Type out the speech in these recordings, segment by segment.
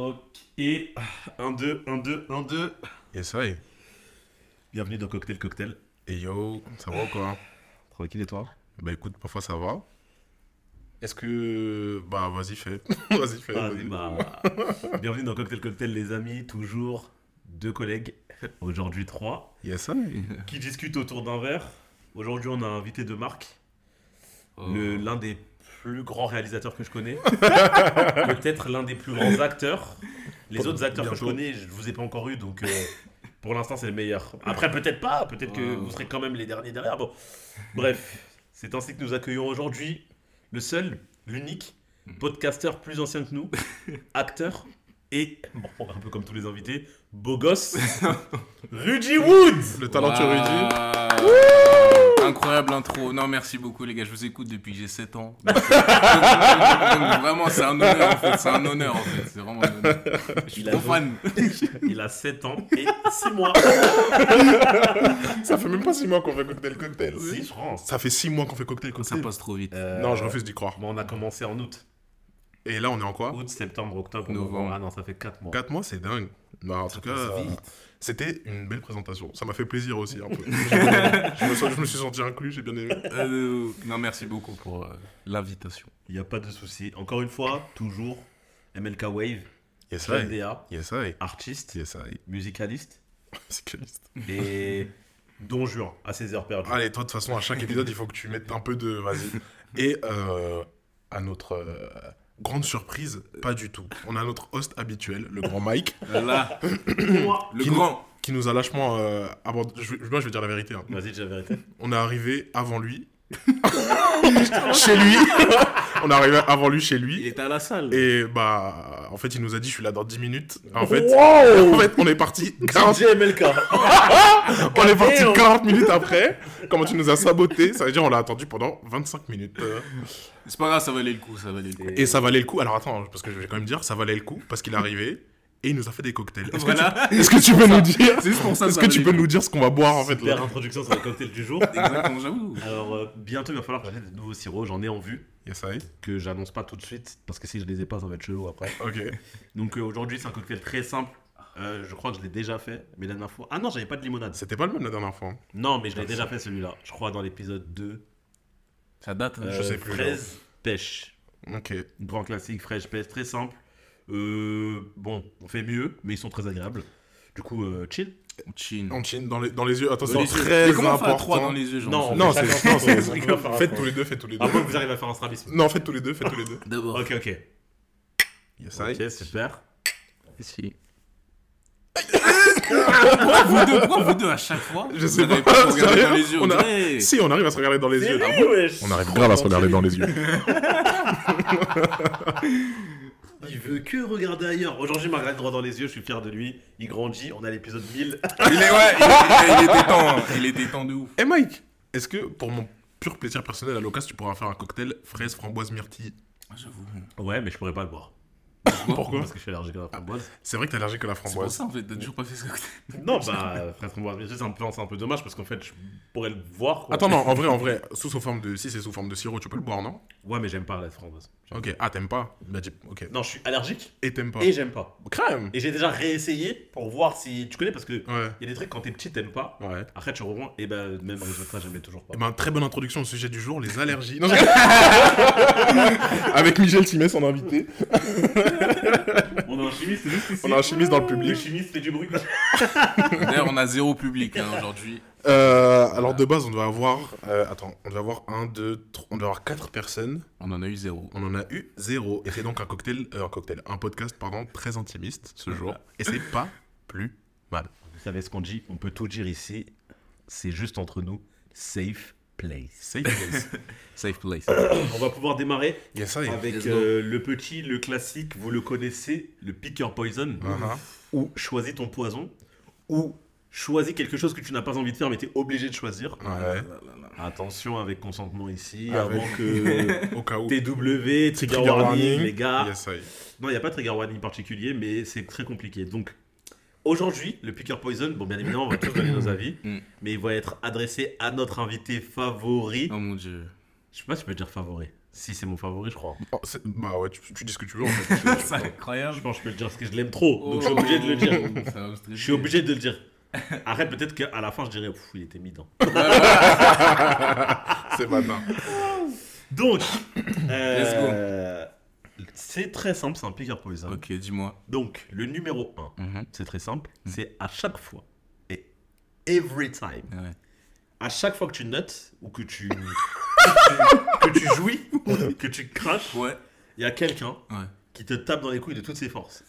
Ok. 1, 2, 1, 2, 1, 2. Yes, I. Bienvenue dans Cocktail Cocktail. Et yo, ça va ou quoi? Tranquille et toi? Bah écoute, parfois ça va. Est-ce que. Bah vas-y, fais. vas-y, fais. Ah, vas-y. bah, Bienvenue dans Cocktail Cocktail, les amis. Toujours deux collègues. Aujourd'hui trois. Yes, I. Qui discutent autour d'un verre. Aujourd'hui, on a invité de marque. Oh. Le- L'un des plus grands réalisateurs que je connais. Peut-être l'un des plus grands acteurs. Les autres acteurs que je connais, je vous ai pas encore eu, donc euh, pour l'instant c'est le meilleur. Après peut-être pas, peut-être que vous serez quand même les derniers derrière. Bon, bref, c'est ainsi que nous accueillons aujourd'hui le seul, l'unique podcasteur plus ancien que nous, acteur et bon, un peu comme tous les invités, beau gosse, Rudy Woods. Le talentueux Rudy. Incroyable intro. Non, merci beaucoup, les gars. Je vous écoute depuis que j'ai 7 ans. Donc, vraiment, c'est un honneur, en fait. C'est un honneur, en fait. C'est vraiment un honneur. Je suis Il a trop donc- fan. Il a 7 ans et 6 mois. Ça fait même pas 6 mois qu'on fait cocktail cocktail. Si, je pense. Ça fait 6 mois qu'on fait cocktail Ça cocktail. passe trop vite. Euh, Non, je refuse d'y croire. Bon, on a commencé en août. Et là, on est en quoi? Août, septembre, octobre, Novembre. novembre. Ah non, ça fait 4 mois. 4 mois, c'est dingue. Bah, en tout cas, passe euh, vite. C'était une belle présentation. Ça m'a fait plaisir aussi un peu. je, me sens- je me suis senti inclus, j'ai bien aimé. Euh, non, merci beaucoup pour euh, l'invitation. Il n'y a pas de souci. Encore une fois, toujours MLK Wave, Yes, Yes, I. artiste, Yes, I. musicaliste Cycliste. et Don Juan à ses heures perdues. Allez, toi, de toute façon, à chaque épisode, il faut que tu mettes un peu de. Vas-y. Et euh, à notre euh, grande surprise, pas du tout. On a notre host habituel, le grand Mike, Là, le Qui grand. qui nous a lâchement euh, abordé. Je, moi, je vais dire la vérité. hein. Vas-y, dis la vérité. On est arrivé avant lui. chez lui. On est arrivé avant lui chez Il lui. était à la salle. Et bah, en fait, il nous a dit, je suis là dans 10 minutes. En fait, en fait on est parti 40, DJ MLK. on est parti Damn. 40 minutes après. Comment tu nous as saboté? Ça veut dire on l'a attendu pendant 25 minutes. C'est pas grave, ça valait le coup. Ça valait le coup. Et ça valait le coup. Alors attends, parce que je vais quand même dire, ça valait le coup parce qu'il est arrivé et il nous a fait des cocktails. Est-ce que, Voilà. tu, est-ce que tu peux nous dire C'est juste pour ça. Est-ce que tu peux nous dire ce qu'on va boire en fait Super là introduction sur le cocktail du jour. Exactement, j'avoue. Alors, euh, bientôt, il va falloir que j'achète de nouveaux sirops. J'en ai en vue. Yes, I. Que j'annonce pas tout de suite. Parce que si je les ai pas, ça va être chelou après. Ok. Donc, euh, aujourd'hui, c'est un cocktail très simple. Euh, je crois que je l'ai déjà fait. Mais la dernière fois. Ah non, j'avais pas de limonade. C'était pas le même la dernière fois. hein. Non, mais je l'ai déjà fait celui-là. Je crois dans l'épisode 2. Ça date. hein. Euh, Je sais plus, Fraise, pêche. Ok. Grand classique, fraîche, pêche, très simple. Euh, bon, on fait mieux, mais ils sont très agréables. Du coup, euh, chill. Chin. On chine dans les, dans les yeux. Attention, yeux. très comment on important. trois dans les yeux, genre Non, Non, c'est c'est- faire Faites tous les deux, faites tous les deux. À moins que vous arrivez à faire un strabisme. Non, faites tous les deux, faites tous les deux. D'abord. Ok, ok. Yes. Ok, super. Si. pourquoi, vous deux, pourquoi vous deux à chaque fois Je sais pas, se regarder sérieux dans les yeux On a- Ouais. Si, on arrive à se regarder dans les yeux. C'est. On arrive grave à se regarder dans les yeux. Il veut que regarder ailleurs. Aujourd'hui, il m'a regardé droit dans les yeux, je suis fier de lui. Il grandit, on a l'épisode 1000. Il est ouais, il, il- il était temps, il était temps de ouf. Eh Mike, est-ce que pour mon pur plaisir personnel à l'occasion, tu pourras faire un cocktail fraise, framboise, myrtille? J'avoue. Ouais, mais je pourrais pas le boire. Pourquoi? Parce que je suis allergique à la framboise. C'est vrai que t'es allergique à la C'est pour framboise. ça en fait, t'as toujours pas fait ce cocktail. Non, bah, fraise framboise, c'est un, peu- c'est un peu dommage parce qu'en fait, je pourrais le voir. quoi. Attends, non, en vrai, en vrai, sous, sous forme de. Si c'est sous forme de sirop, tu peux le boire, non? Ouais, mais j'aime pas la framboise. Ok. Ah, t'aimes pas? Bah, ok. Non, je suis allergique Et t'aimes pas? Et j'aime pas. Crème Et j'ai déjà réessayé pour voir si. Tu connais parce que il Ouais. y a des trucs quand t'es petit, t'aimes pas. Ouais. Après, tu reprends et ben, même résultat, j'aimais toujours pas. Eh ben, très bonne introduction au sujet du jour, les allergies. Non, je- Avec Michel Simès, son invité. On a un chimiste juste ici. On a un chimiste dans le Le public. chimiste fait du bruit. D'ailleurs, on a zéro public hein, aujourd'hui. Euh, alors, de base, on doit avoir. euh, attends, on doit avoir un, deux, trois. On doit avoir quatre personnes. On en a eu zéro. On en a eu zéro. Et c'est donc un cocktail. euh, un cocktail. Un podcast, pardon, très intimiste ce jour. Et c'est pas plus mal. Vous savez ce qu'on dit? On peut tout dire ici. C'est juste entre nous. Safe place. Safe place. Safe place. On va pouvoir démarrer Yes, avec euh, le petit, le classique, vous le connaissez, le picker poison, Uh-huh. ou choisis ton poison, ou choisis quelque chose que tu n'as pas envie de faire mais tu es obligé de choisir. Ouais. Attention avec consentement ici, Avec- avant que Au cas où. TW, trigger, Trigger warning, warning. les gars. Yes. Non, il n'y a pas de trigger warning particulier, mais c'est très compliqué. Donc, aujourd'hui, le picker poison, bon, bien évidemment, on va tous donner nos avis, Mm. mais il va être adressé à notre invité favori. Oh mon dieu. Je sais pas si je peux dire favori. Si c'est mon favori, je crois. Oh, c'est- bah ouais, tu, tu dis ce que tu veux en fait. C'est incroyable. Je pense que je peux le dire parce que je l'aime trop. Donc je suis obligé de le dire. Oh, ça va me stresser. Je suis obligé de le dire. Arrête, peut-être qu'à la fin, je dirais, Pff, il était midant. c'est matin. Donc, euh, c'est très simple, c'est un pick poison. Ok, dis-moi. Donc, le numéro 1, Mhm. c'est très simple, c'est à chaque fois, et every time, Ouais. à chaque fois que tu notes, ou que tu, que tu, que tu jouis, que tu craches, Ouais. il y a quelqu'un Ouais. qui te tape dans les couilles de toutes ses forces.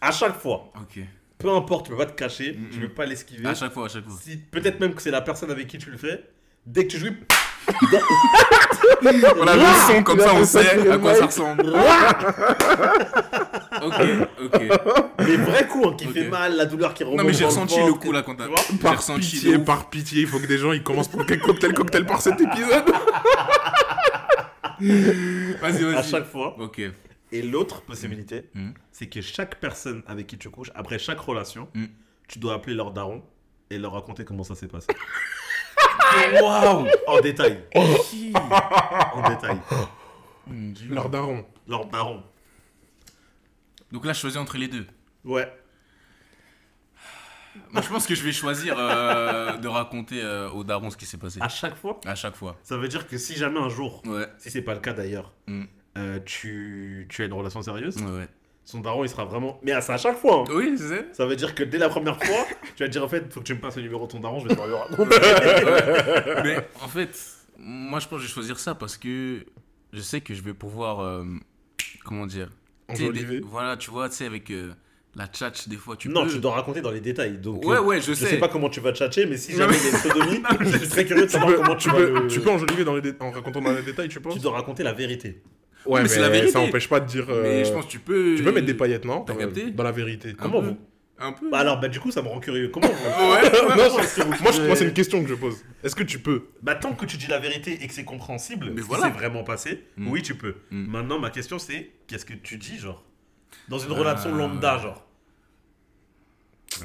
À chaque fois. Ok. Peu importe, tu peux pas te cacher, tu Mhm. peux pas l'esquiver. À chaque fois, à chaque fois. Si- Peut-être même que c'est la personne avec qui tu le fais. Dès que tu jouis, On a le son comme ça, on sait à quoi ça ressemble. ok, ok. les vrais coups hein, qui fait mal, la douleur qui remonte. Non, mais j'ai ressenti le coup là quand t'as. Par pitié, par pitié, il faut que des gens ils commencent pour quel cocktail, cocktail par cet épisode. Vas-y, vas-y. À chaque fois. Ok. Et l'autre possibilité, Mhm. c'est que chaque personne avec qui tu couches, après chaque relation, Mhm. tu dois appeler leur daron et leur raconter comment ça s'est passé. Waouh En détail. en détail. Leur daron. Leur daron. Donc là, je choisis entre les deux. Ouais. Moi, je pense que je vais choisir euh, de raconter euh, au daron ce qui s'est passé. À chaque fois, À chaque fois. ça veut dire que si jamais un jour, Ouais. si c'est pas le cas d'ailleurs, Mm. euh, tu, tu as une relation sérieuse, Ouais, ouais. Son daron il sera vraiment. Mais à ça à chaque fois. hein. Oui, sais. Ça veut dire que dès la première fois, tu vas te dire en fait, faut que tu me passes le numéro de ton daron, je vais te raconter. Mais en fait, moi, je pense que je vais choisir ça parce que je sais que je vais pouvoir. euh, comment dire des- Voilà, tu vois, tu sais, avec euh, la tchatch, des fois, tu non, peux. tu dois raconter dans les détails. Donc, Ouais, euh, ouais, je je sais. sais pas comment tu vas tchatcher, mais si jamais mais- il y a une sodomie, je suis très curieux de savoir comment tu, tu, vas peux, le- tu peux enjoliver dans les dé- en racontant dans les détails, tu penses? Tu dois raconter la vérité. Ouais, mais c'est la vérité. ça empêche pas de dire. euh, Mais je pense que tu peux. Tu peux mettre des paillettes, non? T'as même, capté? Dans la vérité. Un Comment peu. vous? Un peu. Bah alors, bah du coup, ça me rend curieux. Comment vous Ouais. Non, parce que vous Moi, je- pouvez- moi, c'est une question que je pose. Est-ce que tu peux? Bah tant que tu dis la vérité et que c'est compréhensible, Mais voilà. s'est vraiment passé, Mm. oui, tu peux. Mm. Maintenant, ma question c'est, qu'est-ce que tu dis, genre? Dans une Euh, relation lambda, genre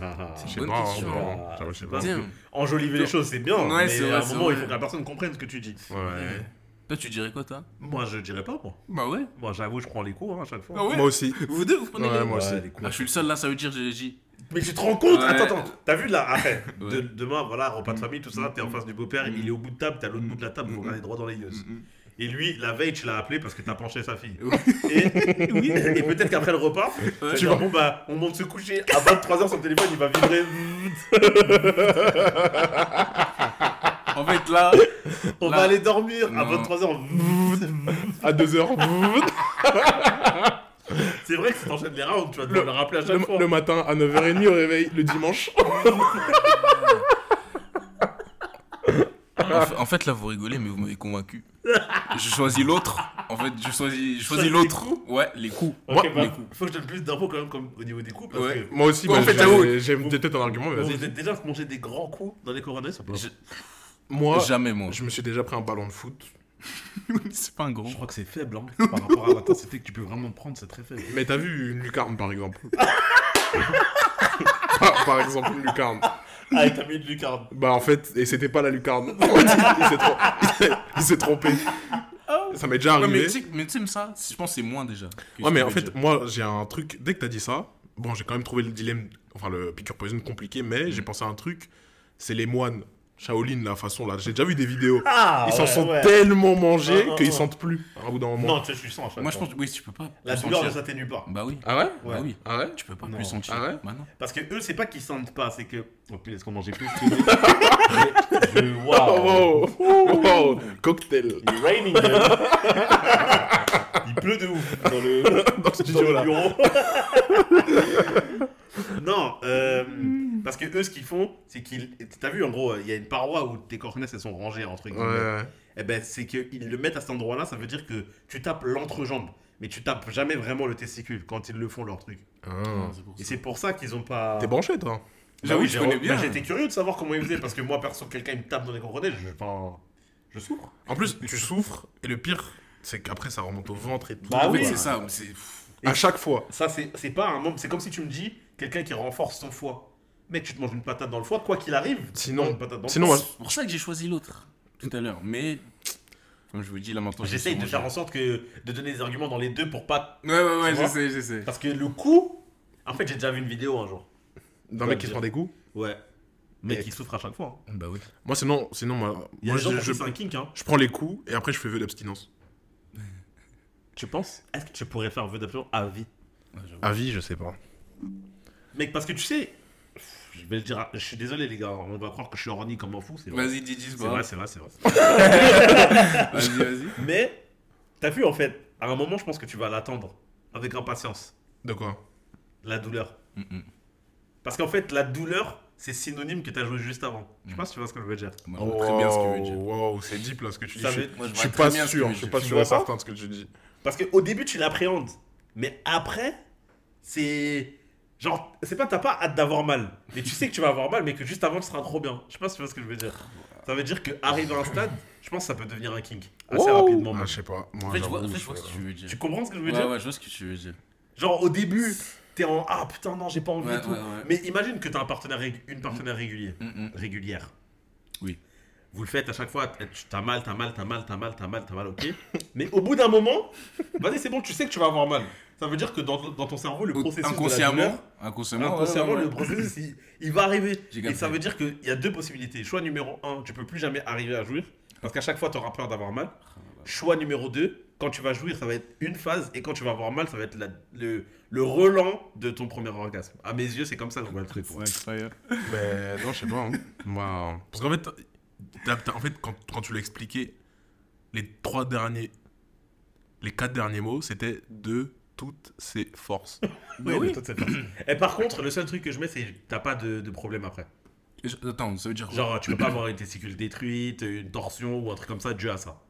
Ah, C'est Je sais Bonne pas, pas. Enjoliver les choses, c'est bien, Ouais, mais c'est à un c'est moment, il faut que la personne comprenne ce que tu dis. Ouais. Toi, tu dirais quoi, toi? Moi, je dirais pas, moi. Bah ouais. Moi, j'avoue, je prends les coups hein, à chaque fois. Ah ouais Moi aussi. Vous deux, vous prenez Ouais, les- moi Ouais, aussi. les coups. Ah, je suis le seul là, ça veut dire j'ai dit. Mais tu te rends compte Ouais. Attends, attends, t'as vu là, après, Ouais. de- demain, voilà, repas de famille, tout ça, t'es en face du beau-père, Mm. il est au bout de table, t'es à l'autre bout de la table, vous Mm. regardez droit dans les yeux. Mm, mm. Et lui, la veille, tu l'as appelé parce que t'as penché sa fille. Ouais. Et, oui, et peut-être qu'après le repas, Ouais. tu vas bon bah on monte se coucher à 23h son téléphone il va vibrer. En fait, là, On Là. va aller dormir à Non. 23h. À 2h. C'est vrai que si t'enchaînes les rounds, tu vas devoir Le- le rappeler à chaque le, fois. le matin à 9h30 au réveil, le dimanche. en fait, en là, vous rigolez, mais vous m'avez convaincu. Je choisis l'autre. En fait, je choisis, je choisis les l'autre. Ouais, les coups. Ok, Moi, bah, les coups. faut que je donne plus d'infos quand même comme au niveau des coups parce Ouais. que Moi aussi, Ouais, bah, en fait, j'aime peut-être un argument, mais vous vas-y. êtes déjà mangé des grands coups dans les coronets ça peut Je- Moi, Jamais, moi. je me suis déjà pris un ballon de foot. C'est pas un gros. Je crois que c'est faible hein, par rapport à l'intensité que tu peux vraiment prendre, c'est très faible. Mais t'as vu une lucarne, par exemple? Par, par exemple, une lucarne. Ah, et t'as mis une lucarne. Bah, en fait, et c'était pas la lucarne. il s'est trompé. Ça m'est déjà arrivé. mais tu sais- mais tu sais, mais ça, je pense que c'est moins déjà. Ouais, mais en fait, moi, j'ai un truc. Dès que t'as dit ça, bon, j'ai quand même trouvé le dilemme, enfin, le piqûre poison compliqué, mais j'ai pensé à un truc. C'est les moines. Shaolin, la façon là. J'ai déjà vu des vidéos. Ah Ils s'en ouais, sont ouais. tellement mangés Ah, ah, qu'ils ah. sentent plus à bout d'un moment. Non, tu sais, je suis sans à chaque Moi, je pense que oui, tu peux pas. La douleur ne s'atténue pas. Bah oui. Ah ouais Bah oui. Ah ouais Tu peux pas Non. plus sentir. Ah ouais Bah non. Parce que eux, c'est pas qu'ils sentent pas, c'est que. Oh putain, est-ce qu'on mangeait plus je... Waouh Oh, wow. Cocktail. Il raining pleut de ouf dans le, Dans ce dans studio le là. Non, euh, parce que eux, ce qu'ils font, c'est qu'ils. T'as vu, en gros, il y a une paroi où tes cornets elles sont rangées entre guillemets. Ouais. Eh ben, c'est qu'ils le mettent à cet endroit-là, ça veut dire que tu tapes l'entrejambe. Mais tu tapes jamais vraiment le testicule quand ils le font leur truc. Ah. Et c'est pour ça qu'ils ont pas. T'es branché, toi J'avoue, oui, je connais bien. bah, J'étais curieux de savoir comment ils faisaient parce que moi, perso, quelqu'un il me tape dans les coronets, je, enfin, je souffre. En plus, tu souffres, et le pire, c'est qu'après, ça remonte au ventre et tout. Bah oui. c'est ça. À chaque fois. Ça, c'est c'est pas un membre. C'est comme si tu me dis quelqu'un qui renforce ton foie. Mec, tu te manges une patate dans le foie, quoi qu'il arrive. Sinon- une patate dans le sinon, foie. C'est pour ça que j'ai choisi l'autre tout à l'heure. Mais Comme je vous dis, là maintenant. je J'essaye de faire en sorte que de donner des arguments dans les deux pour pas. Ouais, ouais, ouais, j'essaie, j'essaie. Parce que le coup. En fait, j'ai déjà vu une vidéo un jour. D'un Ouais, mec qui se prend des coups. Ouais. Mec Et- qui souffre à chaque fois. hein. Bah oui. Moi, sinon, sinon moi, Il y a moi des gens je, je, un kink, hein. je prends les coups et après je fais vœu d'abstinence. Tu penses? Est-ce que tu pourrais faire vœu d'abstinence? À vie. À vie, je sais pas. Mec, parce que tu sais. Je vais le dire. Je suis désolé, les gars. On va croire que je suis horny comme un fou. C'est vrai. Vas-y, dis, dis, C'est c'est vrai, c'est vrai, c'est vrai. Vas-y, vas-y. Mais, t'as vu, en fait, à un moment, je pense que tu vas l'attendre avec impatience. De quoi? La douleur. Mm, mm. Parce qu'en fait, la douleur, c'est synonyme que t'as joué juste avant. Je sais Mm. pas si tu vois ce que je veux dire. Moi, je vois très bien ce que veut dire. Wow, c'est deep là ce que tu dis. Ça Je, veut- Moi, je je suis vois très pas bien ce que sûr, je suis pas Tu sûr vois et pas certain de ce que tu dis. Parce qu'au début, tu l'appréhendes. Mais après, c'est. Genre, c'est pas, t'as pas hâte d'avoir mal. Mais tu sais que tu vas avoir mal, mais que juste avant, tu seras trop bien. Je sais pas si tu vois ce que je veux dire. Ça veut dire qu'arriver à un stade, je pense que ça peut devenir un kink. Assez Wow. rapidement. Ah, je sais pas. Moi, En fait, je vois, en j'avoue, fait, je vois je ce que tu veux dire. Tu comprends ce que je veux Ouais, dire ouais, je vois ce que tu veux dire. Genre, au début, t'es en Ah putain, non, j'ai pas envie Ouais, et tout. ouais, ouais. Mais imagine que t'as un partenaire, une partenaire régulier, Mm, mm. régulière. Oui. Vous le faites à chaque fois, t'as mal, t'as mal, t'as mal, t'as mal, t'as mal, t'as mal, ok. Mais au bout d'un moment, vas-y, c'est bon, tu sais que tu vas avoir mal. Ça veut dire que dans, dans ton cerveau, le processus. de la Inconsciemment, douleur- inconsciemment, inconsciemment, ouais, ouais, le processus, il, il va arriver. Et ça veut dire qu'il y a deux possibilités. Choix numéro un, tu peux plus jamais arriver à jouir. Parce qu'à chaque fois, tu auras peur d'avoir mal. Choix numéro 2, quand tu vas jouir, ça va être une phase. Et quand tu vas avoir mal, ça va être la- le, le relan de ton premier orgasme. À mes yeux, c'est comme ça que je vois le truc. Ouais, incroyable. Mais non, je sais pas. hein. Moi, parce qu'en fait, en fait quand, quand tu l'as expliqué, les trois derniers, les quatre derniers mots, c'était de toutes ses forces. Oui, oui. de. Et par contre, le seul truc que je mets, c'est que t'as pas de, de problème après. Je- Attends, ça veut dire quoi? Genre, tu peux pas avoir une testicule détruite, une torsion ou un truc comme ça dû à ça.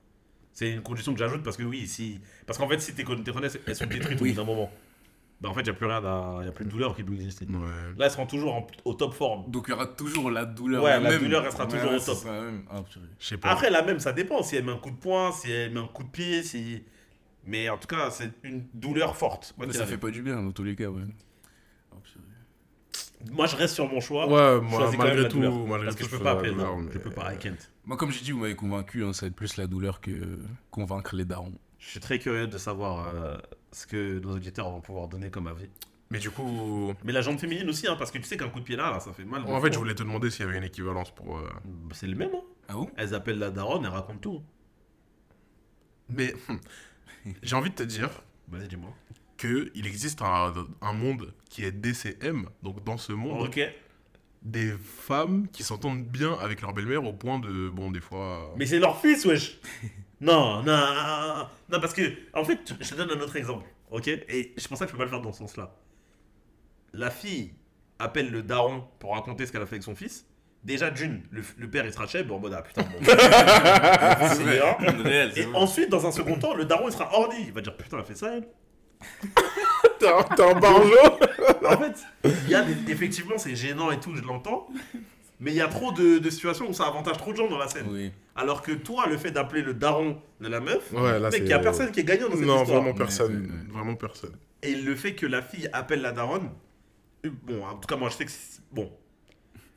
C'est une condition que j'ajoute parce que oui, si. Parce qu'en fait, si tes con- tes connaissances elles sont détruites Oui. au bout d'un moment, bah en fait, il n'y a plus rien, il y a plus de douleur qui peut exister. Ouais. Là, elles seront toujours en- au top forme. Donc il y aura toujours la douleur. Ouais, la même. douleur, elle sera toujours au top. ça, même. Ah, purée. Je sais pas. Après, la même, ça dépend. Si elle met un coup de poing, si elle met un coup de pied, si. Mais en tout cas, c'est une douleur forte. Moi, Mais qui ça arrive. fait pas du bien dans tous les cas, ouais. Moi, je reste sur mon choix. Ouais, Je moi, choisis quand même malgré la tout, douleur. malgré Parce tout, que je peux pas appeler daron. mais- Je peux pas, I can't. Moi, comme j'ai dit, vous m'avez convaincu, hein, ça va être plus la douleur que convaincre les darons. Je suis très curieux de savoir euh, ce que nos auditeurs vont pouvoir donner comme avis. Mais du coup, Mais la jambe féminine aussi, hein, parce que tu sais qu'un coup de pied là, là, ça fait mal. en fait, je voulais te demander s'il y avait une équivalence pour. euh, Bah, C'est le même, hein. Ah bon? Elles appellent la daronne, elles racontent tout. Mais hum, j'ai envie de te dire Vas-y, dis-moi. que il existe un, un monde qui est DCM. Donc dans ce monde, Ok. des femmes qui s'entendent bien avec leur belle-mère au point de, bon, des fois. Mais c'est leur fils, wesh. non, non, non, parce que, en fait, je te donne un autre exemple, ok? Et c'est pour ça que je peux pas le faire dans ce sens-là. La fille appelle le daron pour raconter ce qu'elle a fait avec son fils. Déjà, d'une, le, le père il sera chèvre en mode ah putain, mon c'est bien. Réel, Et ensuite, dans un second temps, le daron il sera ordi. Il va dire putain, elle a fait ça, elle. T'es un, t'es un barjo En fait, il y a des- effectivement, c'est gênant et tout, je l'entends. Mais il y a trop de, de situations où ça avantage trop de gens dans la scène. Oui. Alors que toi, le fait d'appeler le daron de la meuf, Ouais, là, mec, c'est. il y a personne qui est gagnant dans cette Non, histoire. vraiment Mais, personne. Vraiment personne. Et le fait que la fille appelle la daronne, euh, bon, en tout cas, moi, je sais que c'est- bon,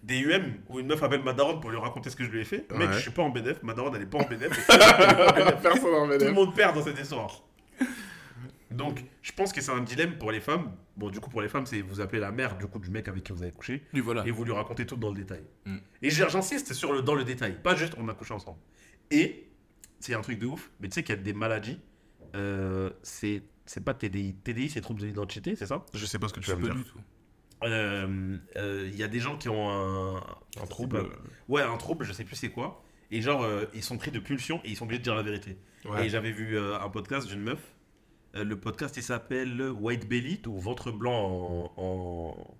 des UM où une meuf appelle ma daronne pour lui raconter ce que je lui ai fait, mec, Ouais. je suis pas en BDF, ma daronne, elle est pas en BDF. personne en Tout le monde perd dans cette histoire. Donc, je pense que c'est un dilemme pour les femmes. Bon, du coup, pour les femmes, c'est vous appelez la mère du coup du mec avec qui vous avez couché voilà. et vous lui racontez tout dans le détail. Mm. Et j'insiste sur le dans le détail, pas juste on a couché ensemble. Et c'est un truc de ouf, mais tu sais qu'il y a des maladies. euh, c'est pas TDI, TDI c'est trouble de l'identité, c'est ça? Je sais pas ce que tu vas me dire. du tout. Euh, euh, Il y a des gens qui ont un, Un trouble. Ouais, un trouble, je sais plus c'est quoi. Et genre, euh, ils sont pris de pulsion et ils sont obligés de dire la vérité. Ouais. Et j'avais vu euh, un podcast d'une meuf. Euh, le podcast, il s'appelle White Belly, ou ventre blanc en, en,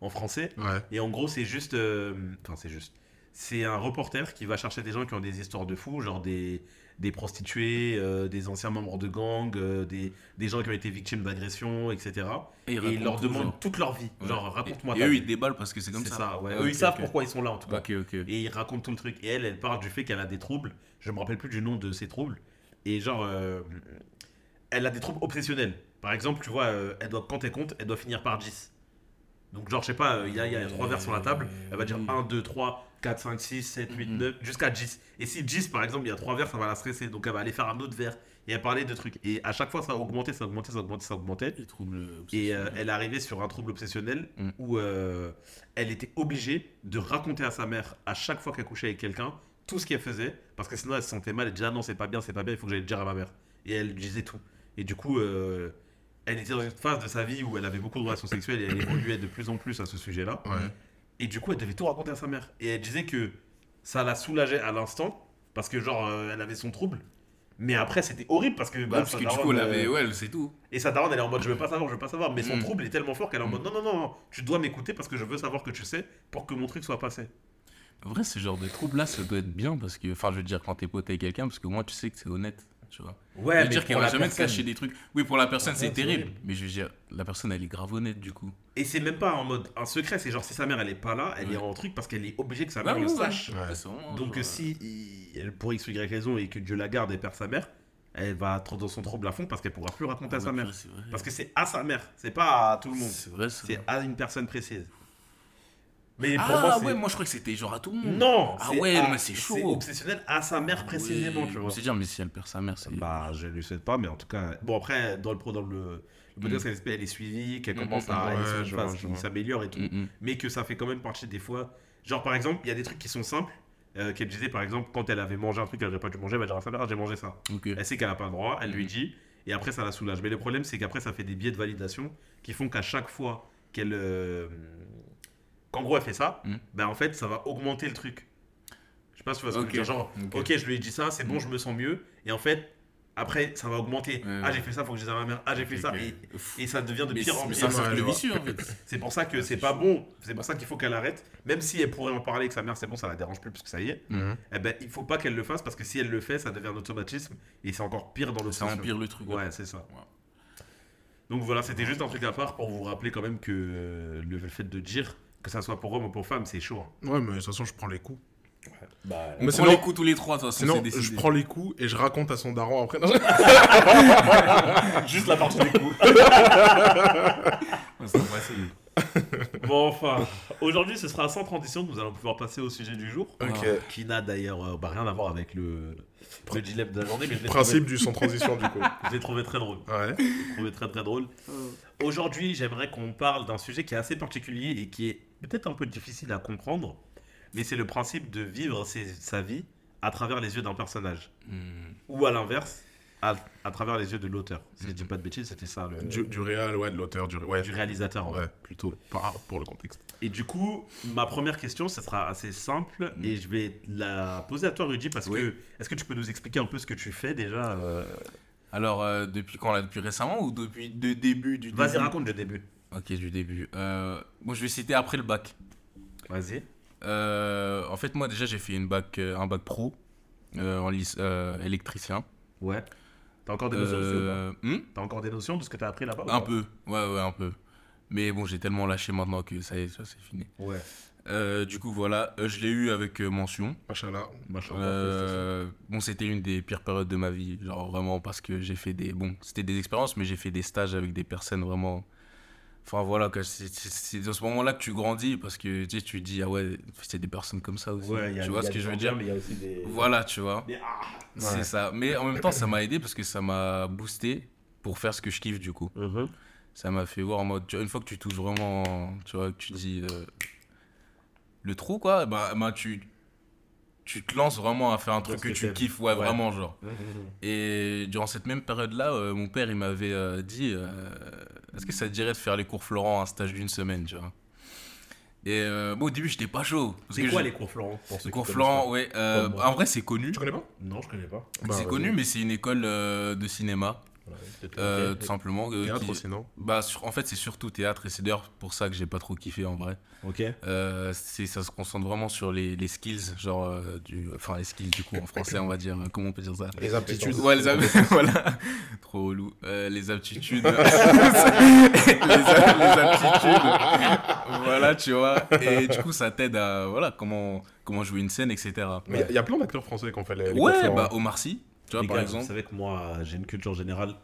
en français. Ouais. Et en gros, c'est juste. euh, Enfin, c'est juste. C'est un reporter qui va chercher des gens qui ont des histoires de fous, genre des, des prostituées, euh, des anciens membres de gangs, euh, des, des gens qui ont été victimes d'agressions, etc. Et, Et il raconte leur tout, demande genre. toute leur vie. Ouais. Genre, raconte-moi Et, et eux, vie. ils déballent parce que c'est comme C'est ça. ça, ouais. Ah, Eux, ils savent pourquoi ils sont là, en tout cas. Et il raconte tout le truc. Et elle, elle parle du fait qu'elle a des troubles. Je me rappelle plus du nom de ces troubles. Et genre, euh, elle a des troubles obsessionnels. Par exemple, tu vois, elle doit, quand elle compte, elle doit finir par 10. Donc, genre, je sais pas, il y, a, y a trois verres sur la table. Elle va dire Oui. 1, 2, 3, 4, 5, 6, 7, 8, 9, jusqu'à 10. Et si 10, par exemple, il y a 3 verres, ça va la stresser. Donc elle va aller faire un autre verre et elle parlait de trucs. Et à chaque fois, ça augmentait, ça augmentait, ça augmentait, ça augmentait. Les troubles Et euh, elle arrivait sur un trouble obsessionnel Mm. où euh, elle était obligée de raconter à sa mère à chaque fois qu'elle couchait avec quelqu'un tout ce qu'elle faisait parce que sinon elle se sentait mal. Elle disait ah non c'est pas bien, c'est pas bien, il faut que j'aille le dire à ma mère. Et elle disait tout. Et du coup, euh, elle était dans une phase de sa vie où elle avait beaucoup de relations sexuelles et elle évoluait de plus en plus à ce sujet-là. Ouais. Et du coup, elle devait tout raconter à sa mère. Et elle disait que ça la soulageait à l'instant parce que genre euh, elle avait son trouble. Mais après, c'était horrible parce que, Bah, parce sa que du daronne, coup, elle euh, avait. Ouais, c'est tout. et sa daronne, elle est en mode je veux pas savoir, je veux pas savoir. Mais son Mm. trouble est tellement fort qu'elle est en Mm. mode non, non, non, non, tu dois m'écouter parce que je veux savoir que tu sais pour que mon truc soit passé. En vrai, ce genre de trouble-là, ça doit être bien parce que. Enfin, je veux dire, quand t'es pote avec quelqu'un, parce que moi, tu sais que c'est honnête. Tu vois. Ouais, je veux dire qu'elle va jamais te cacher des trucs. Oui, pour la personne, c'est personne, c'est terrible. horrible. Mais je veux dire, la personne, elle est grave honnête du coup. Et c'est même pas en mode un secret, c'est genre si sa mère elle est pas là, elle Ouais. est en truc parce qu'elle est obligée que sa mère le ouais, sache. Ouais. Donc euh, si il- elle, pour X ou Y raison et que Dieu la garde et perd sa mère, elle va être dans son trouble à fond parce qu'elle pourra plus raconter à ouais, sa mère. Parce que c'est à sa mère, c'est pas à tout le monde. C'est vrai, ça. C'est à une personne précise. Mais pour Ah moi, ouais, moi je crois que c'était genre à tout le monde. Non Ah ouais, à- mais c'est chaud. C'est obsessionnel à sa mère précisément, Ouais, tu vois. C'est dire, mais si elle perd sa mère, c'est. Bah, je lui souhaite pas, mais en tout cas. Bon, après, dans le pro, dans le. Le podcast, elle, elle est suivie, qu'elle Mm, commence mm, à. mm. Ouais, s'améliore et tout. Mm, mm. Mais que ça fait quand même partie des fois. Genre, par exemple, il y a des trucs qui sont simples. euh, qu'elle disait, par exemple, quand elle avait mangé un truc qu'elle n'aurait pas dû manger, elle va dire à sa mère, Ah, j'ai mangé ça. Elle sait qu'elle n'a pas le droit, elle lui Mm. dit, et après, ça la soulage. Mais le problème, c'est qu'après, ça fait des biais de validation qui font qu'à chaque fois qu'elle. euh, Qu'en gros, elle fait ça, Mm. ben en fait, ça va augmenter le truc. Je sais pas si tu vois ce que je veux dire. Genre, Ok. ok, je lui ai dit ça, c'est bon, Mm. je me sens mieux. Et en fait, après, ça va augmenter. Ouais, ah, j'ai fait ça, faut que je dise à ma mère. Ah, j'ai fait ça. Et, et ça devient de Mais pire en pire. c'est un Ouais, cercle je vois. vicieux en fait. C'est pour ça que c'est pas bon. C'est pour ça qu'il faut qu'elle arrête. Même si elle pourrait en parler avec sa mère, c'est bon, ça la dérange plus parce que ça y est. Mhm. Eh ben, il faut pas qu'elle le fasse parce que si elle le fait, ça devient un automatisme et c'est encore pire dans Ça l'obsession. empire le truc. Ouais, c'est ça. Ouais. Donc voilà, c'était juste un truc à part pour vous rappeler quand même que euh, le fait de dire que ça soit pour homme ou pour femme, c'est chaud. hein. Ouais, mais de toute façon, je prends les coups. Bah, On Mais prend les coups tous les trois, de toute façon, Sinon, je prends les coups et je raconte à son daron après. Non, je- juste la partie des coups. Ouais, bon, enfin, aujourd'hui, ce sera sans transition. Nous allons pouvoir passer au sujet du jour. Ok. Qui n'a d'ailleurs euh, bah, rien à voir avec le, le dilemme de la journée, mais je Principe du sans transition, du coup. je l'ai trouvé très drôle. Ouais. Je l'ai trouvé très très drôle. Aujourd'hui, j'aimerais qu'on parle d'un sujet qui est assez particulier et qui est peut-être un peu difficile à comprendre, mais c'est le principe de vivre ses- sa vie à travers les yeux d'un personnage. Hmm. Ou à l'inverse, à, à travers les yeux de l'auteur. Si je dis pas de bêtises, c'était ça, le, Du, du réel, ouais, de l'auteur, du, ouais, du réalisateur. ouais, plutôt par, pour le contexte. Et du coup, ma première question, ça sera assez simple Mm. et je vais la poser à toi, Rudy, parce Oui. que est-ce que tu peux nous expliquer un peu ce que tu fais déjà euh, Alors, euh, depuis quand là Depuis récemment ou depuis le début du Vas-y, raconte le début. Ok, du début. Euh, bon, je vais citer après le bac. Vas-y. Euh, en fait, moi, déjà, j'ai fait une bac, euh, un bac pro euh, en euh, électricien. Ouais. T'as encore des notions Euh, hmm? T'as encore des notions de ce que t'as appris là-bas un peu, ouais, ouais, un peu. Mais bon, j'ai tellement lâché maintenant que ça y est, ça c'est fini. Ouais. Du coup, voilà, je l'ai eu avec mention. Machallah. Machin. Euh, bon, c'était une des pires périodes de ma vie, genre vraiment parce que j'ai fait des. Bon, c'était des expériences, mais j'ai fait des stages avec des personnes vraiment. Enfin voilà, que c'est- dans ce moment-là que tu grandis parce que tu sais, tu te dis, ah ouais, c'est des personnes comme ça aussi. Ouais, a- tu vois ce que je veux dire? bien, mais il y a aussi des. Voilà, tu vois. des- ah C'est ça. Mais en même temps, ça m'a aidé parce que ça m'a boosté pour faire ce que je kiffe du coup. Mhm. Ça m'a fait voir en mode, tu vois, une fois que tu touches vraiment, tu vois, que tu dis euh, le trou quoi, bah, bah, tu, tu te lances vraiment à faire un truc que, que tu kiffes, ouais, Ouais. vraiment genre. Et durant cette même période-là, euh, mon père il m'avait euh, dit, euh, est-ce que ça te dirait de faire les cours Florent un stage d'une semaine, tu vois? Et bon, au début, j'étais pas chaud. C'est quoi les cours Florent pour les cours Florent, ouais. en vrai, c'est connu. Tu connais pas? Non, je connais pas. Bah, c'est vas-y. connu, mais c'est une école de cinéma, euh, tout simplement. euh, Théâtre qui- aussi, non Bah, sur- en fait, c'est surtout théâtre, et c'est d'ailleurs pour ça que j'ai pas trop kiffé en vrai. Ok. Euh, c'est, ça se concentre vraiment sur les, les skills, genre, euh, du, enfin, les skills du coup en français, on va dire, comment on peut dire ça? Les aptitudes. Ouais, les aptitudes, voilà, trop relou. Euh, les aptitudes, les, a- les aptitudes, voilà, tu vois. Et du coup, ça t'aide à, voilà, comment, comment jouer une scène, etc. Mais il y a plein d'acteurs français qui ont fait les, les Ouais, bah. Omar Sy, tu vois, Les par gars, exemple. Vous savez que moi, j'ai une culture générale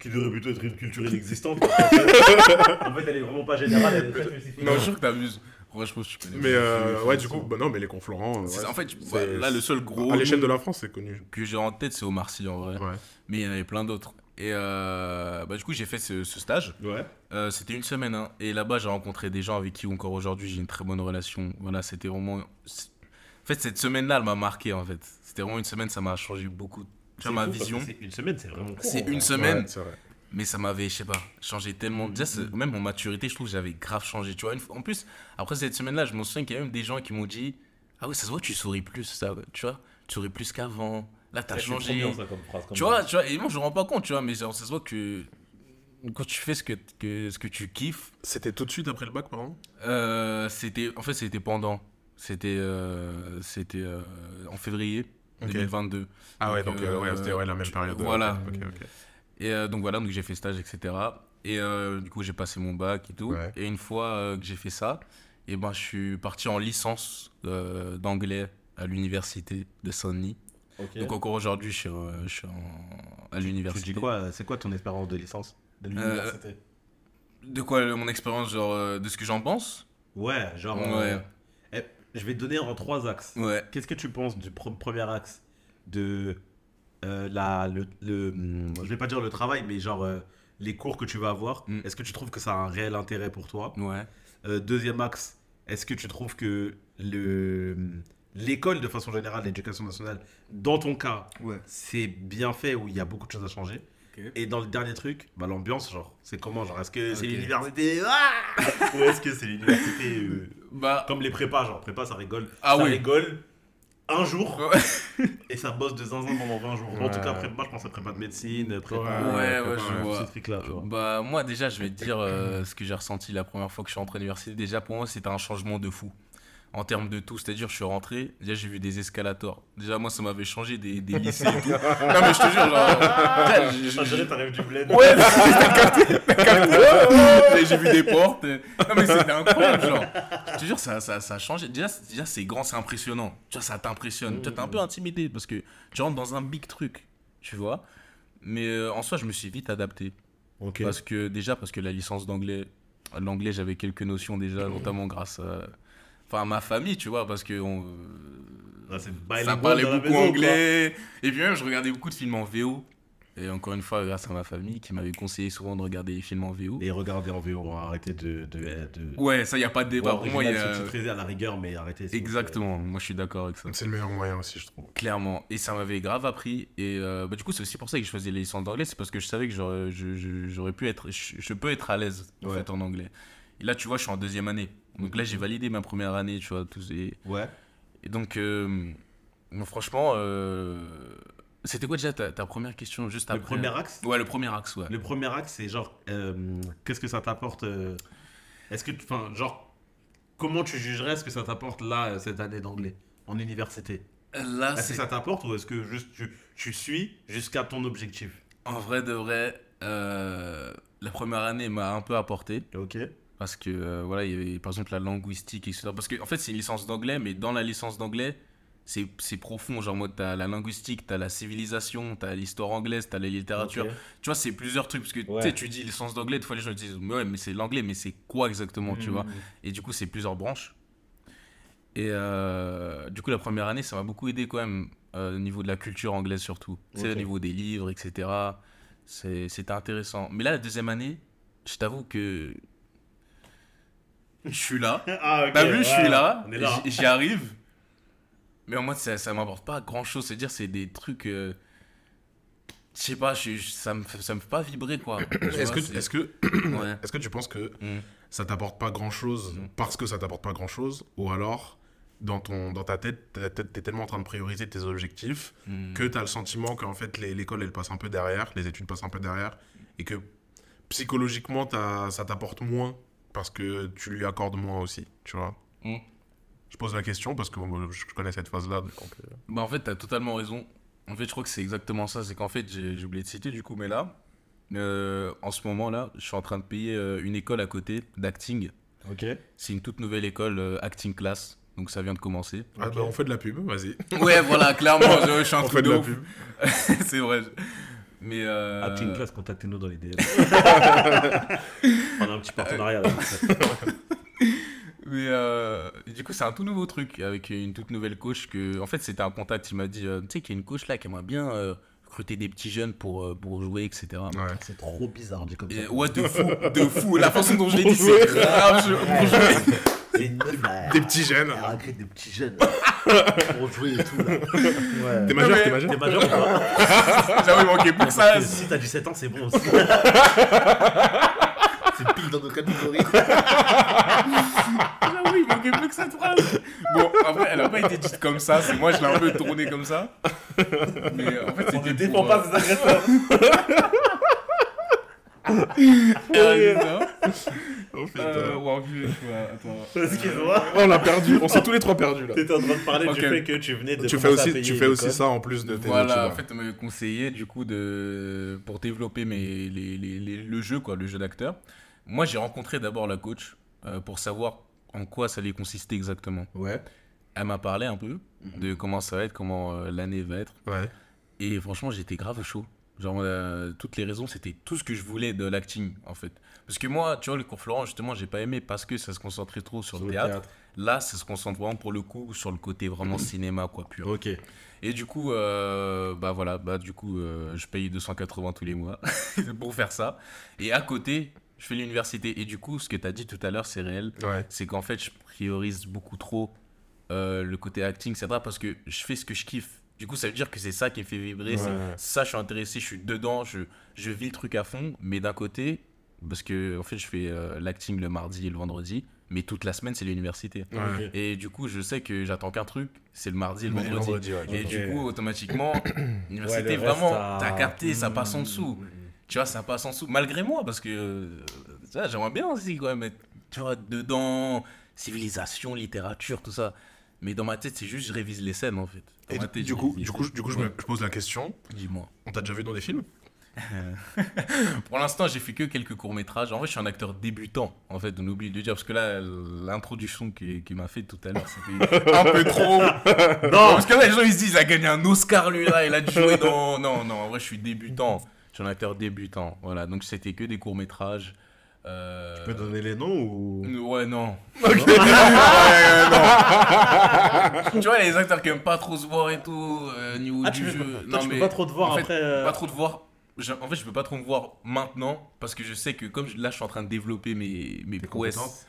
qui devrait plutôt être une culture inexistante. en fait, elle est vraiment pas générale, elle est très spécifique. Non, je suis sûr que t'abuses. Franchement, je connais. Mais euh, ouais, du coup, bah non, mais les conflorants. euh, ouais, En fait, là, le seul gros à l'échelle de la France, c'est connu. que j'ai en tête, c'est Omar Sy en vrai. Ouais. Mais il y en avait plein d'autres. Et euh, bah, du coup, j'ai fait ce, ce stage. Ouais. Euh, c'était une semaine. hein. Et là-bas, j'ai rencontré des gens avec qui, encore aujourd'hui, j'ai une très bonne relation. Voilà, c'était vraiment. En fait, cette semaine-là, elle m'a marqué, en fait. C'était vraiment une semaine, ça m'a changé beaucoup. Tu vois, ma vision. C'est une semaine, c'est vraiment court. C'est en une vrai. semaine, Ouais, vrai. mais ça m'avait, je sais pas, changé tellement. Déjà, c'est- même mon maturité, je trouve que j'avais grave changé. Tu vois, une fois- en plus, après cette semaine-là, je me souviens qu'il y a même des gens qui m'ont dit Ah ouais, ça se voit, tu souris plus, ça, tu vois, tu souris plus qu'avant. Là, t'as changé. trop bien, ça, comme phrase, comme Tu vois, tu vois, et moi je me rends pas compte, tu vois, mais genre, ça se voit que quand tu fais ce que, que, ce que tu kiffes, C'était tout de suite après le bac, par exemple euh, c'était, en fait, c'était pendant. C'était, euh, c'était euh, en février Ok. 2022. Ah ouais, Donc, donc euh, ouais, euh, c'était ouais, la même période. voilà. Ok, ok. Et euh, donc voilà, donc j'ai fait stage, etc. Et euh, du coup, j'ai passé mon bac et tout. Ouais. Et une fois euh, que j'ai fait ça, et ben, je suis parti en licence euh, d'anglais à l'université de Saint-Denis. Donc encore aujourd'hui, je suis, euh, je suis en- à Tu l'université. dis quoi C'est quoi ton expérience de licence? De l'université? De quoi euh, mon expérience, genre euh, de ce que j'en pense? Ouais, genre. Ouais. Je vais te donner en trois axes. Ouais. Qu'est-ce que tu penses du pre- premier axe de euh, la, le, le- hum, je vais pas dire le travail, mais genre euh, les cours que tu vas avoir. Mm. Est-ce que tu trouves que ça a un réel intérêt pour toi? Ouais. Euh, Deuxième axe, est-ce que tu trouves que le l'école de façon générale, l'éducation nationale, dans ton cas, Ouais. c'est bien fait ou il y a beaucoup de choses à changer? Et dans le dernier truc, bah, l'ambiance, genre, c'est comment Genre, est-ce que c'est l'université ah Ou est-ce que c'est l'université euh, Bah. comme les prépas, genre prépa ça rigole. Ah ça oui. rigole un jour et ça bosse de zinzin pendant 20 jours. En tout cas, prépa, je pense à prépa de médecine, prépa. Ouais, Ouais, ouais, ouais, je vois. ce truc-là, tu vois. Bah, moi, déjà, je vais te dire euh, ce que j'ai ressenti la première fois que je suis rentré à l'université. Déjà, pour moi, c'était un changement de fou. En termes de tout, c'est-à-dire, je suis rentré, déjà, j'ai vu des escalators. Déjà, moi, ça m'avait changé des, des lycées et tout. Non, mais je te jure, genre. Ah, t'arrives du bled. Ouais, t'as capté, t'as capté. J'ai vu des portes. Non, mais c'était incroyable, genre. Je te jure, ça, ça, ça a changé. Déjà, c'est- déjà c'est grand, c'est impressionnant. Tu vois, ça t'impressionne. Tu vois, t'es un peu intimidé parce que tu rentres dans un big truc, tu vois. Mais euh, en soi, je me suis vite adapté. Parce que, déjà, parce que la licence d'anglais, l'anglais, j'avais quelques notions déjà, notamment grâce à. Enfin, à ma famille, tu vois, parce que on, Ah, c'est ça parlait beaucoup maison, anglais. Et puis même, je regardais beaucoup de films en VO. Et encore une fois, grâce à ma famille qui m'avait conseillé souvent de regarder les films en VO. Et regardez en VO, on arrêter de. de, de... Ouais, ça, il n'y a pas de débat. Pour moi, il y a... sous-titré à la rigueur, mais plaît. Exactement, moi je suis d'accord avec ça. C'est le meilleur moyen aussi, je trouve. Clairement. Et ça m'avait grave appris. Et euh, bah, du coup, c'est aussi pour ça que je faisais les licences d'anglais. C'est parce que je savais que j'aurais, je- je- j'aurais pu être. Je, je peux être à l'aise en, Ouais. fait, en anglais. Et là, tu vois, je suis en deuxième année. Donc là, j'ai validé ma première année, tu vois. Tous et, Ouais. et donc, euh, bon, franchement, euh, c'était quoi déjà ta, ta première question juste Le après premier axe Ouais, le premier axe, ouais. Le premier axe, c'est genre, euh, qu'est-ce que ça t'apporte Est-ce que, enfin, genre, comment tu jugerais ce que ça t'apporte là, cette année d'anglais, en université? Là, Est-ce que ça t'apporte ou est-ce que juste tu, tu suis jusqu'à ton objectif? En vrai de vrai. la première année m'a un peu apporté. Ok. Parce que, euh, voilà, il y avait par exemple la linguistique, etc. Parce qu'en en fait, c'est une licence d'anglais, mais dans la licence d'anglais, c'est c'est profond. Genre, moi, t'as la linguistique, t'as la civilisation, t'as l'histoire anglaise, t'as la littérature. Tu vois, c'est plusieurs trucs. Parce que, Ouais. tu sais, tu dis licence d'anglais, des fois, les gens disent, mais ouais, mais c'est l'anglais, mais c'est quoi exactement, tu Mhm. vois? Et du coup, c'est plusieurs branches. Et euh, du coup, la première année, ça m'a beaucoup aidé quand même, euh, au niveau de la culture anglaise surtout. C'est Ok. au niveau des livres, etc. C'est- C'était intéressant. Mais là, la deuxième année, je t'avoue que je suis là. Ah. T'as vu, je suis là, est j'y arrive. Mais en mode, ça, ça m'apporte pas grand chose. C'est-à-dire, c'est des trucs. euh, je sais pas, ça, me, fait- ça me fait pas vibrer, quoi. Est-ce que, c'est- est-ce que, Ouais. est-ce que tu penses que Mm. ça t'apporte pas grand chose Mm. parce que ça t'apporte pas grand chose ou alors dans, ton, dans ta tête, ta tête, t'es tellement en train de prioriser tes objectifs Mm. que t'as le sentiment qu'en fait l'école elle passe un peu derrière, les études passent un peu derrière et que psychologiquement ça t'apporte moins parce que tu lui accordes moins aussi, tu vois. Mm. Je pose la question parce que je connais cette phase-là. euh, Bah en fait, t'as totalement raison. En fait, je crois que c'est exactement ça. C'est qu'en fait, j'ai oublié de citer du coup, mais là, euh, en ce moment-là, je suis en train de payer euh, une école à côté d'acting. Ok. C'est une toute nouvelle école euh, acting class. Donc ça vient de commencer. ah, Ok. bah, on fait de la pub, vas-y. Ouais, voilà, clairement, je, je suis un On truc fait de de la pub. c'est vrai. Mais euh, Class, contactez-nous dans les DM. On a un petit partenariat. là. Mais euh, du coup, c'est un tout nouveau truc avec une toute nouvelle coach que, en fait, c'était un contact. Il m'a dit, euh, tu sais, qu'il y a une coach là qui aimerait bien euh, recruter des petits jeunes pour, euh, pour jouer, etc. Ouais. C'est trop bizarre, dit comme ça. Et, ouais, de fou, de fou. La façon dont je l'ai dit, c'est grave. je- pour jouer. C'est une meuf, là. Des petits jeunes. Elle recrute des petits jeunes. pour jouer et tout, là. Ouais. T'es majeur, t'es majeur T'es majeur ou pas? J'avoue, il manquait plus que ça. Si t'as 17 ans, c'est bon aussi. C'est pile dans nos catégories. J'avoue, il manquait plus que cette phrase. Bon, après, elle a pas été dite comme ça. C'est moi, je l'ai un peu tourné comme ça. Mais euh, en fait, On ne c'était défend pour, pas ses agresseurs. Euh, ça. Oh, putain. Euh. Excuse-moi. Oh, on a perdu, on s'est tous les trois perdus là. T'étais en train de parler Ok. du fait que tu venais de Tu fais commencer à aussi, payer tu fais aussi l'école. ça en plus de tes Voilà, en fait, on m'avait conseillé du coup de pour développer mes, les, les- les- le jeu, quoi, le jeu d'acteur. Moi, j'ai rencontré d'abord la coach euh, pour savoir en quoi ça allait consister exactement. Ouais. Elle m'a parlé un peu Mhm. de comment ça va être, comment euh, l'année va être. Ouais. Et franchement, j'étais grave chaud. Genre, euh, toutes les raisons, c'était tout ce que je voulais de l'acting, en fait. Parce que moi, tu vois, le cours Florent, justement, j'ai pas aimé parce que ça se concentrait trop sur, Sur le le théâtre. Là, ça se concentre vraiment pour le coup sur le côté vraiment cinéma, quoi, pur. Ok. Et du coup, euh, bah voilà, bah du coup, euh, je paye 280 tous les mois pour faire ça. Et à côté, je fais l'université. Et du coup, ce que tu as dit tout à l'heure, c'est réel. Ouais. C'est qu'en fait, je priorise beaucoup trop le côté acting, etc. Parce que je fais ce que je kiffe. Du coup, ça veut dire que c'est ça qui me fait vibrer. Ouais. Ça, je suis intéressé, je suis dedans, je, je vis le truc à fond. Mais d'un côté, parce que en fait, je fais euh, l'acting le mardi et le vendredi. Mais toute la semaine, c'est l'université. Ouais. Et du coup, je sais que j'attends qu'un truc, c'est le mardi et le Mais vendredi. ouais. Et du coup, automatiquement, l'université, reste, vraiment, ça- t'as capté, ça Mm, passe en dessous. mm, mm. Tu vois, ça passe en dessous. Malgré moi, parce que euh, j'aimerais bien aussi, quand même, être, tu vois, dedans, civilisation, littérature, tout ça. Mais dans ma tête, c'est juste, je révise les scènes, en fait. Dans Et ma tête, du coup, du coup, du coup, je me je pose la question. Dis-moi. On t'a déjà vu dans des films? Pour l'instant, j'ai fait que quelques courts-métrages. En vrai, je suis un acteur débutant, en fait, on oublie de le dire, parce que là, l'introduction qu'il qui m'a fait tout à l'heure, c'était un peu trop. Non Parce que là, les gens, ils se disent, il a gagné un Oscar, lui, là, il a dû jouer dans... Non, non, en vrai, je suis débutant. Je suis un acteur débutant, voilà. Donc, c'était que des courts-métrages. Euh... Tu peux donner les noms ou? Ouais, non. Ouais, non. tu vois, les acteurs qui aiment pas trop se voir et tout, euh, niveau Ah, du tu, jeu. peux, toi, tu peux mais pas trop te voir en fait, après. euh, Pas trop te voir. Je- en fait, je peux pas trop me voir maintenant parce que je sais que comme je- là, je suis en train de développer mes, mes prouesses, compétences.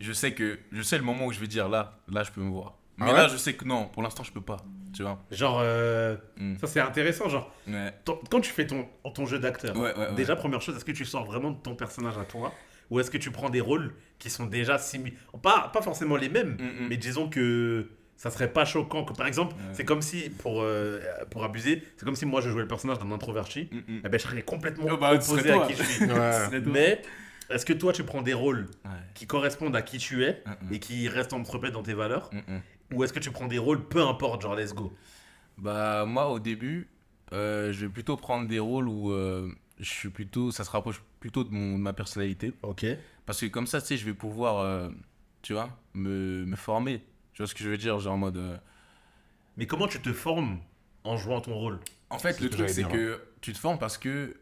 je sais que je sais le moment où je vais dire là, là, je peux me voir. Ah Mais ouais là, je sais que non, pour l'instant, je peux pas. Tu vois. Genre, euh, Mm. ça c'est intéressant. Genre, Ouais. ton- quand tu fais ton, ton jeu d'acteur, Ouais, ouais, ouais. déjà, première chose, est-ce que tu sors vraiment de ton personnage à toi Ou est-ce que tu prends des rôles qui sont déjà similaires pas, pas forcément les mêmes, Mm, mm. mais disons que ça serait pas choquant. Que, par exemple, Ouais. c'est comme si, pour, euh, pour abuser, c'est comme si moi je jouais le personnage d'un introverti. Mm. Eh ben, je serais complètement Oh, bah, opposé à qui je suis. Ouais. Mais est-ce que toi tu prends des rôles Ouais. qui correspondent à qui tu es Mm, mm. et qui restent paix dans tes valeurs Mm, mm. Ou est-ce que tu prends des rôles, peu importe, genre let's go? Bah moi au début, euh, je vais plutôt prendre des rôles où euh, je suis plutôt, ça se rapproche plutôt de, mon, de ma personnalité. Ok. Parce que comme ça, tu sais, je vais pouvoir, euh, tu vois, me, me former. Tu vois ce que je veux dire? Genre en mode... Mais comment tu te formes en jouant ton rôle? En fait, le truc, c'est que tu te formes parce que,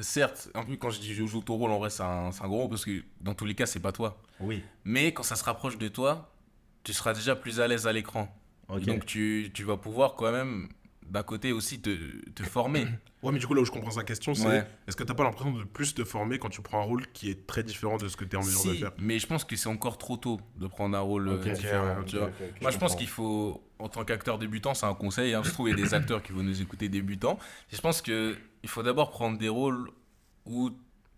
certes, en plus quand je dis je joue ton rôle, en vrai, c'est un, c'est un gros rôle parce que dans tous les cas, c'est pas toi. Oui. Mais quand ça se rapproche de toi, tu seras déjà plus à l'aise à l'écran. Donc tu, tu vas pouvoir quand même, d'un côté aussi, te, te former. Ouais, mais du coup, là où je comprends sa question, c'est Ouais. est-ce que t'as pas l'impression de plus te former quand tu prends un rôle qui est très différent de ce que t'es en mesure de faire? mais je pense que c'est encore trop tôt de prendre un rôle euh, Ok, ok, différent. tu vois. Moi, je pense qu'il faut, en tant qu'acteur débutant, c'est un conseil. Hein, je trouve il y a des acteurs qui vont nous écouter débutants. Et je pense que il faut d'abord prendre des rôles où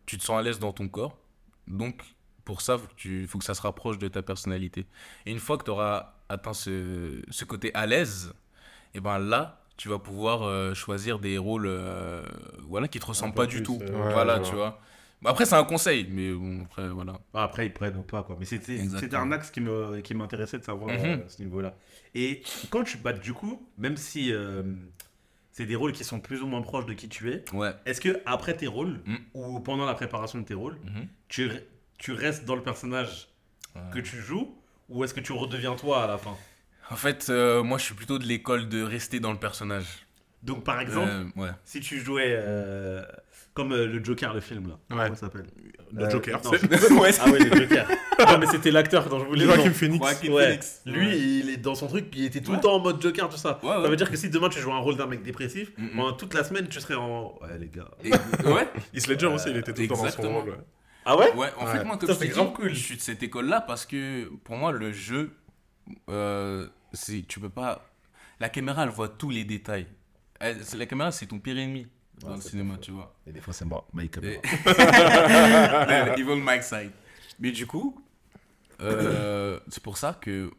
tu te sens à l'aise dans ton corps. Donc, pour ça, il faut, que tu- faut que ça se rapproche de ta personnalité. Et une fois que tu auras atteint ce, ce côté à l'aise, et ben là, tu vas pouvoir euh, choisir des rôles euh, voilà, qui te ressemblent pas du tout. euh, voilà, tu vois. Bah, Après, c'est un conseil, mais bon, après, voilà. Ah, Après, ils prennent ou pas, quoi. Mais c'était un axe qui me- qui m'intéressait de savoir Mhm. euh, ce niveau-là. Et quand tu bats, du coup, même si euh, c'est des rôles qui sont plus ou moins proches de qui tu es, Ouais. est-ce que après tes rôles, Mm. ou pendant la préparation de tes rôles, Mhm. tu, tu restes dans le personnage Ouais. que tu joues, ou est-ce que tu redeviens toi à la fin? En fait, euh, moi, je suis plutôt de l'école de rester dans le personnage. Donc, par exemple, Euh, ouais. si tu jouais euh, comme euh, le Joker, le film là. Ouais. Comment ça s'appelle? Le Euh, Joker. non, ouais, Ah ouais, le Joker. non, mais c'était l'acteur dont je voulais Joaquin. Phoenix. Ouais. Phoenix. Lui, il est dans son truc, puis il était tout Ouais. le temps en mode Joker, tout ça. Ouais, ouais. Ça veut dire que si demain tu joues un rôle d'un mec dépressif, Mm, pendant toute la semaine, tu serais en. Ouais, les gars. Et- ouais. Heath Ledger aussi, il était tout le temps dans son rôle. Ouais. Ah ouais Ouais, en Ouais. fait, moi, comme Ça, je dit, cool. je suis de cette école-là parce que pour moi, le jeu, euh, c'est, tu peux pas. La caméra, elle voit tous les détails. Elle- la caméra, c'est ton pire ennemi dans Ouais, le cinéma, tu vois. Et des fois, c'est moi, Mike. Et- Le Evil Mike Side. Mais du coup, euh, c'est pour ça que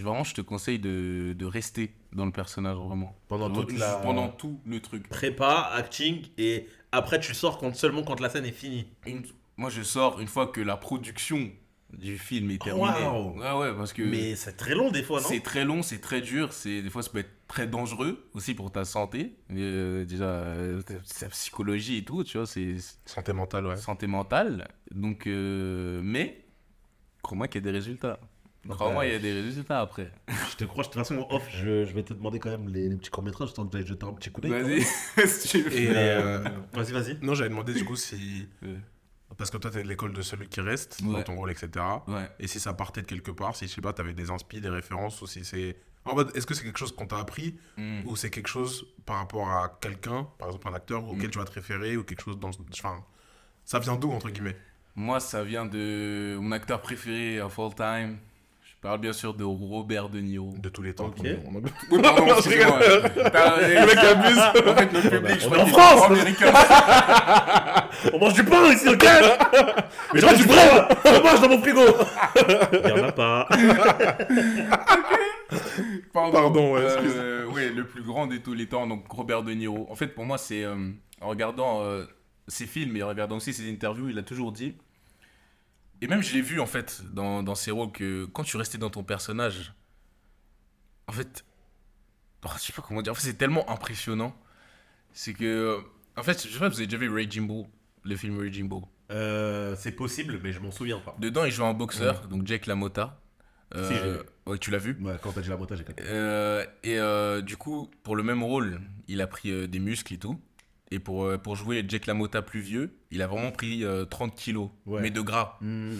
vraiment, je te conseille de, de rester dans le personnage, vraiment. Pendant toute Juste la. Pendant tout le truc. Prépa, acting, et après, tu sors quand, seulement quand la scène est finie. Une- moi, je sors une fois que la production du film est terminée. Waouh. Ouais, ouais, parce que Mais c'est très long, des fois, non? c'est très long, c'est très dur, c'est des fois ça peut être très dangereux aussi pour ta santé. Euh, déjà, euh, sa psychologie et tout, tu vois, c'est Santé mentale, ouais. santé mentale. Donc, euh, mais crois-moi qu'il y a des résultats. Crois-moi, il y a des résultats après. Je te crois, de toute façon, off, je, je vais te demander quand même les, les petits courts-métrages, que j'aille jeter un petit coup d'œil. Vas-y, si tu veux. Et, Mais, euh, euh, Vas-y, vas-y. Non, j'avais demandé du coup si. Parce que toi, t'es de l'école de celui qui reste dans Ouais. ton rôle, etc. Ouais. Et si ça partait de quelque part, si je sais pas, t'avais des inspi, des références, ou si c'est. En mode, est-ce que c'est quelque chose qu'on t'a appris, Mm. ou c'est quelque chose par rapport à quelqu'un, par exemple un acteur auquel Mm. tu vas te référer, ou quelque chose dans. Enfin, ça vient d'où, entre guillemets? Moi, ça vient de mon acteur préféré of all time. Je parle bien sûr de Robert De Niro. De tous les temps. On- Oui, pardon, excusez-moi. T'as- Le mec abuse. En fait, le public, je On crois est en France américain. On mange du pain ici, ok? Mais je du vrai On mange dans mon frigo Il y en a pas. Pardon, Pardon, ouais, Euh, ouais, le plus grand de tous les temps, donc Robert De Niro. En fait, pour moi, c'est euh, en regardant euh, ses films et en regardant aussi ses interviews, il a toujours dit. Et même, je l'ai vu en fait dans, dans ses rôles que quand tu restais dans ton personnage, en fait, oh, je sais pas comment dire, en fait, c'est tellement impressionnant. C'est que, en fait, je sais pas vous avez déjà vu Raging Bull, le film Raging Bull? Euh, c'est possible, mais je m'en souviens pas. Dedans, il joue un boxeur, donc Jake LaMotta. Euh, Si, ouais, tu l'as vu? Ouais, quand t'as dit la montage, j'ai capté. Euh, et euh, du coup, pour le même rôle, il a pris des muscles et tout. Et pour, euh, pour jouer Jack LaMotta plus vieux, il a vraiment pris euh, 30 kilos, Ouais. mais de gras. Mmh.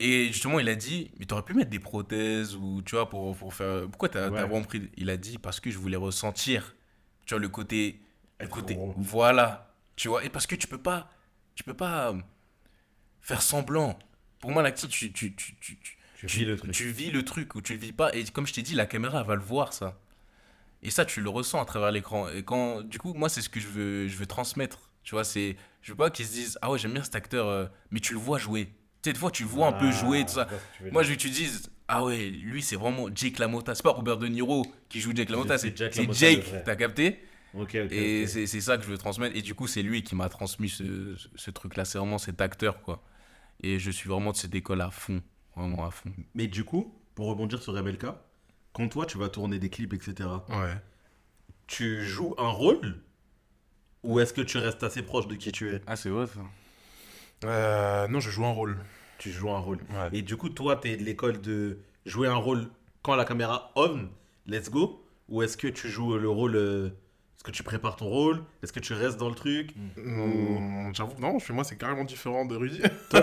Et justement, il a dit, mais t'aurais pu mettre des prothèses ou tu vois, pour, pour faire. Pourquoi t'as Ouais. vraiment pris. Il a dit, parce que je voulais ressentir, tu vois, le côté. Le Être côté rond. voilà, tu vois. Et parce que tu peux pas. Tu peux pas euh, faire semblant. Pour moi, l'acting, tu, tu, tu, tu, tu, Tu vis le truc. tu vis le truc ou tu le vis pas. Et comme je t'ai dit, la caméra elle va le voir ça. Et ça, tu le ressens à travers l'écran. Et quand, du coup, moi, c'est ce que je veux, je veux transmettre. Tu vois, c'est, je veux pas qu'ils se disent, ah ouais, j'aime bien cet acteur, euh, mais tu le vois jouer. Tu sais, des fois, tu le vois un peu jouer, tout ça. Moi, je veux que tu dises, ah ouais, lui, c'est vraiment Jake LaMotta. C'est pas Robert De Niro qui joue Jake LaMotta, C'est Jake. T'as capté? Ok, ok. Et ok. c'est c'est ça que je veux transmettre. Et du coup, c'est lui qui m'a transmis ce, ce truc-là. C'est vraiment cet acteur, quoi. Et je suis vraiment de cette école à fond. Vraiment à fond. Mais du coup, pour rebondir sur MLK, quand toi tu vas tourner des clips, etc., Ouais. tu joues un rôle Ou est-ce que tu restes assez proche de qui tu es? Ah, c'est vrai ça. Euh, non, je joue un rôle. Tu joues un rôle. Ouais. Et du coup, toi, tu es de l'école de jouer un rôle quand la caméra on, let's go Ou est-ce que tu joues le rôle. Que tu prépares ton rôle Est-ce que tu restes dans le truc Mmh, J'avoue, non, chez moi, c'est carrément différent de Rudy. Toi,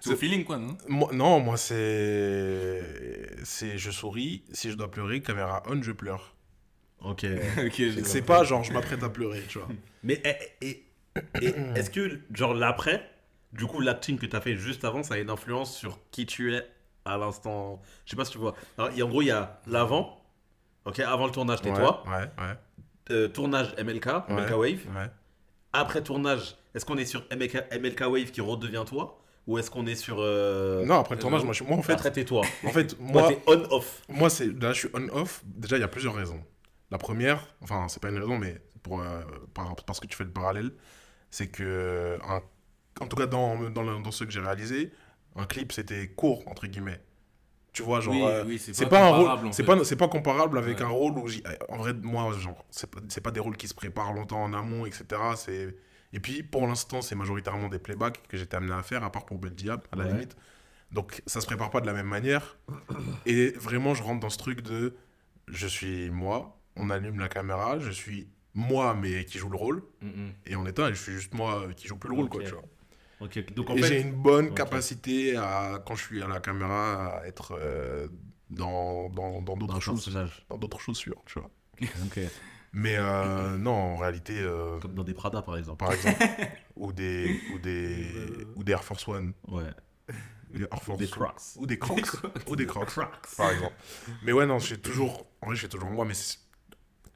c'est feeling, quoi, non Moi- non, moi, c'est. C'est je souris. Si je dois pleurer, caméra on, je pleure. Ok. Ok, C'est pas genre je m'apprête à pleurer, tu vois. Mais et, et- et est-ce que, genre, l'après, du coup, l'acting que tu as fait juste avant, ça a une influence sur qui tu es à l'instant? Je sais pas si tu vois. Alors, il y a- en gros, il y a l'avant. Ok, avant le tournage, t'es ouais, toi. Ouais, ouais. Euh, tournage MLK, MLK Wave. Après tournage, est-ce qu'on est sur MLK, MLK Wave qui redevient toi Ou est-ce qu'on est sur. euh, Non, après le tournage, moi, je, moi en fait, Après, toi. en fait, Moi, moi, t'es on-off. moi c'est là, je suis on-off. Déjà, il y a plusieurs raisons. La première, enfin, c'est pas une raison, mais pour, euh, par- parce que tu fais le parallèle, c'est que, un- en tout cas, dans, dans, le- dans ce que j'ai réalisé, un clip, c'était court, entre guillemets. Tu vois, genre. Oui, euh, oui, c'est pas, pas un comparable, rôle, c'est pas, c'est pas comparable avec Ouais. un rôle où, en vrai, moi, genre, c'est pas, c'est pas des rôles qui se préparent longtemps en amont, etc. C'est et puis pour l'instant, c'est majoritairement des playbacks que j'étais amené à faire, à part pour Belgiab, à la Ouais. limite. Donc ça se prépare pas de la même manière. Et vraiment, je rentre dans ce truc de, je suis moi, on allume la caméra, je suis moi, mais qui joue le rôle. Et en étant, je suis juste moi euh, qui joue plus le rôle, quoi, tu vois. Ok, ok. donc en et j'ai fait, une bonne capacité à, quand je suis à la caméra, à être euh, dans dans d'autres choses, dans d'autres chaussures, tu vois. Ok. Mais euh, non, en réalité, euh, Comme dans des Prada par exemple. par exemple, ou des ou des ou des Air Force One, Ouais. des Air Force Des Crocs. ou des Crocs, ou des Crocs, Crocs. par exemple. Mais ouais, non, j'ai toujours, en vrai, j'ai toujours moi, mais c'est-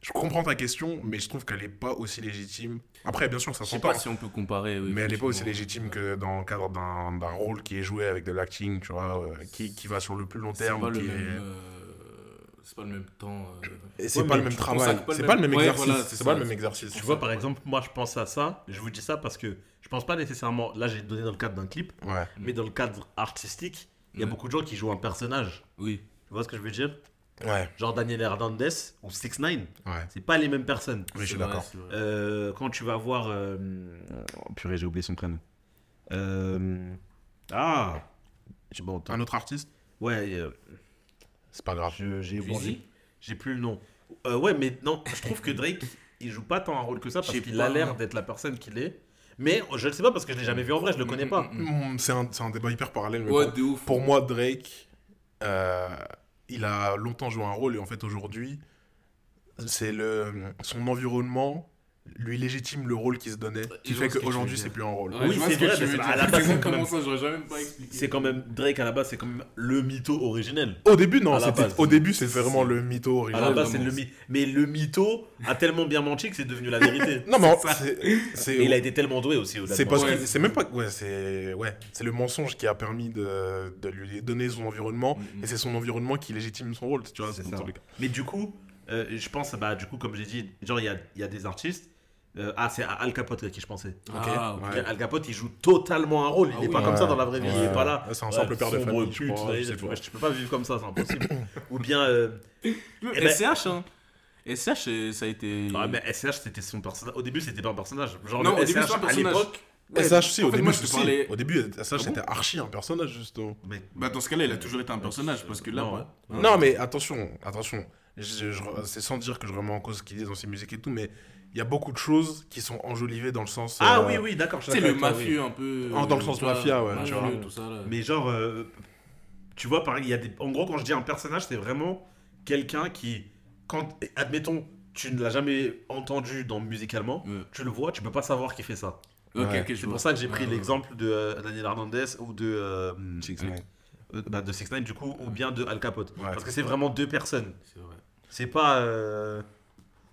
je comprends ta question, mais je trouve qu'elle est pas aussi légitime. Après, bien sûr, ça Je sais s'entend. pas si on peut comparer. oui, Mais elle n'est pas aussi légitime que dans le cadre d'un rôle qui est joué avec de l'acting, tu vois, euh, qui, qui va sur le plus long C'est terme. pas le même. euh, C'est pas le même temps. euh, Et c'est Ouais, pas le même travail, pas c'est pas le même- exercice. voilà, c'est c'est pas ça. le même exercice. Tu vois, par exemple, moi je pense à ça, je vous dis ça parce que je pense pas nécessairement, là j'ai donné dans le cadre d'un clip, Ouais. mais dans le cadre artistique, il y a Ouais. beaucoup de gens qui jouent un personnage. Oui. Tu vois ce que je veux dire? Ouais, Genre Daniel Hernandez ou 6 9 ouais. c'est pas les mêmes personnes. Oui, je suis d'accord. Euh, quand tu vas voir. euh, oh, purée, j'ai oublié son prénom. Euh, ah Bon. Un autre artiste Ouais, euh, C'est pas grave. je- j'ai oublié. J'ai plus le nom. Euh, ouais, mais non, je trouve que Drake, il joue pas tant un rôle que ça parce qu'il a l'air d'être la personne qu'il est. Mais je ne sais pas parce que je l'ai jamais vu en vrai, je le connais pas. Mm, C'est un, c'est un débat hyper parallèle. Mais Ouais, pour, de ouf. pour moi, Drake, euh, il a longtemps joué un rôle et en fait, aujourd'hui, c'est le son environnement lui légitime le rôle qu'il se donnait, qui fait qu'aujourd'hui, c'est plus un rôle. Ouais, Oui, c'est ce vrai, tu à la base, C'est quand même- ça, j'aurais jamais pas expliqué. C'est quand même Drake à la base, c'est quand même le mytho originel. Au début, non, À au début, c'est vraiment le mytho À original. la base, c'est le mytho. Mais le mytho a tellement bien menti que c'est devenu la vérité. Non, mais C'est il a été tellement doué aussi. honnêtement. C'est parce Ouais, que c'est même pas ouais c'est ouais c'est le mensonge qui a permis de, de lui donner son environnement et c'est son environnement qui légitime son rôle tu vois. Mais du coup, euh, je pense, bah, du coup, comme j'ai dit, genre, il y a, il y a des artistes. Euh, ah, c'est Al Capote à qui je pensais. Ah. Al Capote, il joue totalement un rôle. Il Ah n'est oui. pas comme Ouais. ça dans la vraie vie. Il Ouais. est pas là. Ouais, c'est un simple père de famille, je pute, crois, ouais, je, je peux pas vivre comme ça, c'est impossible. Ou bien. euh, eh ben- SCH, hein. SCH, ça a été. ah, mais SCH, c'était son personnage. Au début, c'était pas un personnage. Genre, Non, le au début, SCH, c'est pas un à personnage. l'époque. Ouais, SH si au fait, début moi, je te si. parlais- au début SH Ah bon c'était archi un personnage justement. Mais, Bah, dans ce cas-là, il a toujours été un personnage parce que là. Non, ouais. Non mais attention attention Je- je- c'est sans dire que je remets en cause ce qu'il dit dans ses musiques et tout mais il y a beaucoup de choses qui sont enjolivées dans le sens Ah euh, oui, oui, d'accord. sais, le oui. mafieux un peu. Ah, dans le euh, sens tu vois, mafia, ouais, tu mafieux, vois. tout ça, là. Mais genre, euh, tu vois, pareil, il y a des... en gros, quand je dis un personnage, c'est vraiment quelqu'un qui, quand, admettons, tu ne l'as jamais entendu dans musicalement, Ouais. tu le vois, tu peux pas savoir qui fait ça. Ouais. C'est vois. pour ça que j'ai pris Ouais, l'exemple de euh, Daniel Hernandez ou de euh, euh, bah, de 6 du coup, ou bien de Al Capote. Ouais. Parce que c'est vraiment deux personnes. C'est vrai. C'est pas, euh,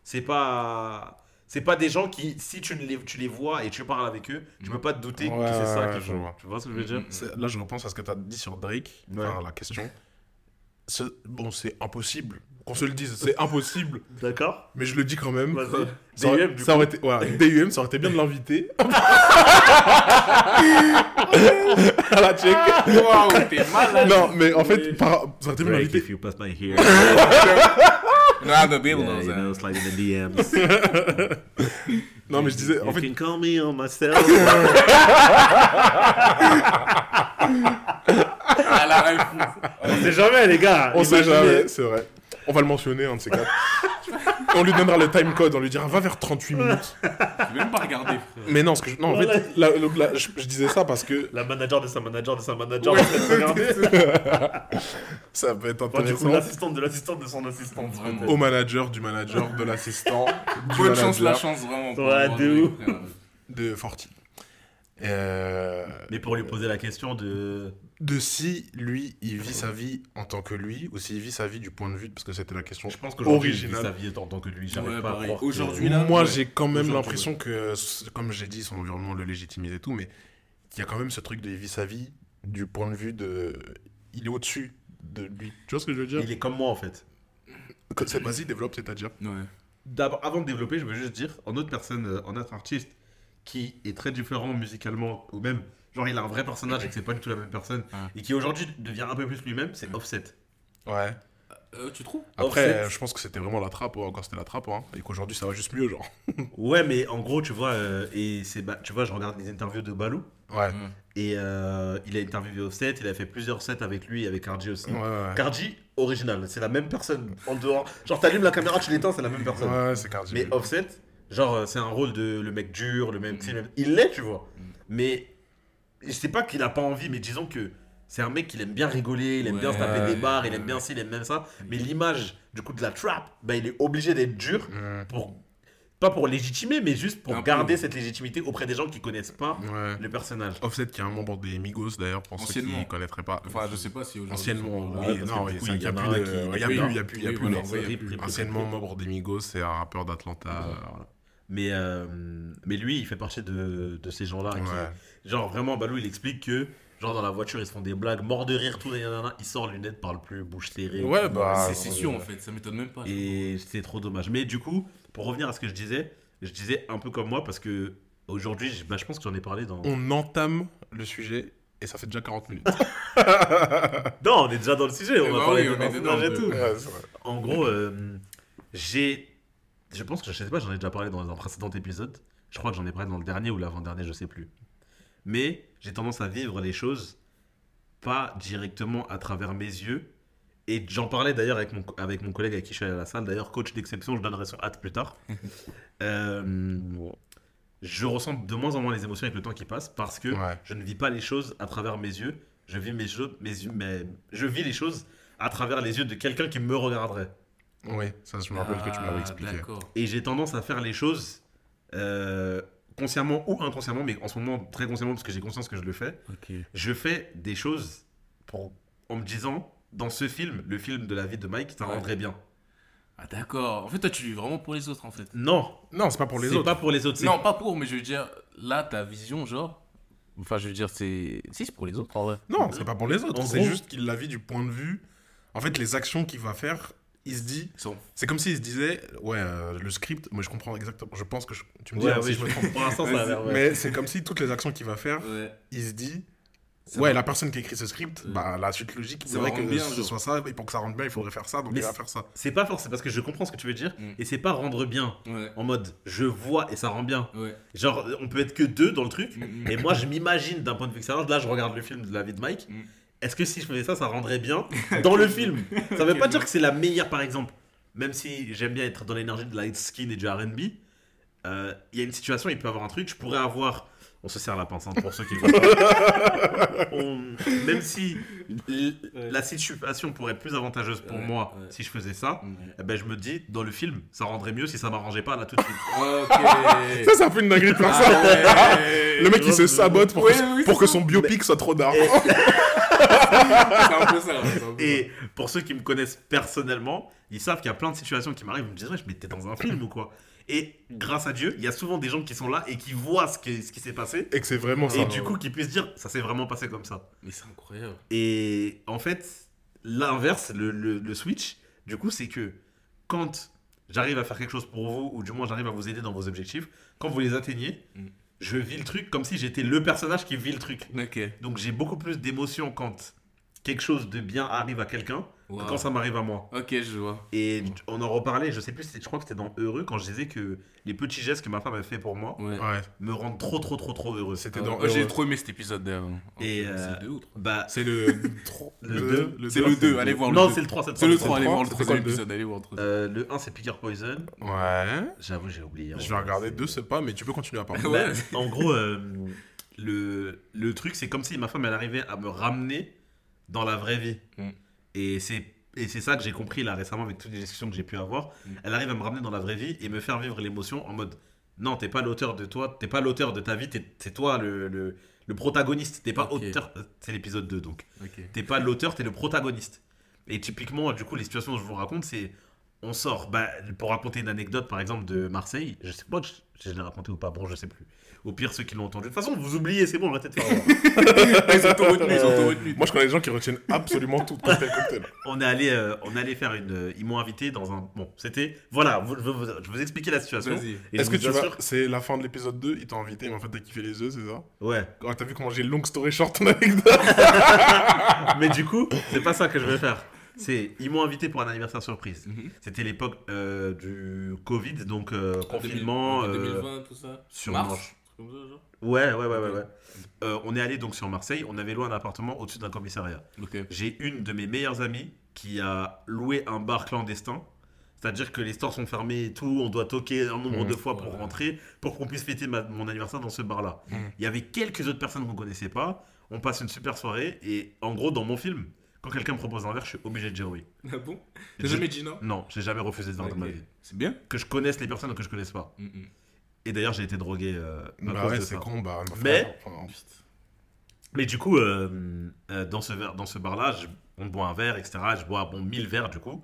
c'est pas, c'est pas des gens qui, si tu ne les, tu les vois et tu parles avec eux, tu peux pas te douter Ouais, que c'est ça qu'ils je font. vois. Tu vois ce que je veux dire? Là, je repense à ce que tu as dit sur Drake, Ouais. enfin, la question. Bon, c'est impossible. Qu'on se le dise, c'est impossible. D'accord. Mais je le dis quand même. Ça aurait, DUM, du ça aurait été, voilà, DUM, ça aurait été bien de l'inviter. à la check. Waouh, t'es malade. Non, mais en fait, par- ça aurait été bien de l'inviter. you my here, Non, the bill, yeah, non, you know, slide in the DMs. Non, mais je disais, en you fait, can call me on myself. La ref. On sait jamais, les gars. on sait Imaginez. jamais, c'est vrai. On va le mentionner, un de ces quatre. on lui donnera le time code, on lui dira, va vers 38 minutes. J'ai même pas regardé, frère. Mais non, ce que je, non en Voilà. fait, la- la- la- je, je disais ça parce que La manager de sa manager de sa manager. De regarder. ça peut être Enfin, du coup, intéressant. l'assistante de l'assistante de son assistante. Vraiment. Au manager, du manager, de l'assistant, du Bonne chance, la chance, vraiment. pour Ouais, avoir de des- ouf. de Forti. Euh, Mais pour lui poser la question de. De si lui, il vit sa vie en tant que lui, ou s'il vit sa vie du point de vue, parce que c'était la question Je pense originale. sa vie en tant que lui. J'arrive Ouais, pas à pareil. croire. que- Aujourd'hui, là, Moi, ouais. j'ai quand même l'impression que, comme j'ai dit, son environnement le légitimise et tout, mais il y a quand même ce truc de il vit sa vie du point de vue de. Il est au-dessus de lui. Tu vois ce que je veux dire? Il est comme moi en fait. Que- c'est- Vas-y, développe, c'est-à-dire. Ouais. D'abord, avant de développer, je veux juste dire, en autre personne, euh, en autre artiste qui est très différent musicalement, ou même, genre, il a un vrai personnage et que c'est pas du tout la même personne, Ouais. et qui aujourd'hui devient un peu plus lui-même, c'est Offset. Ouais. Euh, tu trouves Après, Offset. je pense que c'était vraiment la trappe ouais, quand c'était la trappe, hein, et qu'aujourd'hui ça va juste mieux, genre. Ouais, mais en gros, tu vois, euh, et c'est, bah, tu vois, je regarde les interviews de Balou. Ouais. Et euh, il a interviewé Offset, il a fait plusieurs sets avec lui et avec Karji aussi. Ouais, ouais. Karji, original, c'est la même personne en dehors. Genre, t'allumes la caméra, tu l'éteins, c'est la même personne. Ouais, c'est Cardi. Mais Offset, genre, euh, c'est un rôle de le mec dur, le même. c'est le même- Il l'est, tu vois. Mm. Mais je sais pas qu'il a pas envie, mais disons que c'est un mec qui aime bien rigoler, il aime bien se taper des barres, il aime bien ci, il aime bien ça. Mais l'image, du coup, de la trap, bah, il est obligé d'être dur pour. Pas pour légitimer, mais juste pour Un peu. garder cette légitimité auprès des gens qui connaissent pas Ouais. le personnage. Offset qui est un membre des Migos d'ailleurs, pour ceux qui ne connaîtraient pas. Enfin, je sais pas si aujourd'hui. Anciennement, oui, non, il y qu'il y a plus Il y a plus. Anciennement membre des Migos, c'est un rappeur d'Atlanta. Mais, euh, mais lui, il fait partie de, de ces gens-là. qui-. Genre, vraiment, Balou, il explique que, genre, dans la voiture, ils se font des blagues, mort de rire, tout, nanana, il sort lunettes, parle plus, bouche serrée. Ouais, bah. C'est sûr en fait, ça m'étonne même pas. Et c'est trop dommage. Mais du coup, pour revenir à ce que je disais, je disais un peu comme moi parce que aujourd'hui, je- bah, je pense que j'en ai parlé dans. On entame le sujet et ça fait déjà 40 minutes. Non, on est déjà dans le sujet, on Eh va bah parler oui, de on et tout. Ouais. En gros, euh, j'ai. Je pense que je sais pas, j'en ai déjà parlé dans un précédent épisode. Je crois que j'en ai parlé dans le dernier ou l'avant-dernier, je sais plus. Mais j'ai tendance à vivre les choses pas directement à travers mes yeux. Et j'en parlais d'ailleurs avec mon, avec mon collègue avec qui je suis allé à la salle. D'ailleurs, coach d'exception, je donnerai son hâte plus tard. Euh, je ressens de moins en moins les émotions avec le temps qui passe parce que Ouais. je ne vis pas les choses à travers mes yeux. Je vis mes mes yeux, mais je vis les choses à travers les yeux de quelqu'un qui me regarderait. Oui, ça je me rappelle que tu m'avais Ah, expliqué. D'accord. Et j'ai tendance à faire les choses euh, consciemment ou inconsciemment, mais en ce moment très consciemment parce que j'ai conscience que je le fais. Ok. Je fais des choses pour, en me disant, dans ce film, le film de la vie de Mike, ça Ouais. rendrait bien. Ah d'accord. En fait, toi, tu vis vraiment pour les autres en fait. Non, Non, c'est pas pour les c'est autres. pas pour les autres. c'est- Non, pas pour, mais je veux dire, là, ta vision, genre. Enfin, je veux dire, c'est. Si, c'est pour les autres en vrai. Non, c'est pas pour les autres. C'est juste qu'il la vit du point de vue. En fait, les actions qu'il va faire, il se dit. C'est comme s'il se disait, ouais, euh, le script, moi je comprends exactement. Je pense que je- tu me dis Ouais, hein, oui, si je me trompe. pour l'instant, ça a l'air. ouais. Mais c'est comme si toutes les actions qu'il va faire, Ouais. il se dit. Ouais, la personne qui écrit ce script, bah, la suite logique, c'est vrai que bien, ce soit ça, et pour que ça rentre bien, il faudrait faire ça, donc Mais il va faire ça. C'est pas forcément parce que je comprends ce que tu veux dire, Mm. et c'est pas rendre bien en mode je vois et ça rend bien. Genre, on peut être que deux dans le truc, Mm, mm. et moi je m'imagine d'un point de vue extérieur, là je regarde le film de la vie de Mike, Mm. Est-ce que si je faisais ça, ça rendrait bien dans le film? Ça veut pas dire que c'est la meilleure par exemple, même si j'aime bien être dans l'énergie de light skin et du RB, euh, il y a une situation, il peut y avoir un truc, je pourrais avoir. On se serre la pince hein, pour ceux qui le voient pas. On- Même si l- la situation pourrait être plus avantageuse pour Ouais, moi ouais. si je faisais ça, eh ben, je me dis, dans le film, ça rendrait mieux si ça m'arrangeait pas là tout de suite. Ok. Ça, c'est un peu une dinguerie de faire ça. Ah ouais. Le mec, il se sabote pour, Oui, que, oui, pour c'est que ça. son biopic soit trop d'argent. C'est un peu ça. c'est un peu Et pour ceux qui me connaissent personnellement, ils savent qu'il y a plein de situations qui m'arrivent. Ils me disent, ouais, mais t'es dans un film ou quoi? Et grâce à Dieu, il y a souvent des gens qui sont là et qui voient ce qui, ce qui s'est passé. Et que c'est vraiment ça. Et du coup, qui puissent dire, ça s'est vraiment passé comme ça. Mais c'est incroyable. Et en fait, l'inverse, le, le- le switch, du coup, c'est que quand j'arrive à faire quelque chose pour vous, ou du moins j'arrive à vous aider dans vos objectifs, quand vous les atteignez, Mm. je vis le truc comme si j'étais le personnage qui vit le truc. Donc j'ai beaucoup plus d'émotions quand quelque chose de bien arrive à quelqu'un Wow. quand ça m'arrive à moi. Ok, je vois. Et on en reparlait, je sais plus, je crois que c'était dans Heureux quand je disais que les petits gestes que ma femme a fait pour moi Ouais. Ouais, me rendent trop trop trop trop heureux. c'était dans. oh, J'ai trop aimé cet épisode d'ailleurs. Et, C'est euh, le deux ou trois Bah C'est le. Le le deux. le C'est deux. le 2, allez voir le non, deux. c'est le 3, c'est le 3. C'est le c'est 3, allez le voir le trois, troisième c'est quoi le épisode, allez voir le troisième. Euh, le 1 c'est Picker Poison. Ouais. J'avoue, j'ai oublié. Je vais regarder deux, c'est pas, mais tu peux continuer à parler. Ouais. Bah, en gros, euh, le, le truc, c'est comme si ma femme, elle arrivait à me ramener dans la vraie vie. Mm. Et c'est et c'est ça que j'ai compris là récemment avec toutes les discussions que j'ai pu avoir. Mm. Elle arrive à me ramener dans la vraie vie et me faire vivre l'émotion en mode non, t'es pas l'auteur de toi, t'es pas l'auteur de ta vie, t'es- c'est toi le, le, le protagoniste. T'es pas Ok. auteur. C'est l'épisode 2 donc. T'es pas l'auteur, t'es le protagoniste. Et typiquement, du coup, les situations que je vous raconte, c'est on sort. Bah, pour raconter une anecdote, par exemple, de Marseille, je sais pas si je l'ai raconté ou pas, bon, je sais plus. Au pire, ceux qui l'ont entendu. De toute façon, vous oubliez, c'est bon, arrêtez de faire. Ah, ils ont tout retenu, ils ont tout retenu. Moi, je connais des gens qui retiennent absolument tout cocktail cocktail. on est allé, euh, on est allé faire une. euh, ils m'ont invité dans un. Bon, c'était. Voilà, vous- je vais vous, je vais vous expliquer la situation. Vas-y. Et je Est-ce que vous tu vas. assure- C'est la fin de l'épisode 2, ils t'ont invité, mais en fait, t'as kiffé les œufs, c'est ça? Ouais. Quand t'as vu comment j'ai long story short ton anecdote? Mais du coup, c'est pas ça que je vais faire. C'est, ils m'ont invité pour un anniversaire surprise. Mhm. C'était l'époque euh, du Covid, donc euh, Ah, confinement. 2000, euh, 2020, tout ça. sur Mars, Manche. Truc comme ça, genre. Ouais, ouais, ouais, ouais. Euh, on est allé donc sur Marseille. On avait loué un appartement au-dessus d'un commissariat. Ok. J'ai une de mes meilleures amies qui a loué un bar clandestin. C'est-à-dire que les stores sont fermés et tout, on doit toquer un nombre Mmh, de fois pour rentrer, pour qu'on puisse fêter ma- mon anniversaire dans ce bar-là. Mmh. Il y avait quelques autres personnes qu'on connaissait pas, on passe une super soirée, et en gros, dans mon film, quand quelqu'un me propose un verre, je suis obligé de dire oui. Ah bon? Je- T'as jamais dit non? Non, j'ai jamais refusé de verre dans ma vie. C'est bien? Que je connaisse les personnes ou que je connaisse pas. Mhm. Et d'ailleurs, j'ai été drogué euh, à Bah cause ouais, de c'est ça. con, bah. ma Mais- enfin, Mais du coup, euh, euh, dans ce, verre- dans ce bar-là, je- on boit un verre, etc. Je bois bon 1000 verres du coup.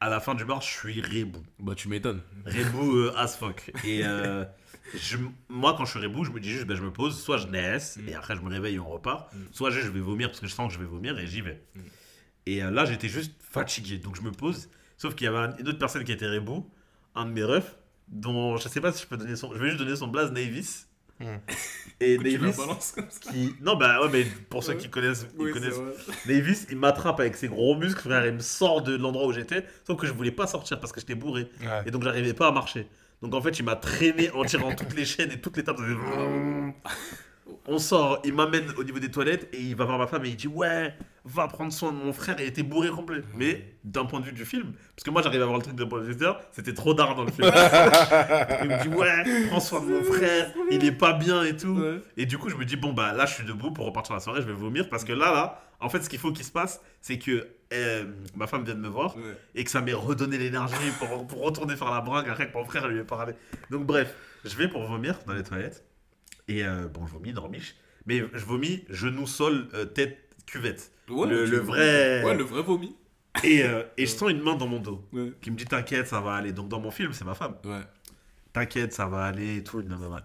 À la fin du bar, je suis rebou. Bah, tu m'étonnes. Rebou euh, as fuck. Et euh, je- moi, quand je suis rebou, je me dis juste, ben, je me pose, soit je naisse, Mm. et après je me réveille et on repart, Mm. soit je vais vomir parce que je sens que je vais vomir et j'y vais. Mm. Et euh, là, j'étais juste fatigué, donc je me pose. Sauf qu'il y avait un- une autre personne qui était rebou, un de mes refs, dont je sais pas si je peux donner son. Je vais juste donner son blaze, Navis. Mm. Et Navis. comme ça. Qui... Non, bah ouais, mais pour ceux qui connaissent, ils Oui, connaissent. Davis, il m'attrape avec ses gros muscles, frère, il me sort de l'endroit où j'étais, sauf que je voulais pas sortir parce que j'étais bourré. Ouais. Et donc j'arrivais pas à marcher. Donc en fait, il m'a traîné en tirant toutes les chaînes et toutes les tables. On sort, il m'amène au niveau des toilettes et il va voir ma femme et il dit Ouais, va prendre soin de mon frère. Et il était bourré complet. Mais d'un point de vue du film, parce que moi j'arrivais à voir le truc d'un point de vue c'était trop d'art dans le film. il me dit Ouais, prends soin de mon frère, il est pas bien et tout. Ouais. Et du coup, je me dis, bon, bah là, je suis debout pour repartir la soirée, je vais vomir. Parce que là, là, en fait, ce qu'il faut qu'il se passe, c'est que euh, ma femme vient de me voir Ouais. et que ça m'ait redonné l'énergie pour, pour retourner faire la brague après que mon frère lui ait parlé. Donc, bref, je vais pour vomir dans les toilettes. Et euh, bon, je vomis, dormiche. Mais je vomis genou, sol, euh, tête, cuvette. Ouais, Le- vrai- Ouais, le vrai vomi. Et, euh, et je sens une main dans mon dos Ouais. qui me dit, t'inquiète, ça va aller. Donc, dans mon film, c'est ma femme. Ouais. T'inquiète, ça va aller et tout.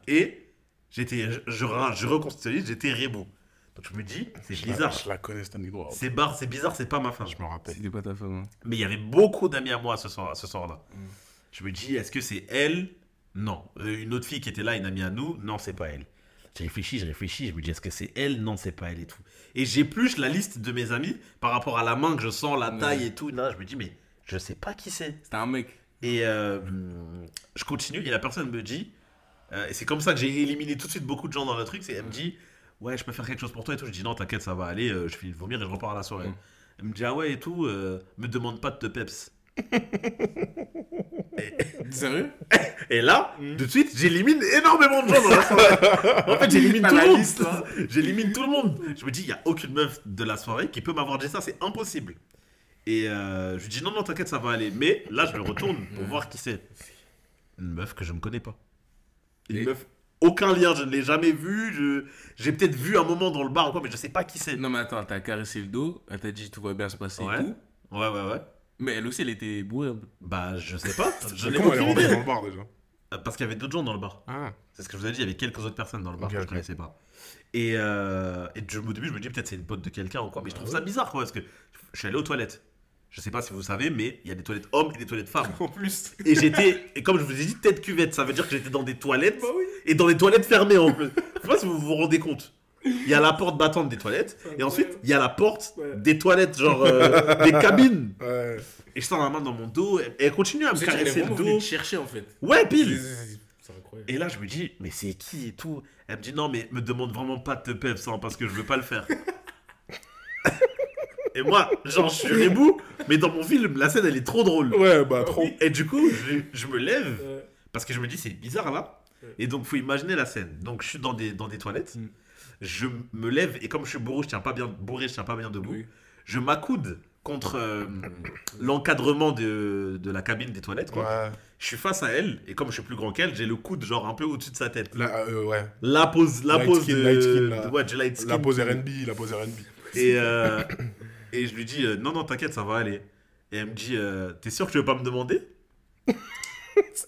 Et j'étais, je, je, je j'étais rebou. Donc, je me dis, c'est la- bizarre. Je la connais, cette anecdote. C'est bar, c'est bizarre, c'est pas ma femme. Je me rappelle. C'était pas ta femme. hein. Mais il y avait beaucoup d'amis à moi ce soir, ce soir-là. Mm. Je me dis, est-ce que c'est elle Non. Euh, une autre fille qui était là, une amie à nous Non, c'est pas elle. J'ai réfléchi, j'ai réfléchi, je me dis, est-ce que c'est elle? Non, c'est pas elle et tout. Et j'épluche la liste de mes amis par rapport à la main que je sens, la taille et tout. Là, je me dis, mais je sais pas qui c'est. C'était un mec. Et euh, je continue et la personne me dit, euh, et c'est comme ça que j'ai éliminé tout de suite beaucoup de gens dans le truc, c'est elle me dit, ouais, je peux faire quelque chose pour toi et tout. Je dis, non, t'inquiète, ça va aller, je finis de vomir et je repars à la soirée. Mm. Elle me dit, ah ouais et tout, euh, me demande pas de te peps. Sérieux? Et là, Mm. tout de suite, j'élimine énormément de gens dans la soirée. en fait, j'élimine tout le monde. liste, là. J'élimine tout le monde. Je me dis, il y a aucune meuf de la soirée qui peut m'avoir dit ça, c'est impossible. Et euh, je lui dis, non, non, t'inquiète, ça va aller. Mais là, je me retourne pour voir qui c'est. Une meuf que je ne connais pas. Une Et- meuf, aucun lien, je ne l'ai jamais vue. Je... J'ai peut-être vu un moment dans le bar ou quoi, mais je sais pas qui c'est. Non, mais attends, t'as caressé le dos, elle t'a dit tout va bien se passer Ouais. et tout. Ouais, ouais, ouais. Mais elle aussi, elle était bourrée. Bah, je sais pas. Je n'ai comment elle est aucune rentrée idée. dans le bar déjà Euh, Parce qu'il y avait d'autres gens dans le bar. Ah, C'est ce que je vous ai dit, il y avait quelques autres personnes dans le bar Ok, que je ok. connaissais pas. Et, euh, et je- au début, je me dis peut-être c'est une pote de quelqu'un ou quoi, mais je trouve ça bizarre quoi, parce que je suis allé aux toilettes. Je sais pas si vous savez, mais il y a des toilettes hommes et des toilettes femmes. En plus. Et j'étais, et comme je vous ai dit, tête cuvette, ça veut dire que j'étais dans des toilettes Bah oui. et dans des toilettes fermées en plus. Je sais pas si vous vous rendez compte. Il y a la porte battante des toilettes et ensuite il y a la porte Ouais. des toilettes, genre euh, des cabines. ouais. Et je sens la main dans mon dos et elle continue à me caresser le dos. chercher en fait. Ouais, pile. C'est incroyable. Et là, je me dis, mais c'est qui et tout? Elle me dit, non, mais me demande vraiment pas de te peps hein, parce que je veux pas le faire. et moi, genre, je suis rebou, mais dans mon film, la scène, elle est trop drôle. Ouais, bah trop. Et du coup, je, je me lève Ouais. parce que je me dis, c'est bizarre là. Ouais. Et donc, faut imaginer la scène. Donc, je suis dans des, dans des toilettes. Mm. Je me lève et comme je suis bourré, je tiens pas bien, bourré, je tiens pas bien debout. Oui. Je m'accoude contre euh, l'encadrement de, de la cabine des toilettes. Quoi. Ouais. Je suis face à elle et comme je suis plus grand qu'elle, j'ai le coude genre un peu au-dessus de sa tête. Là, euh, ouais. La pose, la Light pose skin, de, light skin, de- ouais, light skin. La pose RB, la pose RB. Et, euh, et je lui dis, euh, non, non, t'inquiète, ça va aller. Et elle me dit, euh, t'es sûr que tu veux pas me demander?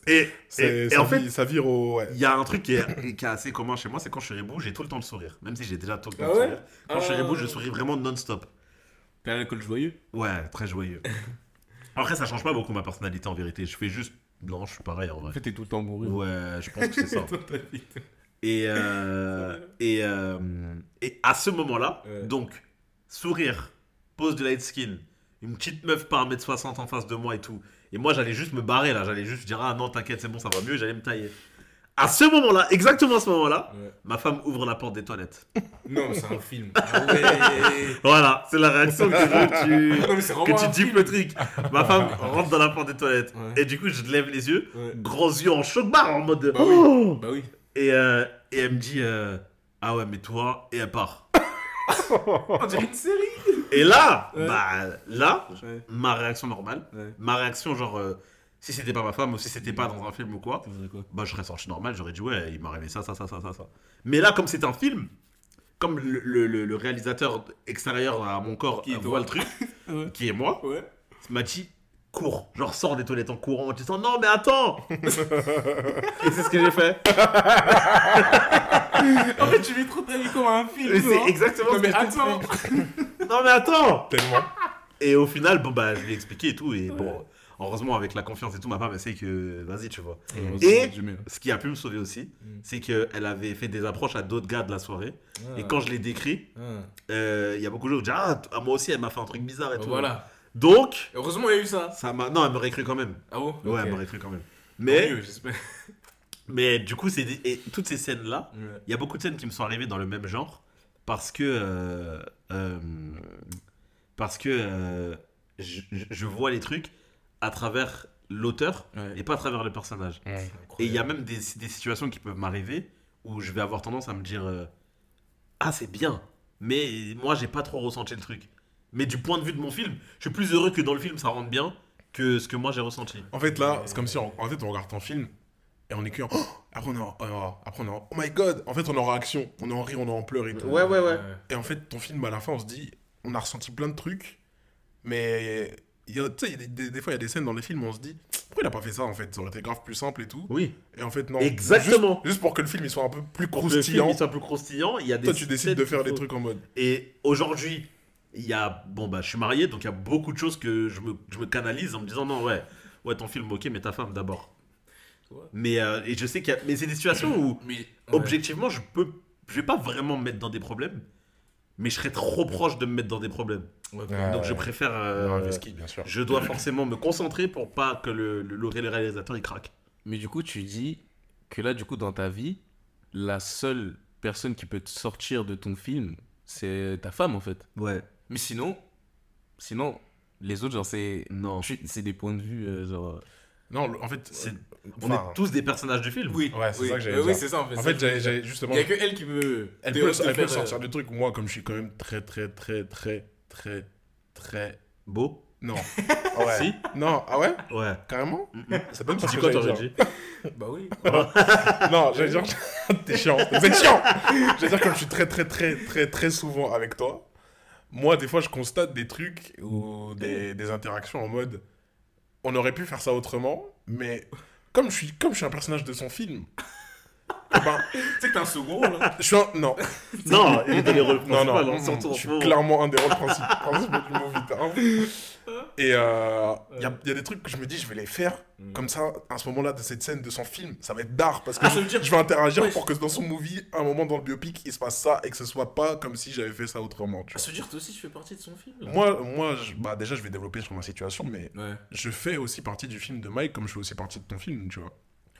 Et, en fait, vire- ça vire au. Ouais. il y a un truc qui est, qui est assez commun chez moi, c'est quand je suis rebou, j'ai tout le temps de sourire. Même si j'ai déjà tout le temps Ah de ouais sourire. Quand je suis rebou, je souris vraiment non-stop. T'as l'alcool joyeux Ouais, très joyeux. Après, ça change pas beaucoup ma personnalité en vérité. Je fais juste blanc, je suis pareil en En vrai. fait, t'es tout le temps bourré. Ouais, je pense que c'est ça. Et, euh, et, euh, et à ce moment-là, Ouais. donc, sourire, pose de light skin, une petite meuf par 1m60 en face de moi et tout. Et moi, j'allais juste me barrer là. J'allais juste dire, ah non, t'inquiète, c'est bon, ça va mieux. J'allais me tailler. À ce moment-là, exactement à ce moment-là, Ouais. ma femme ouvre la porte des toilettes. Non, c'est un film. Ah ouais. Voilà, c'est la réaction que tu, Non, que tu dis le truc. Ma femme rentre dans la porte des toilettes. Ouais. Et du coup, je lève les yeux, grands yeux en choc barre en mode. Bah oui. Oh Bah oui. et, euh, et elle me dit euh, Ah ouais, mais toi, et elle part. On dirait une série. Et là, Ouais. bah là, Ouais. ma réaction normale, Ouais. ma réaction, genre, euh, si c'était pas ma femme ou si c'était pas dans un film ou quoi, bah je serais sorti normal, j'aurais dit ouais, il arrivé ça, ça, ça, ça, ça, ça. Mais là, comme c'est un film, comme le, le- le- le réalisateur extérieur à mon corps Qui voit le truc, qui est moi, m'a dit cours, genre sors des toilettes en courant en disant non mais attends Et c'est ce que j'ai fait. En fait, tu vis trop ta vie comme un film. C'est exactement Non, ce mais que attends. Non mais attends Tellement. Et au final, bon bah je lui ai expliqué et tout, et bon, heureusement avec la confiance et tout, ma femme elle sait que vas-y tu vois. Et- Ce qui a pu me sauver aussi, Mm. c'est qu'elle avait fait des approches à d'autres gars de la soirée. Ah. Et quand je l'ai décrit, euh, il y a beaucoup de gens qui disent Ah, ah, moi aussi, elle m'a fait un truc bizarre et tout. Voilà. Donc, Heureusement, il y a eu ça. ça m'a. Non, elle m'aurait cru quand même. Ah bon Ouais, Ok. elle m'aurait cru quand même. Mais. Mais, du coup, c'est des- et toutes ces scènes-là, Ouais. il y a beaucoup de scènes qui me sont arrivées dans le même genre parce que. euh, euh, parce que euh, je, vois les trucs à travers l'auteur Ouais. et pas à travers le personnage. Et il y a même des, des situations qui peuvent m'arriver où je vais avoir tendance à me dire euh, Ah, c'est bien, mais moi, j'ai pas trop ressenti le truc. Mais du point de vue de mon film, je suis plus heureux que dans le film ça rentre bien que ce que moi j'ai ressenti. En fait, là, c'est comme si on, en fait, on regarde ton film et on est que. Oh après, on est en, oh, après, on est en- Oh my god En fait, on est en réaction. On est en rire, on est en pleurs et tout. Ouais, ouais, ouais. Et en fait, ton film, à la fin, on se dit, on a ressenti plein de trucs, mais tu sais, des, des- des fois, il y a des scènes dans les films où on se dit, pourquoi il a pas fait ça en fait? Ça aurait été grave plus simple et tout. Oui, Et en fait, non. Exactement. Juste, juste pour que le film il soit un peu plus pour que le film croustillant, il soit plus croustillant, il y a des toi, tu décides de faire des trucs en mode. Et aujourd'hui, il y a. Bon, bah, je suis marié, donc il y a beaucoup de choses que je me, je me canalise en me disant non, ouais, ouais, ton film, ok, mais ta femme d'abord. Ouais. Mais, euh, et je sais qu'il y a. Mais c'est des situations où. Mais. ouais. objectivement, je peux, je vais pas vraiment me mettre dans des problèmes, mais je serais trop proche de me mettre dans des problèmes. Ouais, Ouais. Donc je préfère, euh, Non, investis, bien sûr. je dois forcément me concentrer pour pas que le, le, le réalisateur il craque. Mais du coup, tu dis que là, du coup, dans ta vie, la seule personne qui peut te sortir de ton film, c'est ta femme, en fait. Ouais. Mais sinon, sinon, les autres, genre, c'est. Non. C'est des points de vue, euh, genre. Non, le- en fait, C'est- euh, On enfin, est tous des personnages du film. Oui, Ouais, c'est oui. ça que j'allais Euh, Oui, c'est ça, en fait. En fait, j'avais j'avais justement. Il y a que elle qui peut. Elle peut, elle peut sortir euh, des trucs. Moi, comme je suis quand même très, très, très, très, très, très. Beau. Non. Ouais. Si. Non, ah ouais? Ouais. Carrément? Mm, mm. C'est même Tu pas dis ce que quoi, t'aurais dit Bah oui. Non, j'allais dire. T'es chiant. Vous êtes chiant J'allais dire, comme je suis très, très, très, très, très souvent avec toi, moi, des fois, je constate des trucs ou des, des interactions en mode. On aurait pu faire ça autrement, mais comme je suis, comme je suis un personnage de son film. eh ben, Tu sais que t'es un second, là. je suis un. Non, Non, il est dans les rôles non, principaux, non, hein, je suis clairement un des rôles principaux principaux du movie Et euh, il y, a, y a des trucs que je me dis, je vais les faire comme ça, à ce moment-là, de cette scène de son film, ça va être d'art parce que Ah, je, dire- vais interagir Ouais. pour que dans son movie, à un moment dans le biopic, il se passe ça et que ce soit pas comme si j'avais fait ça autrement. Tu Ah, ça veut dire que toi aussi, tu fais partie de son film, là. vois. Moi, moi je- bah, déjà, je vais développer sur ma situation, mais Ouais. je fais aussi partie du film de Mike comme je fais aussi partie de ton film, tu vois.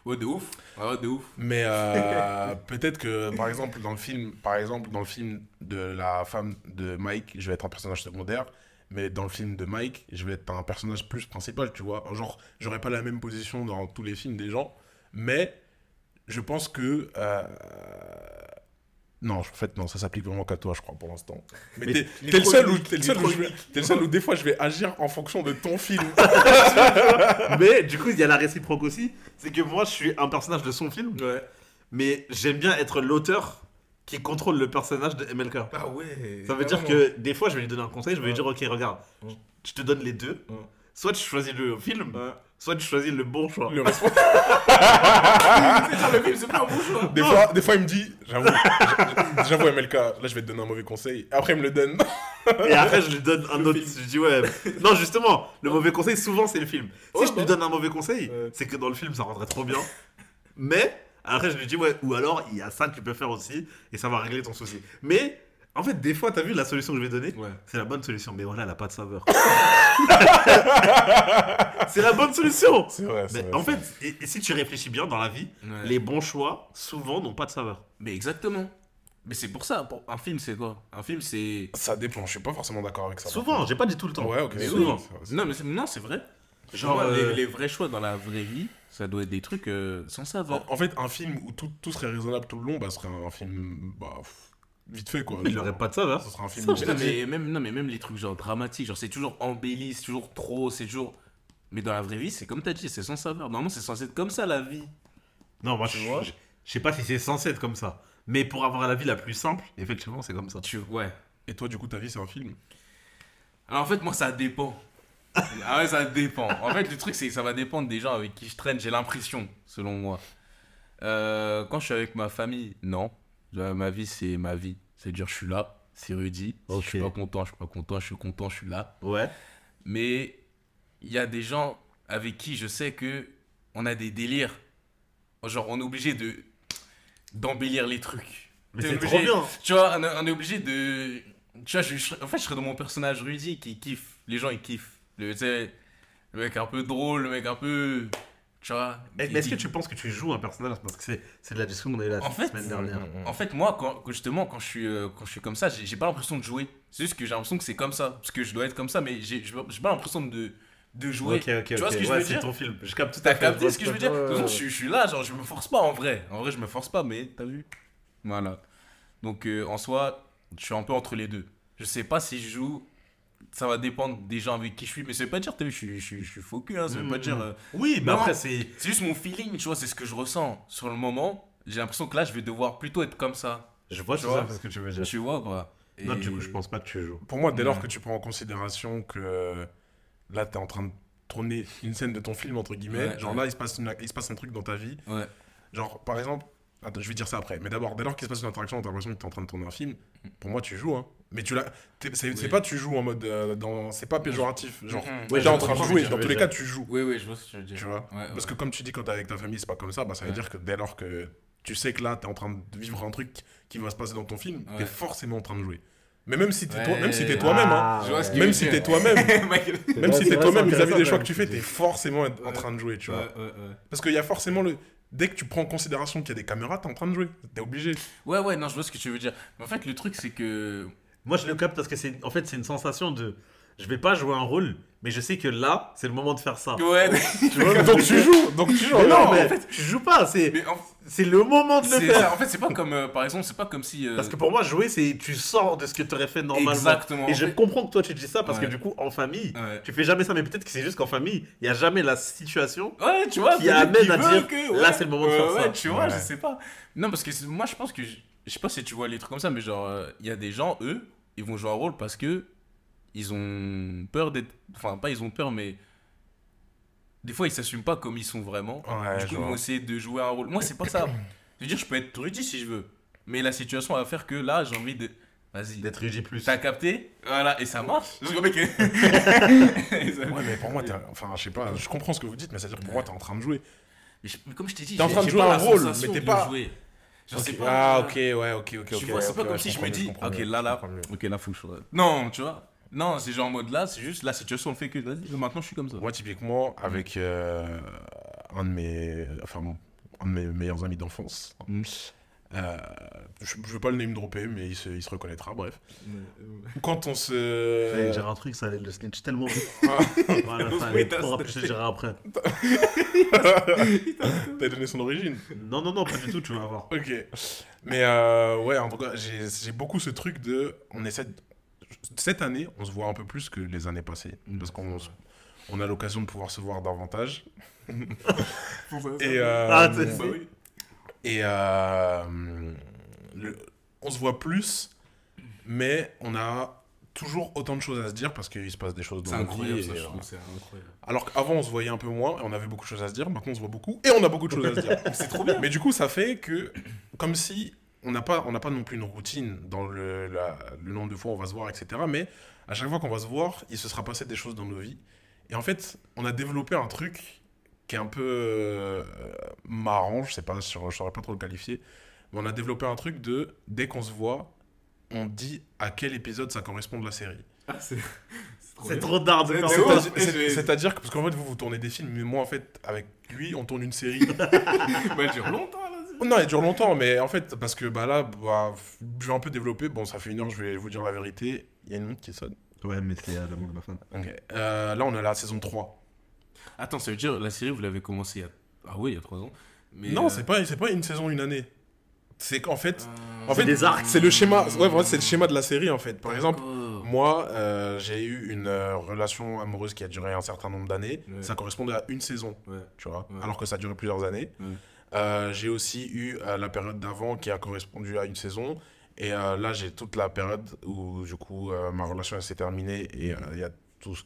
Ouais, de ouf. Ah, ouais, de ouf. Mais euh, peut-être que, par exemple, dans le film, par exemple, dans le film de la femme de Mike, je vais être un personnage secondaire. Mais dans le film de Mike, je vais être un personnage plus principal, tu vois. Genre, j'aurais pas la même position dans tous les films des gens. Mais je pense que. euh, Non, en fait, non, ça s'applique vraiment qu'à toi, je crois, pour l'instant. Mais, Mais t'es le seul où, t'es le seul où trop je vais- t'es le seul où des fois je vais agir en fonction de ton film. Mais du coup, il y a la réciproque aussi. C'est que moi, je suis un personnage de son film, Ouais. mais j'aime bien être l'auteur qui contrôle le personnage de MLK. Ah ouais. Ça veut dire que des fois, je vais lui donner un conseil, je vais lui dire, ok, regarde, je te donne les deux. Soit tu choisis le film, Ouais. soit tu choisis le bon choix. Le responsable. Le film, c'est pas un bon choix. Des fois, des fois, il me dit, j'avoue, j'avoue, MLK, là, je vais te donner un mauvais conseil. Après, il me le donne. Et après, je lui donne un autre. Je dis, ouais. Non, justement, le mauvais conseil, souvent, c'est le film. Si Ouais, je lui donne un mauvais conseil, Ouais. c'est que dans le film, ça rendrait trop bien. Mais, après, je lui dis, ouais, ou alors, il y a ça que tu peux faire aussi, et ça va régler ton souci. Mais, En fait, des fois, t'as vu la solution que je vais donner? Ouais. C'est la bonne solution, mais voilà, elle a pas de saveur. c'est la bonne solution C'est vrai, Mais en fait, et, et si tu réfléchis bien dans la vie, Ouais. les bons choix, souvent, n'ont pas de saveur. Mais exactement. Mais c'est pour ça, pour- un film c'est quoi? Un film c'est. Ça dépend, je suis pas forcément d'accord avec ça. Souvent, j'ai pas dit tout le temps. Ouais, ok. Mais souvent. Non, mais c'est- non, c'est vrai. Genre, Genre, euh, les, les vrais choix dans la vraie vie, ça doit être des trucs euh, sans saveur. En, en fait, un film où tout, tout serait raisonnable tout le long, bah, ce serait un, film bah, pff, vite fait quoi. il aurait pas de saveur. Ce serait un film. Ça, Non mais, même, non, mais même les trucs genre dramatiques, genre c'est toujours embelli, c'est toujours trop, c'est toujours. Mais dans la vraie vie, c'est comme t'as dit, c'est sans saveur. Normalement, c'est censé être comme ça la vie. Non, moi, Tu je, vois je, je sais pas si c'est censé être comme ça. Mais pour avoir la vie la plus simple, effectivement, c'est comme ça. Tu, ouais. Et toi, du coup, ta vie, c'est un film? Alors en fait, moi, ça dépend. Ah ouais, ça dépend. En fait, le truc, c'est que ça va dépendre des gens avec qui je traîne, j'ai l'impression, selon moi. Euh, quand je suis avec ma famille, non. Ma vie, c'est ma vie. C'est-à-dire, je suis là, c'est Rudy. Si je suis pas content, je suis pas content, je suis content, je suis là. Ouais. Mais il y a des gens avec qui je sais que on a des délires. Genre, on est obligé de d'embellir les trucs. Mais c'est trop bien. Tu vois, on est, obligé de. Tu vois, je- en fait, je serais dans mon personnage Rudy qui kiffe. Les gens, ils kiffent. Le, le mec un peu drôle, le mec un peu. Tu vois. Mais est-ce que tu penses que tu joues un personnage? Parce que c'est c'est de la discussion qu'on a eu la En fait, semaine dernière. En fait, moi, quand, justement, quand je suis, euh, quand je suis comme ça, j'ai pas l'impression de jouer. C'est juste que j'ai l'impression que c'est comme ça. Parce que je dois être comme ça, mais j'ai pas l'impression de, de jouer. Tu vois ce que je veux dire? ton film. Je capte tout à fait. capté ce que je veux dire? Je suis là, genre, je me force pas en vrai. En vrai, je me force pas, mais t'as vu? Voilà. Donc, euh, en soi, je suis un peu entre les deux. Je sais pas si je joue. Ça va dépendre des gens avec qui je suis. Mais ça veut pas dire, t'as vu, je suis, je suis, je suis focus. Hein, ça veut pas Mhm. dire. euh, Oui, mais Non. après, c'est. C'est juste mon feeling, tu vois, c'est ce que je ressens. Sur le moment, j'ai l'impression que là, je vais devoir plutôt être comme ça. Je vois Tu vois. ce que tu veux dire. Tu vois, quoi. Non, Et- du coup, je pense pas que tu joues. Pour moi, dès lors que tu prends en considération que euh, là, t'es en train de tourner une scène de ton film, entre guillemets, Ouais, genre ouais. là, il se, passe une- il se passe un truc dans ta vie. Ouais. Genre, par exemple, attends, je vais dire ça après, mais d'abord, dès lors qu'il se passe une interaction, t'as l'impression que t'es en train de tourner un film, pour moi, tu joues, hein. Mais tu l'as. t'es- C'est c'est Oui. pas tu joues en mode. euh, dans... C'est pas péjoratif. Genre, Mhm. t'es Ouais, en je train de jouer, dans tous les cas, tu joues. Oui, oui, je vois ce que tu veux dire. Tu vois? Ouais, Parce que comme tu dis, quand t'es avec ta famille, c'est pas comme ça, bah ça veut Ouais. dire que dès lors que tu sais que là, t'es en train de vivre un truc qui va se passer dans ton film, Ouais. t'es forcément en train de jouer. Mais même si t'es Ouais. toi, même si t'es toi-même, hein, Ah, ouais. même tu si t'es toi-même, même si t'es toi-même vis-à-vis des choix que tu fais, t'es forcément en train de jouer, tu vois. Ouais. Parce qu'il y a forcément le. Dès que tu prends en considération qu'il y a des caméras, t'es en train de jouer. T'es obligé. Ouais, ouais, non, je vois ce que tu veux dire. Mais en fait, le truc, c'est que. Moi, je le capte parce que c'est. En fait, c'est une sensation de. Je vais pas jouer un rôle, mais je sais que là, c'est le moment de faire ça. Ouais, Tu vois, donc tu joues, donc tu joues. Mais non, mais en fait- tu joues pas. C'est en, c'est le moment de le faire. ça. En fait, c'est pas comme. euh, par exemple, c'est pas comme si. euh, Parce que pour moi, jouer, c'est tu sors de ce que tu aurais fait normalement. Exactement. Et je fait- comprends que toi tu dis ça parce Ouais. que du coup, en famille, Ouais. tu fais jamais ça. Mais peut-être que c'est juste qu'en famille, il y a jamais la situation. Ouais, tu vois, Qui amène à dire, que, là, c'est le moment de faire ouais, ça. tu vois, Ouais. je sais pas. Non, parce que moi, je pense que. Je, je sais pas si tu vois les trucs comme ça, mais genre, euh, il y a des gens, eux, ils vont jouer un rôle parce que. Ils ont peur d'être. Enfin, pas ils ont peur, mais. Des fois, ils s'assument pas comme ils sont vraiment. Ouais, du je coup, ils vont essayer de jouer un rôle. Moi, c'est pas ça. Je veux dire, je peux être Rudy si je veux. Mais la situation va faire que là, j'ai envie de. Vas-y. D'être UJ plus. T'as capté? Voilà, et ça marche. Le mec Ouais, mais pour moi, t'es- enfin, je sais pas, je comprends ce que vous dites, mais c'est-à-dire pour moi, t'es en train de jouer. Mais je- mais comme je t'ai dit, T'es en train de jouer un rôle, mais t'es pas- jouer. Pas. Ah, ok, ouais, ok, ok, ok. Tu vois, c'est pas comme si je me dis, ok, mieux, là, là, ok, là, faut que je. Non, tu vois. Non, c'est genre en mode là, c'est juste la situation fait que, vas-y, maintenant je suis comme ça. Moi, typiquement, avec euh, un de mes, enfin, un de mes meilleurs amis d'enfance, Mm. Euh, je, je veux pas le name dropper, mais il se, il se reconnaîtra, bref. euh, Quand on se... J'allais dire un truc, ça allait le snitch tellement vite. voilà, ça allait Oui, être trop t'as rapide, je te dirai après. T'as donné son origine Non, non, non, pas du tout, tu vas voir. Ok. Mais euh, ouais, en tout cas, j'ai j'ai beaucoup ce truc de... On essaie de- Cette année, on se voit un peu plus que les années passées. Mm. Parce qu'on se- on a l'occasion de pouvoir se voir davantage. Et euh, Ah, c'est- bah oui. Et euh, le- on se voit plus, mais on a toujours autant de choses à se dire parce qu'il se passe des choses dans nos vies. ça, euh, trouve, c'est incroyable. alors qu'avant, on se voyait un peu moins et on avait beaucoup de choses à se dire. Maintenant, on se voit beaucoup et on a beaucoup de choses à se dire. C'est trop bien. Mais du coup, ça fait que, comme si on n'a pas, on pas non plus une routine dans le, la- le nombre de fois où on va se voir, etc. Mais à chaque fois qu'on va se voir, il se sera passé des choses dans nos vies. Et en fait, on a développé un truc qui est un peu euh, marrant, je sais pas, je ne saurais pas trop le qualifier, mais on a développé un truc de, dès qu'on se voit, on dit à quel épisode ça correspond de la série. Ah, c'est C'est trop d'art de. C'est-à-dire- c'est- C'est-à-dire que, parce qu'en fait, vous, vous tournez des films, mais moi, en fait, avec lui, on tourne une série. Bah, elle dure longtemps, là. non, elle dure longtemps, mais en fait, parce que bah, là, bah, je vais un peu développer. Bon, ça fait une heure, je vais vous dire la vérité. Il y a une montre qui sonne. Ouais, mais c'est à l'amour de ma femme. Ok. Euh, là, on est à la saison 3. Attends, ça veut dire, la série, vous l'avez commencé il y a. Ah oui, il y a 3 ans. Mais, non, euh, c'est pas, c'est pas une saison, une année. C'est qu'en fait, euh, en fait, des arcs. c'est le schéma. Ouais, voilà, c'est le schéma de la série, en fait. Par exemple, moi, euh, j'ai eu une euh, relation amoureuse qui a duré un certain nombre d'années. Ouais. Ça correspondait à une saison. Ouais. tu vois, Ouais. alors que ça a duré plusieurs années. Ouais. Euh, j'ai aussi eu euh, la période d'avant qui a correspondu à une saison. Et euh, là, j'ai toute la période où, du coup, euh, ma relation s'est terminée et euh, il y a tout ce-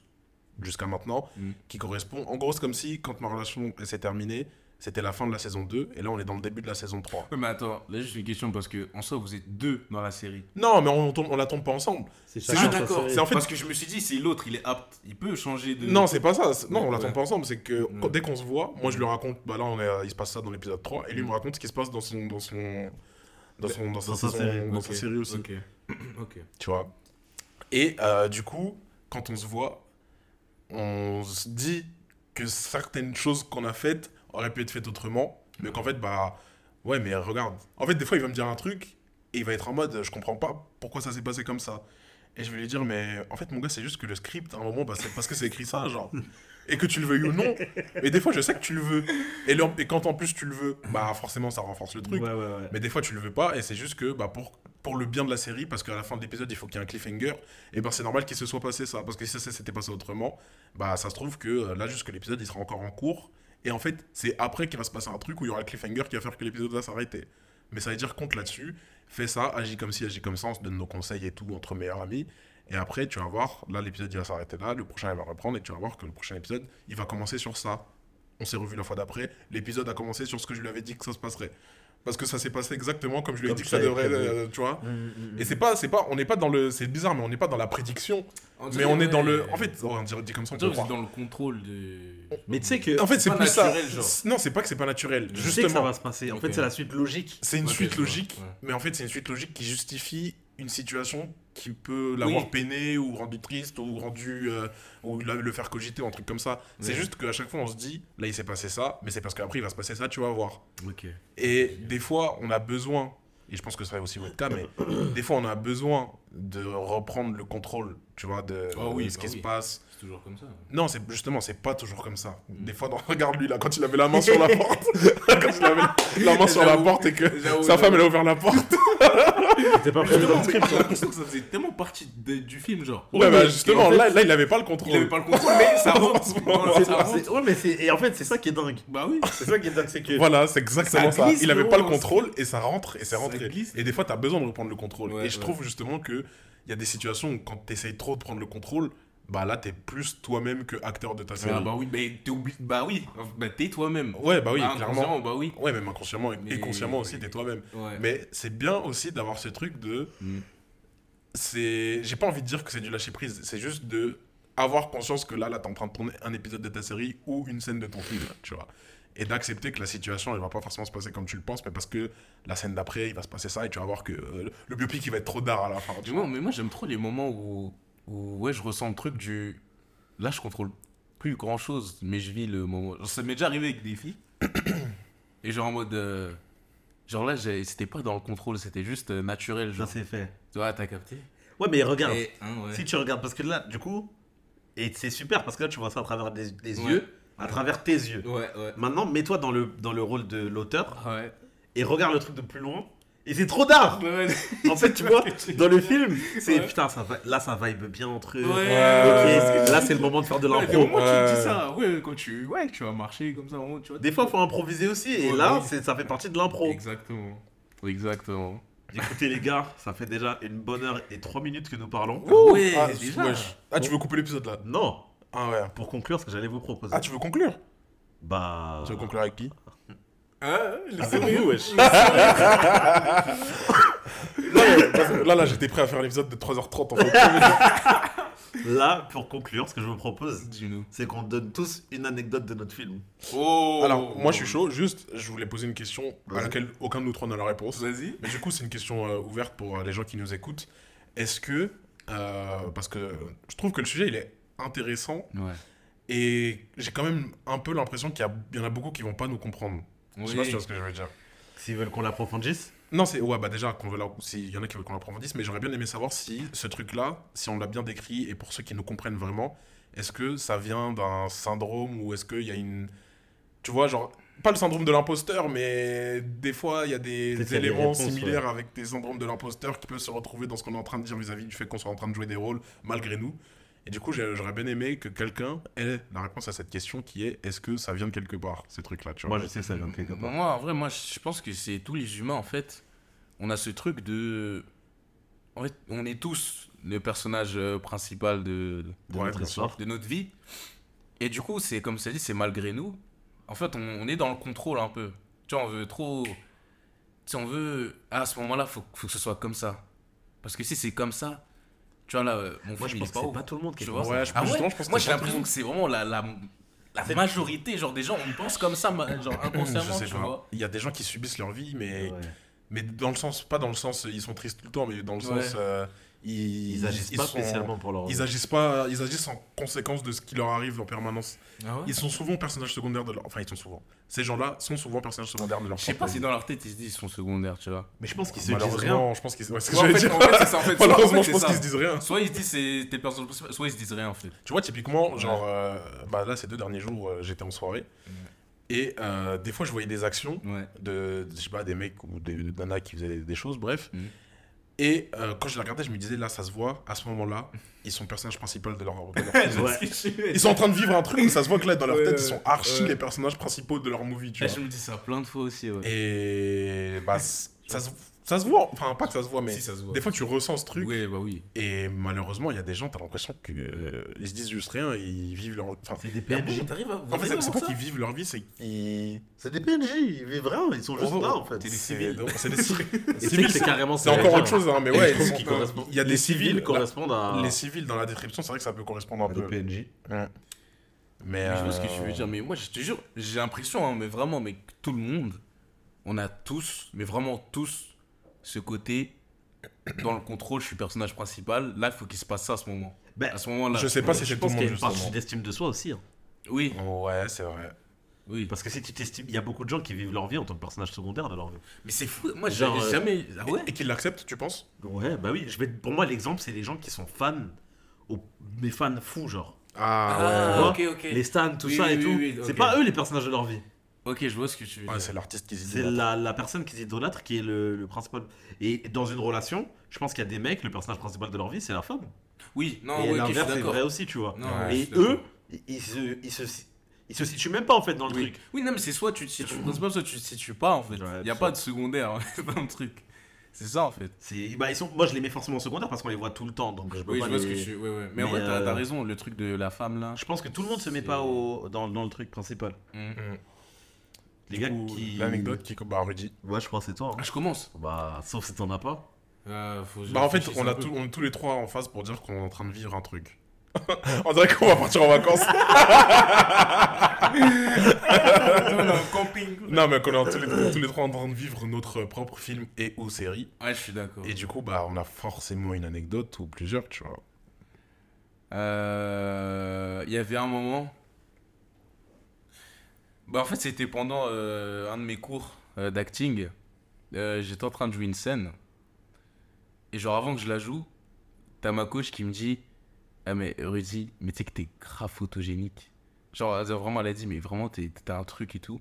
jusqu'à maintenant Mm. qui correspond. En gros, c'est comme si, quand ma relation elle s'est terminée, c'était la fin de la saison 2 et là, on est dans le début de la saison 3. Ouais, mais attends, là, juste une question parce que en soi, vous êtes deux dans la série. Non, mais on, tourne- on la tombe pas ensemble. C'est C'est juste- d'accord. c'est en fait- Parce que je me suis dit, si l'autre il est apte, il peut changer de. Non, c'est pas ça. C'est- Non, on la Ouais. tombe pas ensemble. C'est que quand- Ouais. dès qu'on se voit, moi, je lui raconte, bah là, on est, il se passe ça dans l'épisode 3 et lui me raconte ce qui se passe dans son. Dans son dans, son, dans, sa, Dans sa saison- série, dans sa série aussi. Ok. ok. tu vois. Et euh, du coup, quand on se voit, on se dit que certaines choses qu'on a faites auraient pu être faites autrement, mais qu'en fait, bah, ouais, mais regarde. En fait, des fois, il va me dire un truc et il va être en mode, je comprends pas pourquoi ça s'est passé comme ça. Et je vais lui dire, mais en fait, mon gars, c'est juste que le script, à un moment, bah, c'est parce que c'est écrit ça, genre. Et que tu le veuilles ou non. Et des fois, je sais que tu le veux. Et, le- et quand en plus tu le veux, bah, forcément, ça renforce le truc. Ouais, ouais, ouais. Mais des fois, tu le veux pas, et c'est juste que bah, pour, pour le bien de la série, parce qu'à la fin de l'épisode, il faut qu'il y ait un cliffhanger, et ben c'est normal qu'il se soit passé ça. Parce que si ça s'était passé autrement, bah ça se trouve que euh, là, jusque l'épisode, il sera encore en cours, et en fait, c'est après qu'il va se passer un truc où il y aura le cliffhanger qui va faire que l'épisode va s'arrêter. Mais ça veut dire compte là-dessus, fais ça, agis comme ci, agis comme ça, on se donne nos conseils et tout entre meilleurs amis. Et après, tu vas voir, là, l'épisode, il va s'arrêter là, le prochain, il va reprendre, et tu vas voir que le prochain épisode, il va commencer sur ça. On s'est revu la fois d'après, l'épisode a commencé sur ce que je lui avais dit que ça se passerait. Parce que ça s'est passé exactement comme je lui ai Comme dit que ça, devrait, euh, tu vois. Mm, mm, mm. Et c'est pas, c'est pas, on n'est pas dans le, c'est bizarre, mais on n'est pas dans la prédiction, mais on est dans ouais, le, en fait, on dirait dit comme ça, on peut dans le contrôle de. Mais tu sais que. En fait, c'est plus ça. genre. Non, c'est pas que c'est pas naturel. je sais que ça Justement, va se passer. En fait, c'est la suite logique. c'est une suite logique, ouais. mais en fait, c'est une suite logique qui justifie une situation qui peut l'avoir Oui. peiné ou rendu triste ou rendu euh, ou le faire cogiter ou un truc comme ça. C'est juste qu'à chaque fois on se dit là il s'est passé ça, mais c'est parce qu'après il va se passer ça, tu vas voir. Et des fois on a besoin et je pense que ça va aussi votre cas, mais des fois on a besoin de reprendre le contrôle, tu vois, de, Ah oui, de ce bah qui se oui. passe. C'est toujours comme ça. Non, c'est justement, c'est pas toujours comme ça. Des fois, dans- regarde lui là, quand il avait la main sur la porte, quand il avait la main sur la porte et que sa femme elle a ouvert la porte. C'était pas prévu dans le script. J'ai l'impression que ça faisait tellement partie de- du film, genre. Ouais, bah justement, en fait, là, là, il avait pas le contrôle. Il avait pas le contrôle, mais ça rentre. Ouais, mais c'est. Et en fait, c'est ça qui est dingue. Bah oui. C'est ça qui est dingue, c'est que. Voilà, c'est exactement Ça Il avait pas le contrôle et ça rentre et c'est Ça rentré. glisse. Et des fois, t'as besoin de reprendre le contrôle. Ouais, et je ouais. trouve justement que il y a des situations où quand t'essayes trop de prendre le contrôle, bah là, t'es plus toi-même que acteur de ta série. Ah bah oui, mais t'es. Bah oui. Bah t'es toi-même. Ouais, bah oui, Bah, clairement. Bah oui. Ouais, même inconsciemment et, Mais- et consciemment aussi, t'es toi-même. Ouais. Mais c'est bien aussi d'avoir ce truc de. Mm. C'est. J'ai pas envie de dire que c'est du lâcher prise, c'est juste de avoir conscience que là, là, t'es en train de tourner un épisode de ta série ou une scène de ton film, tu vois. Et d'accepter que la situation, elle va pas forcément se passer comme tu le penses, mais parce que la scène d'après, il va se passer ça et tu vas voir que euh, le biopic, il va être trop d'art à la fin. tu vois. mais moi j'aime trop les moments où, où ouais, je ressens le truc du. Là, je contrôle plus grand chose, mais je vis le moment. Genre, ça m'est déjà arrivé avec des filles. et genre en mode. euh, Genre là, c'était pas dans le contrôle, c'était juste euh, naturel. Ça, Genre. c'est fait. Tu vois, t'as capté? Ouais, mais regarde. Et, hein, ouais. Si tu regardes, parce que là, du coup. Et c'est super parce que là, tu vois ça à travers des, des Ouais. yeux, à travers tes yeux. Ouais, ouais. Maintenant, mets-toi dans le, dans le rôle de l'auteur Ouais. et regarde le truc de plus loin. Et c'est trop d'art Ouais, En fait, tu vois, dans le film, c'est Ouais. putain, ça va, là ça vibe bien entre eux. Ouais. Ok, c'est- là c'est le moment de faire de l'impro. ça, ouais, quand tu, ouais, tu vas marcher comme ça, tu vois. Des fois, faut improviser aussi, et Ouais, là, ça fait partie de l'impro. Exactement. Exactement. Écoutez, les gars, ça fait déjà une bonne heure et trois minutes que nous parlons. Ouais, ah, déjà. wesh. Ah, tu veux couper l'épisode là? Non, Ah ouais. pour conclure, ce que j'allais vous proposer. Ah, tu veux conclure? Bah. Tu veux conclure avec qui? Hein, wesh. Là, là, là, j'étais prêt à faire l'épisode de 3h30 en fait. Là, pour conclure, ce que je vous propose, c'est qu'on donne tous une anecdote de notre film. Oh Alors, moi, je suis chaud. Juste, je voulais poser une question à laquelle aucun de nous trois n'a la réponse. Vas-y. Mais du coup, c'est une question euh, ouverte pour euh, les gens qui nous écoutent. Est-ce que, euh, parce que je trouve que le sujet, il est intéressant Ouais. et j'ai quand même un peu l'impression qu'il y, a- il y en a beaucoup qui vont pas nous comprendre. Je sais pas si tu vois ce que je veux dire. S'ils veulent qu'on l'approfondisse Non, c'est ouais, bah déjà, qu'on veut la- s'il y en a qui veulent qu'on l'approfondisse, mais j'aurais bien aimé savoir si ce truc-là, si on l'a bien décrit, et pour ceux qui nous comprennent vraiment, est-ce que ça vient d'un syndrome ou est-ce qu'il y a une. Tu vois, genre, pas le syndrome de l'imposteur, mais des fois, il y a des Peut-être qu'il y a des éléments réponses, similaires avec des syndromes de l'imposteur qui peuvent se retrouver dans ce qu'on est en train de dire vis-à-vis du fait qu'on soit en train de jouer des rôles malgré nous. Et du coup, j'aurais bien aimé que quelqu'un ait la réponse à cette question qui est est-ce que ça vient de quelque part, ces trucs-là, tu vois Moi, je sais que ça vient de quelque part. Moi, en vrai, moi, je pense que c'est tous les humains, en fait. On a ce truc de. En fait, on est tous le personnage euh, principal de, de, Ouais, notre, de vie. Et du coup, c'est comme ça dit, c'est malgré nous. En fait, on, on est dans le contrôle un peu. Tu vois, on veut trop. Tu sais, on veut. Ah, à ce moment-là, faut, faut que ce soit comme ça. Parce que si c'est comme ça. Tu vois, là, euh, mon Moi, film, je il pense est que pas c'est pas tout le monde qui Tu pense vois Ouais, ça. je Ah pense ouais justement, je pense Moi, j'ai l'impression que c'est vraiment la, la, la majorité, genre des gens, on pense comme ça, genre Je inconsciemment, sais tu pas. vois. Il y a des gens qui subissent leur vie, mais Ouais. Mais dans le sens, pas dans le sens, ils sont tristes tout le temps, mais dans le Ouais. sens, euh, ils, Ils agissent ils pas sont- spécialement pour leur. Ils agissent pas, ils agissent en conséquence de ce qui leur arrive en permanence. Ah ouais? Ils sont souvent personnages secondaires de leur, enfin ils sont souvent. Ces gens-là sont souvent personnages secondaires de leur. Je sais pas si dans leur tête ils se disent qu'ils sont secondaires, tu vois. Mais je pense qu'ils se disent rien. Je pense qu'ils, ouais, en fait, en fait, c'est ça, en fait. En je pense qu'ils se disent rien. Soit ils se disent c'est t'es le personnage principal, soit ils se disent rien en fait. Tu vois, typiquement, genre, euh, bah là, ces deux derniers jours, euh, j'étais en soirée. Et euh, des fois, je voyais des actions Ouais. de, je sais pas, des mecs ou des, des nanas qui faisaient des, des choses, bref. Mhm. Et euh, quand je les regardais, je me disais, là, ça se voit, à ce moment-là, ils sont personnages principaux de leur, de leur film. Ouais. Ils sont en train de vivre un truc où ça se voit que là, dans leur Ouais, tête, ouais, ils sont archi ouais. les personnages principaux de leur movie, tu Et vois. je me dis ça plein de fois aussi, ouais. Et bah, ça se, ça se voit, enfin, pas que ça se voit, mais Si, ça se voit. des fois, tu ressens ce truc. Ouais, bah oui. Et malheureusement, il y a des gens, t'as l'impression qu'ils se disent juste rien et ils vivent leur. Enfin, C'est des PNJ. T'arrives à. en fait, c'est- c'est pas qu'ils vivent leur vie, c'est qu'ils. C'est des PNJ. Ils vivent rien. Ils sont juste Oh, là en fait. t'es des C'est civils. donc- c'est des civils. C'est carrément C'est encore autre chose, hein, mais ouais, il y a des les civils, correspondent à. Les civils dans la description, c'est vrai que ça peut correspondre un peu. PNJ. Mais Je vois ce que euh, tu veux dire, mais moi je te jure, j'ai l'impression, hein, mais vraiment, mais que tout le monde, on a tous, mais vraiment tous, ce côté dans le contrôle, je suis personnage principal. Là, il faut qu'il se passe ça à ce moment. Ben, À ce moment-là. Je sais pas si Je c'est tout pense le qu'il y monde a une partie d'estime de soi aussi. hein. Oui, Ouais, c'est vrai. oui. Parce que si tu t'estimes, il y a beaucoup de gens qui vivent leur vie en tant que personnage secondaire de leur vie. Mais c'est fou. Moi, j'ai euh, jamais. Ah ouais? Et qu'ils l'acceptent, tu penses? Ouais, bah oui. Je vais... Pour moi, l'exemple, c'est les gens qui sont fans, au... mais fans fous, genre. Ah, Ah, ouais. ok, ok. Les stands, tout Oui, ça et oui, tout. oui, c'est pas eux les personnages de leur vie. Ok, je vois ce que tu veux ouais. dire. c'est l'artiste qui se C'est la, la personne qui s'idolâtre qui est le, le principal. Et dans une relation, je pense qu'il y a des mecs, le personnage principal de leur vie, c'est la femme. Oui, non, et oui, ok, je suis l'inverse est d'accord. vrai aussi, tu vois. Non, Ouais. ouais, et eux, ils, se, ils, se, ils se situent même pas en fait dans le Oui. truc. oui, non, mais c'est soit tu te situes principal, soit tu te situes pas en fait. Ouais, Il y a pas de secondaire dans le truc. C'est ça en fait. C'est, bah, ils sont, moi, je les mets forcément en secondaire parce qu'on les voit tout le temps, donc je peux Oui, pas je vois les- ce que tu. Ouais, ouais. Mais, en Mais, vrai, t'as euh, t'as raison, le truc de la femme là. Je pense que tout le monde se met C'est- pas au, dans, dans le truc principal. Hmm. Les gars qui. L'anecdote qui. Bah, Rudy. Ouais, je crois que c'est toi. hein. Ah, je commence. Bah, sauf si t'en as pas. Euh, faut que je Bah, en fait, réfléchisse on, un a peu. tout- on est tous les trois en face pour dire qu'on est en train de vivre un truc. on dirait qu'on va partir en vacances. On est en camping. non, mais qu'on est tous les, tous les trois en train de vivre notre propre film et ou série. Ouais, je suis d'accord. Et du coup, bah, on a forcément une anecdote ou plusieurs, tu vois. Euh, Il y avait un moment. Bah, en fait, c'était pendant euh, un de mes cours euh, d'acting. Euh, J'étais en train de jouer une scène. Et genre, avant que je la joue, t'as ma coach qui me dit Ah, mais Rudy, mais tu sais que t'es grave photogénique. Genre, vraiment, elle a dit Mais vraiment, t'as un truc et tout.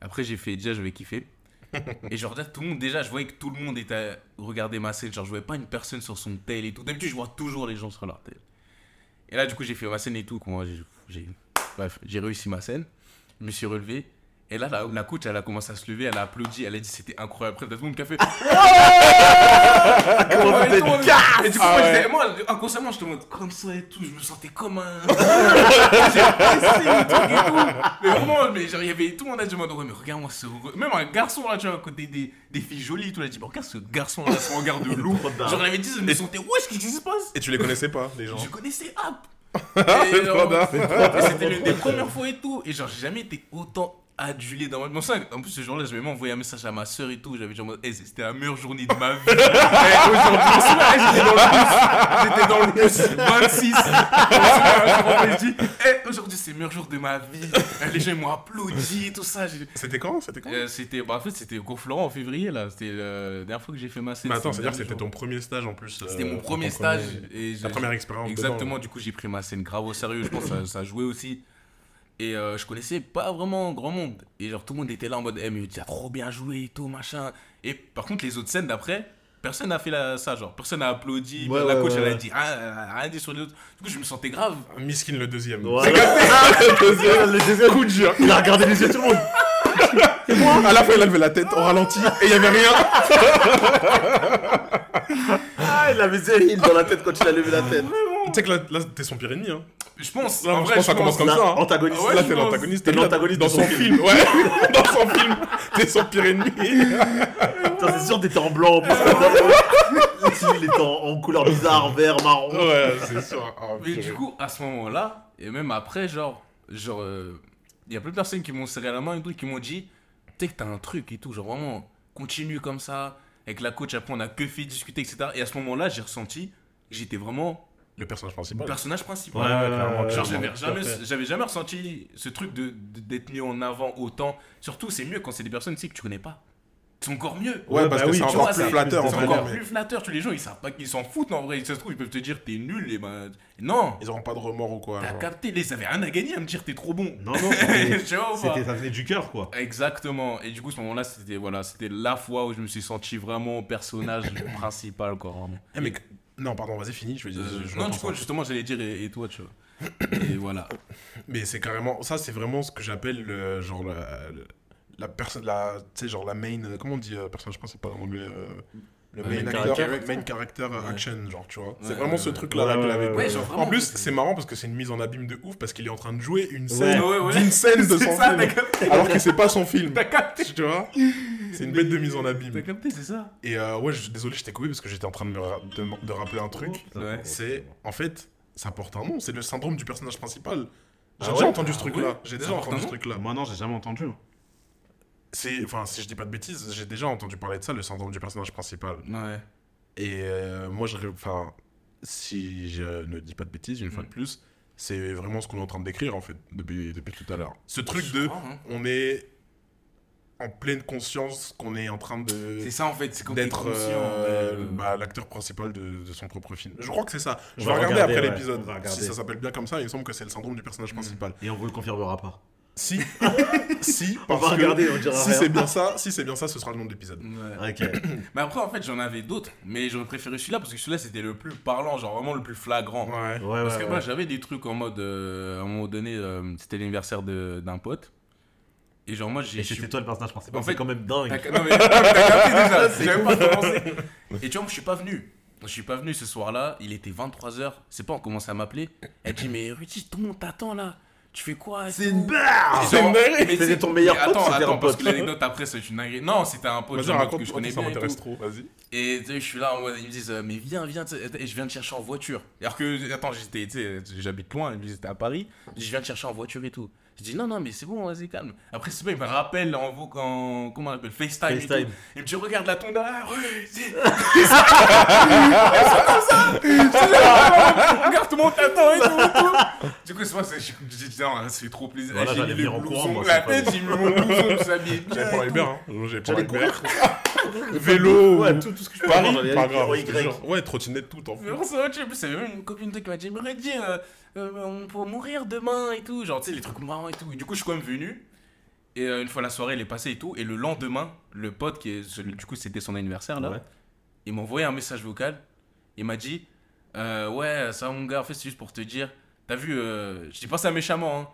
Après, j'ai fait Déjà, je vais kiffer. et genre, là, tout le monde, déjà, je voyais que tout le monde était à regarder ma scène. Genre, je voyais pas une personne sur son tel et tout. D'habitude, je vois toujours les gens sur leur tel. Et là, du coup, j'ai fait ma scène et tout. Bref, j'ai réussi ma scène. Je me suis relevé. Et là, la, la coach, elle a commencé à se lever, elle a applaudi, elle a dit c'était incroyable. Après, tout le monde qui a fait. Casse Et du coup, Ah moi, ouais. moi, inconsciemment, je te montre comme ça et tout, je me sentais comme un. J'ai pressé le truc et tout. Mais vraiment, mais genre, il y avait tout le monde a dit, mais regarde-moi ce. Même un garçon là, tu vois, à côté des, des filles jolies et tout, il a dit, mais regarde ce garçon là, son regard de loup. Genre, il avait dit, je me sentais, wesh, qu'est-ce qui se passe? Et tu les connaissais pas, les gens? Je connaissais App. Voilà. et C'était l'une des premières fois et tout. Et genre, j'ai jamais été autant adulé dans ça, en plus, ce jour-là, j'avais même envoyé un message à ma soeur et tout. J'avais dit Hey, c'était la meilleure journée de ma vie. Et aujourd'hui, j'étais dans le bus. J'étais dans le bus 26. Je me souviens, je dis, Hey, aujourd'hui, c'est le meilleur jour de ma vie. Et Les gens m'ont applaudi, tout ça. C'était quand C'était quand Euh, c'était, bah, en fait, c'était au cours Florent en février, là. C'était euh, la dernière fois que j'ai fait ma scène. Mais attends, c'était c'est-à-dire que c'était ton premier stage en plus. C'était euh, mon ton premier stage. Et Ta j'ai- première expérience. Exactement, dedans. du coup j'ai pris ma scène grave au sérieux, je pense que ça, ça jouait aussi. Et euh, je connaissais pas vraiment grand monde. Et genre tout le monde était là en mode, eh mais tu as trop bien joué et tout, machin. Et par contre les autres scènes d'après, personne n'a fait la, ça, genre personne n'a applaudi. Ouais, la ouais, coach ouais, elle a dit, ah, rien dit sur les autres. Du coup je me sentais grave. Miskin le deuxième. Voilà. le deuxième, le deuxième. Coup de dur. Il a regardé les yeux de tout le monde. À la fin, il a levé la tête, on ralentit, et il y avait rien. Ah, il avait Zéril dans la tête quand il a levé la tête. Tu sais que là, là t'es son pire ennemi. Hein. Je pense, Là, en je vrai, pense que ça commence comme ça. hein. Antagoniste. Ouais, là, je t'es l'antagoniste. T'es l'antagoniste dans son son film. Ouais, dans son film. T'es son pire ennemi. Putain, c'est sûr, t'étais en blanc en plus. il était en, en couleur bizarre, vert, marron. Ouais, c'est sûr. Ah, Mais du coup, à ce moment-là, et même après, genre, genre, il y a plein de personnes qui m'ont serré la main et tout, qui m'ont dit, tu sais que t'as un truc et tout, genre vraiment, continue comme ça. Avec la coach, après, on a que fait discuter, etc. Et à ce moment-là, j'ai ressenti que j'étais vraiment Le personnage le principal. personnage principal. Ouais, ouais, clairement, ouais, Genre, ouais, j'avais jamais, j'avais jamais ressenti ce truc de de- d'être mis en avant autant. Surtout, c'est mieux quand c'est des personnes tu sais, que tu connais pas. C'est encore mieux. Ouais, Ouais, parce bah que oui, c'est encore vois, plus ça- flatteur, en C'est vrai. encore mais plus flatteur. Tous les gens, ils savent pas qu'ils s'en foutent en vrai. Ça se trouve, ils peuvent te dire t'es nul. Et ben, non. Ils auront pas de remords ou quoi. T'as genre. capté, ils avaient rien à gagner à me dire t'es trop bon. Non, non, c'était- c'était- ça venait du cœur, quoi. Exactement. Et du coup, ce moment-là, c'était voilà, c'était la fois où je me suis senti vraiment personnage principal, quoi. Vraiment. Eh, mais... Non, pardon, vas-y, fini. Je vais dire. Euh, je non, du coup, justement, j'allais dire et, et toi, tu vois. Et voilà. Mais c'est carrément. Ça, c'est vraiment ce que j'appelle le- genre la. la- La personne. La, tu sais, genre la main. euh, Comment on dit euh, personnage principal en anglais euh, Le Euh, main, actor, character. main character euh, Ouais. action, genre, tu vois. c'est Ouais, vraiment ouais, ce truc-là genre, vraiment, En plus, c'est- marrant parce que c'est une mise en abîme de ouf parce qu'il est en train de jouer une scène Ouais, ouais. d'une scène de C'est son ça, film. t'as capté. Alors que c'est pas son film. T'as capté. Tu vois C'est une bête de mise en T'as abîme. capté, c'est ça. Et euh, ouais, je- désolé, je t'ai coupé parce que j'étais en train de me ra- de, rappeler un truc. Ouais. C'est, en fait, ça porte un nom, c'est le syndrome du personnage principal. J'ai Ah déjà ouais entendu ce Ah truc-là. J'ai déjà entendu ce truc-là. Moi, non, j'ai jamais entendu. C'est, enfin, si je dis pas de bêtises, j'ai déjà entendu parler de ça, le syndrome du personnage principal. Ouais. Et euh, moi, je, enfin, si je ne dis pas de bêtises, une fois Mm. de plus, c'est vraiment ce qu'on est en train de décrire en fait depuis, depuis tout à l'heure. Ce truc de, hein. on est en pleine conscience qu'on est en train de C'est ça en fait, c'est d'être euh, ouais, bah, l'acteur principal de, de son propre film. Je crois que c'est ça. Je On vais va regarder, regarder, après ouais, l'épisode. Si ça s'appelle bien comme ça, il me semble que c'est le syndrome du personnage principal. Et on vous le confirmera pas. Si, si, On parce va que regarder, on dira si c'est bien ça, si c'est bien ça, ce sera le nom de l'épisode. ouais. Ok. Mais après, en fait, j'en avais d'autres, mais j'aurais préféré celui-là parce que celui-là c'était le plus parlant, genre vraiment le plus flagrant. Ouais. Ouais, Parce ouais, que ouais. moi j'avais des trucs en mode, euh, à un moment donné, euh, c'était l'anniversaire de- d'un pote. Et genre moi j'ai. Et c'était toi le personnage principal. En c'est fait, quand même dingue. Non, mais t'as capté déjà, j'avais pas commencé. Et tu vois, moi, je suis pas venu. Je suis pas venu ce soir-là, il était 23h, c'est pas, on commençait à m'appeler. Elle dit, mais Rudy, tout le monde t'attend là. Tu fais quoi C'est une barre C'était ton meilleur pote, Attends, attends, parce que l'anecdote après, c'est une dinguerie. Non, c'était un pote que je connais ça bien. m'intéresse tout. trop, vas-y. Et tu sais, je suis là, en mode, ils me disent, euh, mais viens, viens, et je viens te chercher en voiture. Alors que, attends, j'étais, j'habite loin, ils me disent, à Paris, je viens te chercher en voiture et tout. Je dis, non, non, mais c'est bon, vas-y, calme. Après, c'est pas, il me rappelle en, vo- en comment on appelle, FaceTime. et FaceTime. tout. Il me dit, regarde la tonde là, ouais, c'est- comme ça. Regarde, tout le monde t'attend et tout, et tout. Du coup, c'est moi, c'est- j'ai dit, non, ça fait trop plaisir. Voilà, J'ai j'allais mis le venir en blouson, la c'est pas tête, j'ai mis mon blouson, s'habillais bien. J'allais et prendre tout. Uber, hein. J'allais courir. Vélo, Ouais, ou tout, tout ce que je peux Paris, pas grave. Ouais, trottinette, tout, en plus, il y avait même une copine de qui m'a dit, mais on peut mourir demain et tout. Genre, tu sais, les trucs marrants et tout. Et du coup, je suis quand même venu. Et euh, une fois la soirée, elle est passée et tout. Et le lendemain, le pote, qui est, du coup, c'était son anniversaire là, Ouais. il m'a envoyé un message vocal. Il m'a dit, euh, ouais, ça va mon gars, en fait, c'est juste pour te dire, t'as vu, euh, je dis pas ça méchamment, hein.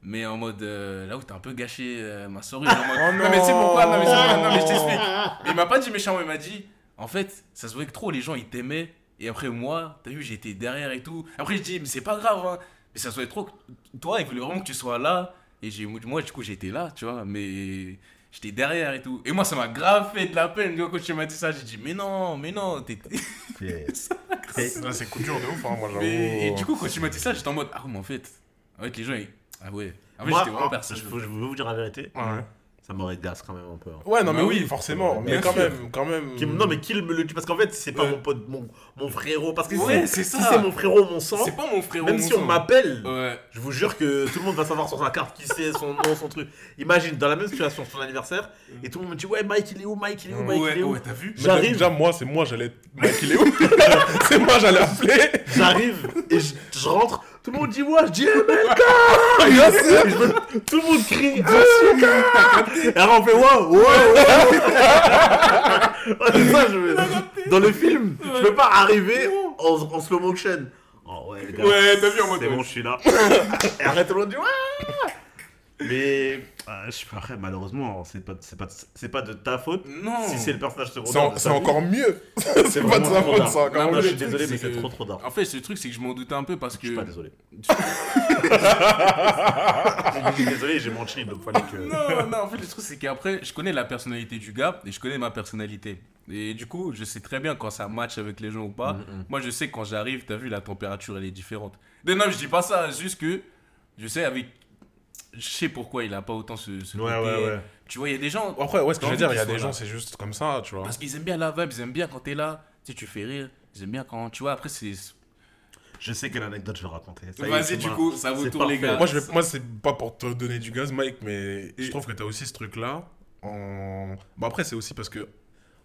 Mais en mode, euh, là où t'as un peu gâché euh, ma soirée. mode- Oh non, mais tu sais pourquoi? Non, mais, c'est non, mais je t'explique. Mais il m'a pas dit méchant, il m'a dit, en fait, ça se voyait que trop les gens ils t'aimaient. Et après, moi, t'as vu, j'étais derrière et tout. Après, je dis, mais c'est pas grave, hein. Mais ça se voyait trop que toi, il voulait vraiment que tu sois là. Et j'ai, moi, du coup, j'étais là, tu vois. Mais j'étais derrière et tout. Et moi, ça m'a grave fait de la peine. Quand tu m'as dit ça, j'ai dit, mais non, mais non, t'es. C'est coup dur de ouf, hein, moi, j'avoue. Et du coup, quand tu m'as dit ça, j'étais en mode, ah ouais, mais en fait, en fait, les gens, ils... ah ouais. En fait, Moi, j'étais vraiment je, personne. je veux vous dire la vérité. Ouais. Ça m'aurait gasse quand même un peu. hein. Ouais, non, mais Bah oui, oui, forcément. Mais quand sûr. même, quand même. Qui- non, mais qu'il me le dit? Parce qu'en fait, c'est pas Ouais. mon pote, mon, mon frérot. Parce que Ouais, si- c'est si ça. c'est mon frérot, mon sang, C'est pas mon frère. même si on m'appelle, Ouais. je vous jure que tout le monde va savoir sur sa carte qui c'est, son nom, son truc. Imagine, dans la même situation, son anniversaire, et tout le monde me dit Ouais, Mike, il est où? Mike, il est où? Mike, il Ouais, est où? ouais, t'as vu? Mais J'arrive. Déjà, moi, c'est moi, j'allais. Mec, il est où? C'est moi, j'allais appeler. J'arrive et je rentre, tout le monde dit ouais, je dis MLK Bien sûr Tout le monde crie MLK Et alors on fait wow, wow, Dans le film, je peux pas arriver en, en slow motion. Oh ouais, les gars. Ouais, t'as vu en mode. C'est bon, je suis là. Et arrête, tout le monde dit ouais Mais euh, je sais pas, après, malheureusement, c'est pas, c'est pas, c'est pas de ta faute. Non. Si c'est le personnage C'est secondaire. c'est encore mieux. C'est pas de sa faute, ça. encore Non, je suis désolé, mais c'est c'est que- trop trop tard. En fait, le truc, c'est que je m'en doutais un peu parce que. Je suis pas désolé. Je suis désolé, j'ai menti, donc fallait que. Non, non, en fait, le truc, c'est qu'après, je connais la personnalité du gars et je connais ma personnalité. Et du coup, je sais très bien quand ça match avec les gens ou pas. Mm, Moi, je sais quand j'arrive, t'as vu, la température, elle est différente. Mais non, je dis pas ça, juste que je sais avec. Je sais pourquoi il a pas autant ce, ce Ouais, côté- ouais, ouais. Tu vois, il y a des gens. Après, ouais, ce que je veux dire, il y a des gens, c'est juste comme ça, tu vois. Parce qu'ils aiment bien la vibe, ils aiment bien quand t'es là. Tu sais, tu fais rire. Ils aiment bien quand. Tu vois, après, c'est. Je sais quelle anecdote je vais raconter. Vas-y, du ma- coup, ça vaut c'est tour, les gars. Moi, je vais, moi, c'est pas pour te donner du gaz, Mike, mais je trouve que t'as aussi ce truc-là. En... Bon, après, c'est aussi parce que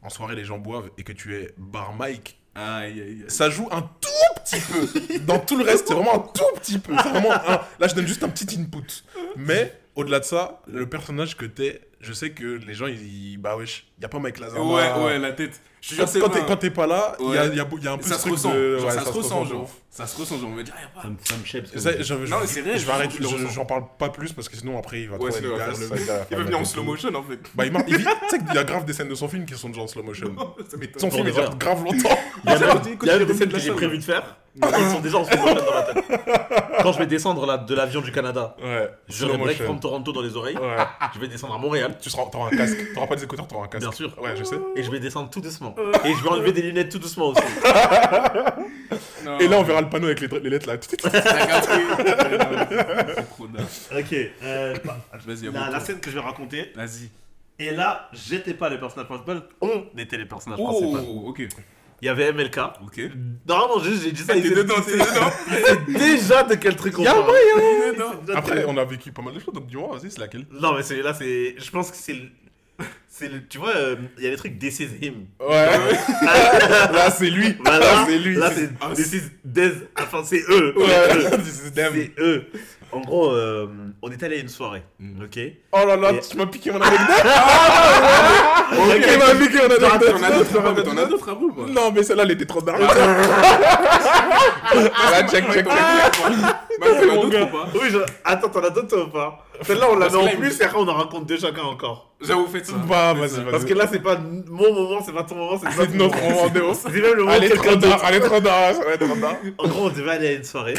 en soirée, les gens boivent et que tu es bar Mike. Aïe, aïe, aïe. Ça joue un tout petit peu. Dans tout le reste, c'est vraiment un tout petit peu. Vraiment. Là, je donne juste un petit input. Mais au-delà de ça, le personnage que t'es, je sais que les gens, ils. Bah, wesh, y a pas Mike Lazama. Ouais, ouais, la tête. Je Quand, quand vrai. t'es, quand t'es pas là, il y, a, Ouais. y, a, y a un peu ça ce se truc ressent. de... Genre, ouais, ça, se ressent, genre. Ça se ressent, genre. On dit, ah, y a pas. Ça me- ça chèpe, Ça, je, je- Non, mais c'est réel, Je vais je- arrêter, je je- j'en parle pas plus parce que sinon après il va Ouais, trop il le- ça va Il va venir en slow motion, en fait. Bah, il, mar- il vit- tu sais qu'il y a grave des scènes de son film qui sont déjà en slow motion. Ça. Son film il vrai. dure grave longtemps. Il y a il des scènes que j'ai prévu de faire. Ils sont déjà en slow motion dans la tête. Quand je vais descendre là, de l'avion du Canada, Ouais, break motion. from Toronto dans les oreilles. Ouais. Je vais descendre à Montréal. Tu seras, t'auras un casque. T'auras pas des écouteurs, t'auras un casque. Bien sûr. Ouais, je sais. Et je vais descendre tout doucement. Et je vais enlever des lunettes tout doucement aussi. Non. Et là, on verra le panneau avec les, les lettres là. Ok. euh, bah, la, la scène que je vais raconter. Vas-y. Et là, j'étais pas le personnage principal. On était les personnages principaux. Oh, ok. Il y avait MLK. Ok. Normalement, juste, j'ai dit ça. T'es il sait- dedans, t'es dedans. déjà de quel truc on parle. T'es. Après, on a vécu pas mal de choses, donc dis-moi, vas-y, c'est laquelle? Non, mais celui-là, c'est. Je pense que c'est le. C'est le. Tu vois, euh, il y a les trucs This is him. Ouais. là, c'est lui. Bah, Là, là, c'est lui. Là, c'est. This is Des. Enfin, c'est eux. Ouais, this is them. C'est eux. En gros, euh, on est allé à une soirée. Mm. Ok Oh là là, Et- tu m'as piqué mon anecdote. Ok, Tu m'as piqué mon T'en anecdote. as d'autres, t'en as- t'en as d'autres après ou pas Non, mais celle-là, elle était trop dingue. Là, check, check, check. Bah, t'en as mon d'autres ou pas Oui, je... attends, t'en as d'autres toi, ou pas? Celle-là, on la Parce met que en il plus et après, on en raconte deux chacun encore. J'avoue, faites ça. Bah, vas-y, ça. vas-y. Parce que là, c'est pas mon moment, c'est pas ton moment, c'est pas notre moment de ouf. C'est même le moment de Allez, quelqu'un d'autre. allez, trop tard, ça va être trop tard. En gros, on devait aller à une soirée.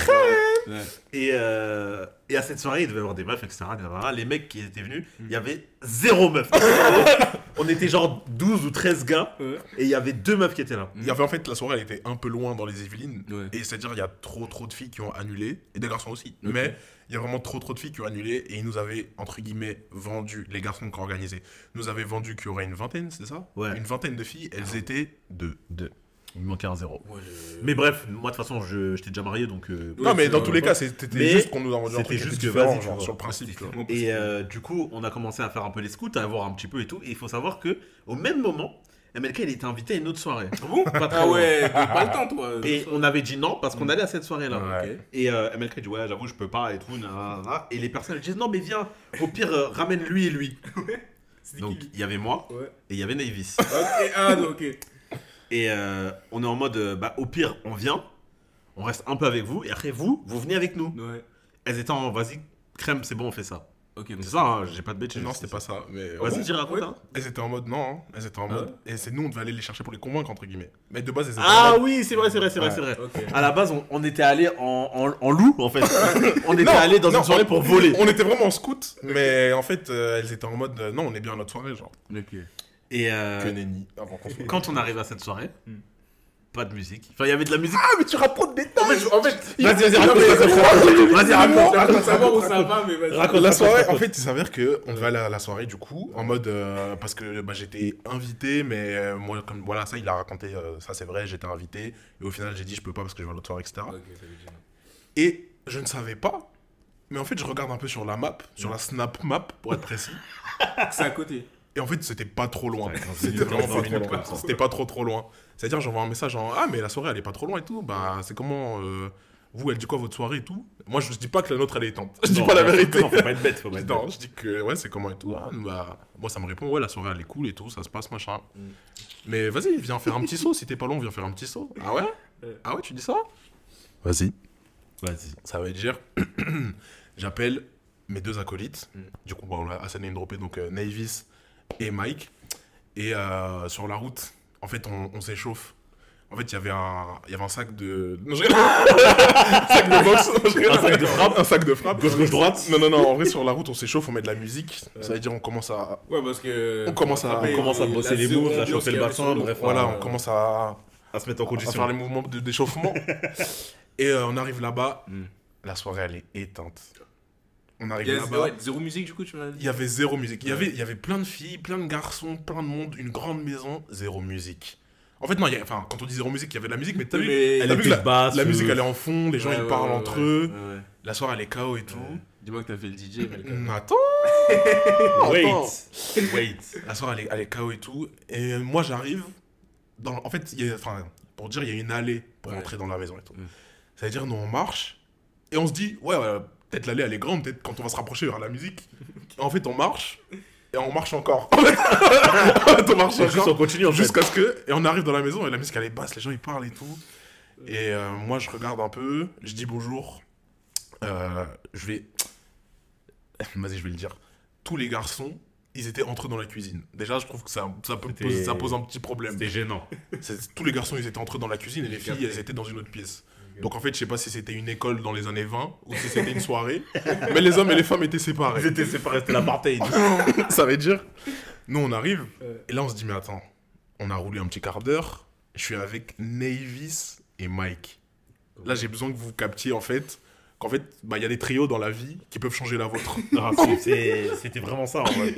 Ouais. Et, euh, et à cette soirée, il devait y avoir des meufs, etc. etc. Les mecs qui étaient venus, il y avait zéro meuf. on était genre 12 ou 13 gars, Ouais. et il y avait deux meufs qui étaient là. Il y avait en fait, la soirée, elle était un peu loin dans les Yvelines. Ouais. Et c'est-à-dire, il y a trop, trop de filles qui ont annulé, et des garçons aussi. Mais il y a vraiment trop, trop de filles qui ont annulé, et ils nous avaient, entre guillemets, vendu, les garçons qui ont organisé, nous avaient vendu qu'il y aurait une vingtaine, c'est ça? Ouais. Une vingtaine de filles, elles étaient deux. Deux. Il me manquait un zéro. Ouais, je- Mais bref, moi de toute façon, je- j'étais déjà marié donc. euh, non, mais dans vrai. tous les cas, c'était Mais juste qu'on nous a vendu un c'était truc juste que différent, vas-y, tu genre, vois. sur le principe. tu vois. Et euh, du coup, on a commencé à faire un peu les scouts, à voir un petit peu et tout. Et il faut savoir que au même moment, MLK il était invité à une autre soirée. Ah bon Pas très Ah ouais, t'as pas le temps, toi. Et on avait dit non parce qu'on allait à cette soirée-là. Ouais. Et euh, MLK dit ouais, j'avoue, je peux pas et tout. Et les personnes disent non, mais viens, au pire, euh, ramène lui et lui. Donc il y avait moi Ouais. et il y avait Navis. Ah, ok. et euh, on est en mode euh, bah, au pire, on vient, on reste un peu avec vous et après vous, vous venez avec nous. Ouais. Elles étaient en vas-y, Crème, c'est bon, on fait ça. Ok, donc C'est ça, hein, j'ai pas de bêtises. Non, c'était pas ça. Mais Vas-y, Ouais. tu racontes. hein. Elles étaient en mode non, hein. elles étaient en Ah mode. Et c'est nous, on devait aller les chercher pour les convaincre, entre guillemets. Mais de base, elles étaient Ah en mode. oui, c'est vrai, c'est vrai, c'est vrai, Ouais. c'est vrai. Ok. À la base, on, on était allé en, en, en loup, en fait. on était Non, allé dans non, une soirée on- pour voler. On était vraiment en scout, mais en fait, euh, elles étaient en mode euh, non, on est bien à notre soirée, genre. Ok. Et euh, Que nenni. Avant qu'on se quand on arrive à cette soirée, pas de musique. Enfin, il y avait de la musique. Ah, mais tu racontes trop de détails En fait, Vas-y, vas-y, raconte. mais- Vas-y, raconte. raconte savoir où ça va, mais vas-y. Raconte. La soirée, en fait, il s'avère que on devait aller à la soirée du coup, en mode euh, parce que bah, j'étais invité, mais euh, moi comme voilà ça, il a raconté, euh, ça c'est vrai, j'étais invité, et au final j'ai dit je peux pas parce que je vais à l'autre soirée, etc. Et je ne savais pas, mais en fait je regarde un peu sur la map, sur la snap map pour être précis, C'est à côté. Et en fait c'était pas trop loin, Ouais, 15 c'était vraiment 20 pas trop minutes ça. c'était pas trop trop loin. C'est-à-dire j'envoie un message en ah mais la soirée elle est pas trop loin et tout, bah c'est comment euh, vous elle dit quoi votre soirée et tout. Moi je dis pas que la nôtre elle est étente, je dis Non, pas la vérité. Non, faut pas être bête, faut pas être Non, bête. je dis que ouais, c'est comment et tout. Ah, bah, moi, ça me répond, ouais, la soirée elle est cool et tout, ça se passe, machin. Mm. Mais vas-y, viens faire un petit saut. Si t'es pas long, viens faire un petit saut. Ah ouais? Ah ouais, tu dis ça? Vas-y. Vas-y. Ça veut dire, j'appelle mes deux acolytes. Mm. Du coup, bon, là, Hassan est droppé, donc euh, Navis et Mike. Et euh, sur la route, en fait, on, on s'échauffe. En fait, il y avait un, il y avait un sac de. Non, je rigole. un sac de boxe. Non, je rigole. Un sac de frappe. Un sac de frappe. Gauche, gauche, droite. Non, non, non, en vrai, sur la route, on s'échauffe, on met de la musique. Ça veut dire, on commence à. Ouais, parce que. On commence à- on commence à bosser les moves, à chauffer le bassin, bref, Voilà, Ouais. on commence à, À se mettre en à condition. faire les mouvements de- d'échauffement. Et euh, on arrive là-bas, Mm. la soirée, elle est éteinte. On là-bas. ouais, zéro musique, du coup, tu m'as dit Il y avait zéro musique. Il y avait, il y avait plein de filles, plein de garçons, plein de monde, une grande maison, zéro musique. En fait, non, il y a- enfin, quand on dit zéro musique, il y avait de la musique, mais t'as Oui, vu, la, basse, la musique, elle est en fond, les gens, Ouais, ils ouais, parlent ouais, entre ouais. eux, la soirée, elle est KO et tout. Dis-moi que t'as fait le DJ, mais Attends Wait. Wait. La soirée, elle est, elle est KO et tout. Et moi, j'arrive. Dans... En fait, il y a... enfin, pour dire, il y a une allée pour Ouais. entrer dans la maison et tout. Ça veut dire, nous, on marche. Et on se dit, ouais, ouais, peut-être l'allée, elle est grande. Peut-être quand on va se rapprocher, aura la musique. En fait, on marche. Et on marche encore. En fait, on marche Juste on encore. continue en fait. Jusqu'à ce que. Et on arrive dans la maison et la musique, elle est basse. Les gens, ils parlent et tout. Et euh, moi, je regarde un peu. Je dis bonjour. Euh, je vais. Vas-y, je vais le dire. Tous les garçons, ils étaient entrés dans la cuisine. Déjà, je trouve que ça, ça, peut C'était- poser, ça pose un petit problème. C'était gênant. Tous les garçons, ils étaient entrés dans la cuisine et les filles, elles étaient dans une autre pièce. Donc en fait, je sais pas si c'était une école dans les années 20 ou si c'était une soirée, mais les hommes et les femmes étaient Ils séparés. étaient séparés, c'était l'apartheid. ça veut dire Nous, on arrive et là, on se dit, mais attends, on a roulé un petit quart d'heure. Je suis avec Navis et Mike. Là, j'ai besoin que vous captiez en fait qu'en fait, bah, il y a des trios dans la vie qui peuvent changer la vôtre. C'est- C'était vraiment ça en vrai.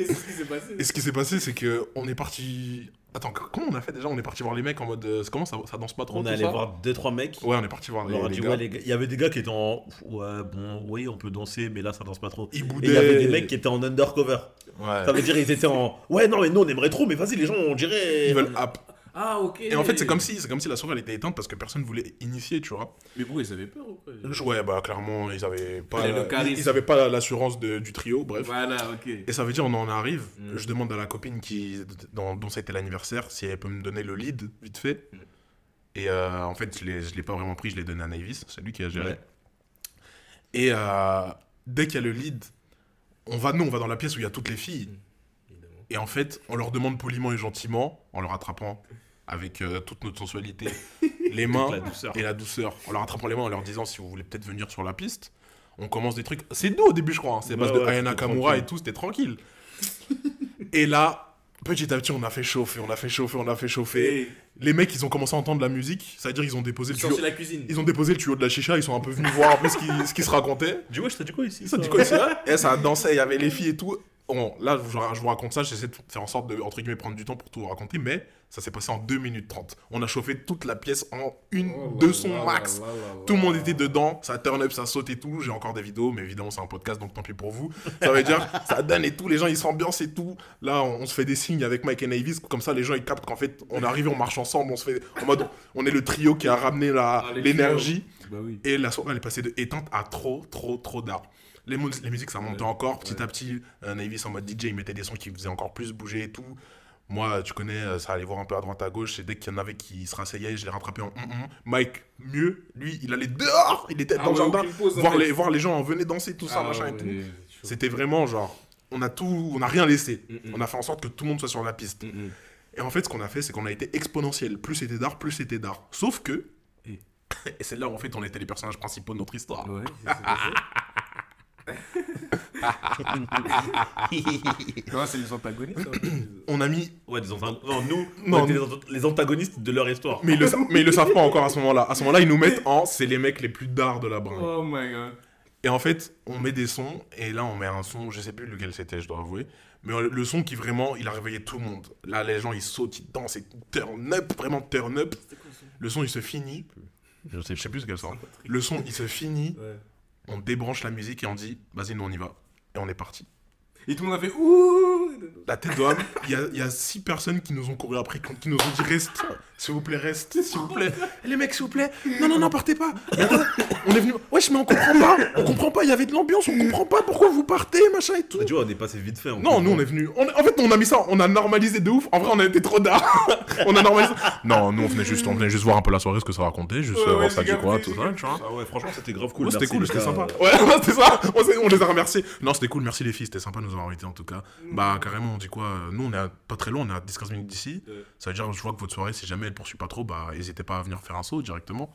Et ce qui s'est passé, c'est que on est parti. Attends, comment on a fait déjà? On est parti voir les mecs en mode. euh, comment ça, ça danse pas trop On est allé voir 2-3 mecs. Ouais, on est parti voir les, les dit, gars. ouais, les gars. Il y avait des gars qui étaient en. Ouais, bon, oui, on peut danser, mais là, ça danse pas trop. Ils Et boudaient. il y avait des mecs qui étaient en undercover. Ouais. Ça veut dire, ils étaient en. Ouais, non, mais nous, on aimerait trop, mais vas-y, les gens, on dirait. Ils veulent app. Ah, ok. Et en fait, c'est comme si, c'est comme si la soirée elle était éteinte parce que personne voulait initier, tu vois. Mais pourquoi ils avaient peur ou quoi? Ouais, bah clairement, ils avaient pas, la- ils, ils avaient pas l'assurance de- du trio, bref. Voilà, ok. Et ça veut dire, on en arrive. Mm. Je demande à la copine qui, dont, dont c'était l'anniversaire si elle peut me donner le lead, vite fait. Mm. Et euh, en fait, je l'ai, je l'ai pas vraiment pris, je l'ai donné à Navis, c'est lui qui a géré. Ouais. Et euh, dès qu'il y a le lead, on va, nous, on va dans la pièce où il y a toutes les filles. Évidemment. Et en fait, on leur demande poliment et gentiment, en leur attrapant avec euh, toute notre sensualité, les mains la et la douceur, en leur attrapant les mains, en leur disant si vous voulez peut-être venir sur la piste. On commence des trucs. C'est doux au début, je crois. hein. C'est à base Ouais, de ouais, Aya c'était Nakamura tranquille. et tout, c'était tranquille. et là, petit à petit, on a fait chauffer, on a fait chauffer, on a fait chauffer. Et Les mecs, ils ont commencé à entendre la musique, c'est-à-dire ils ont déposé le tuyau. sorti la cuisine. Ils ont déposé le tuyau de la chicha, ils sont un peu venus voir un peu ce qui, ce qui se racontait. Du coup, je te dis quoi ici Ça dit quoi ici Et ça dansait, il y avait les filles et tout. Bon, là, je vous, raconte ça, j'essaie de faire en sorte de, entre guillemets, prendre du temps pour tout vous raconter, mais ça s'est passé en 2 minutes 30. On a chauffé toute la pièce en une, deux sons max. Tout le monde était dedans, ça turn up, ça saute et tout. J'ai encore des vidéos, mais évidemment, c'est un podcast, donc tant pis pour vous. Ça veut dire, ça donne et tout, les gens ils s'ambiancent et tout. Là, on, on se fait des signes avec Mike et Navis, comme ça, les gens ils captent qu'en fait, on est arrivé, on marche ensemble, on se fait en mode, on est le trio qui a ramené la- Ah, l'énergie. Bah oui. Et la soirée, elle est passée de éteinte à trop, trop, trop d'art. Les, mu- les musiques, ça montait encore petit à petit. Euh, Navis en mode DJ, il mettait des sons qui faisaient encore plus bouger et tout. Moi, tu connais, euh, ça allait voir un peu à droite à gauche. Et dès qu'il y en avait qui se rasseyaient, je les rattrapais en. Mike, mieux, lui, il allait dehors. Il était Ah dans le jardin. en Voir les, voir les gens venir danser, tout ça, Ah machin ouais, et tout. ouais, chaud. C'était vraiment genre, on a tout, on a rien laissé. Mm, mm. On a fait en sorte que tout le monde soit sur la piste. Mm. Et en fait, ce qu'on a fait, c'est qu'on a été exponentiel. Plus c'était d'art, plus c'était d'art. Sauf que, Et- c'est là où en fait on était les personnages principaux de notre histoire. Ouais. Comment c'est les antagonistes ça On a mis, Ouais, des anta- Non, nous, Non, on était nous- les ant- les antagonistes de leur histoire. mais ils le, sa- mais ils le savent pas encore à ce moment-là. À ce moment-là, ils nous mettent en, c'est les mecs les plus d'art de la bringue. Oh my god. Et en fait, on met des sons, et là, on met un son, je sais plus lequel c'était, je dois avouer, mais le son qui vraiment, il a réveillé tout le monde. Là, les gens, ils sautent, ils dansent, ils turn up, vraiment turn up. Le son, il se finit. Je sais Je sais plus ce qu'elle sort. Le son, il se finit, Ouais. On débranche la musique et on dit, vas-y, nous, on y va. Et on est parti. Et tout le monde a fait ouh La tête d'homme, il y a, il y a six personnes qui nous ont couru après, qui nous ont dit reste, s'il vous plaît, reste, s'il vous plaît. Et les mecs, s'il vous plaît, non, non, non, partez pas. On est venu, wesh, mais on comprend pas, on comprend pas, il y avait de l'ambiance, on comprend pas pourquoi vous partez, machin et tout. Tu vois, on est passé vite fait. Non, nous on est venu. on- en fait, on a mis ça, on a normalisé de ouf. En vrai, on a été trop d'art. on a normalisé. Non, nous on venait juste, on venait juste voir un peu la soirée, ce que ça racontait, juste Ouais, voir ça dit quoi, tout ça, tu vois. Ah ouais, franchement, c'était grave cool. C'était Merci, cool, les c'était sympa. Ouais, c'était ça. On, les a remerciés. Non, c'était cool, merci les filles, c'était sympa de nous avoir invités en tout cas. Bah, carrément, on dit quoi Nous, on est à- pas très loin, on est à 10-15 minutes d'ici. Ça veut dire, je vois que votre soirée, si jamais elle poursuit pas trop, bah, n'hésitez pas à venir faire un saut directement.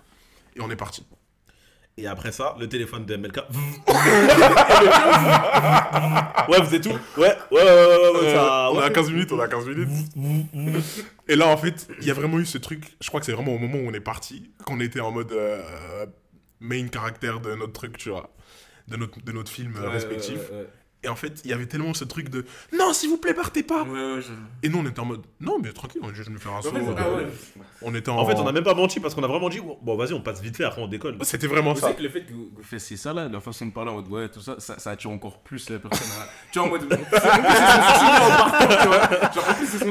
Et on est parti. Et après ça, le téléphone de MLK. ouais, vous êtes tout Ouais, ouais, ouais, ouais, ouais, ouais, ça- Euh, on est ouais. à 15 minutes, on est à 15 minutes. Et là, en fait, il y a vraiment eu ce truc. Je crois que c'est vraiment au moment où on est parti, qu'on était en mode euh, main caractère de notre truc, tu vois. De notre, de notre film euh, respectif. Ouais, Et en fait, il y avait tellement ce truc de Non, s'il vous plaît, partez pas ouais, ouais. ouais, je- Et nous, on était en mode Non, mais tranquille, on est juste venu faire un En saut. fait, euh, ouais. On était en. En fait, on a même pas menti parce qu'on a vraiment dit bon, vas-y, on passe vite fait, après on décolle. C'était vraiment Vous ça. savez que le fait que vous, vous fassiez ça là, la façon de parler en mode ouais, tout ça, ça, ça attire encore plus la personne à. tu vois, en mode.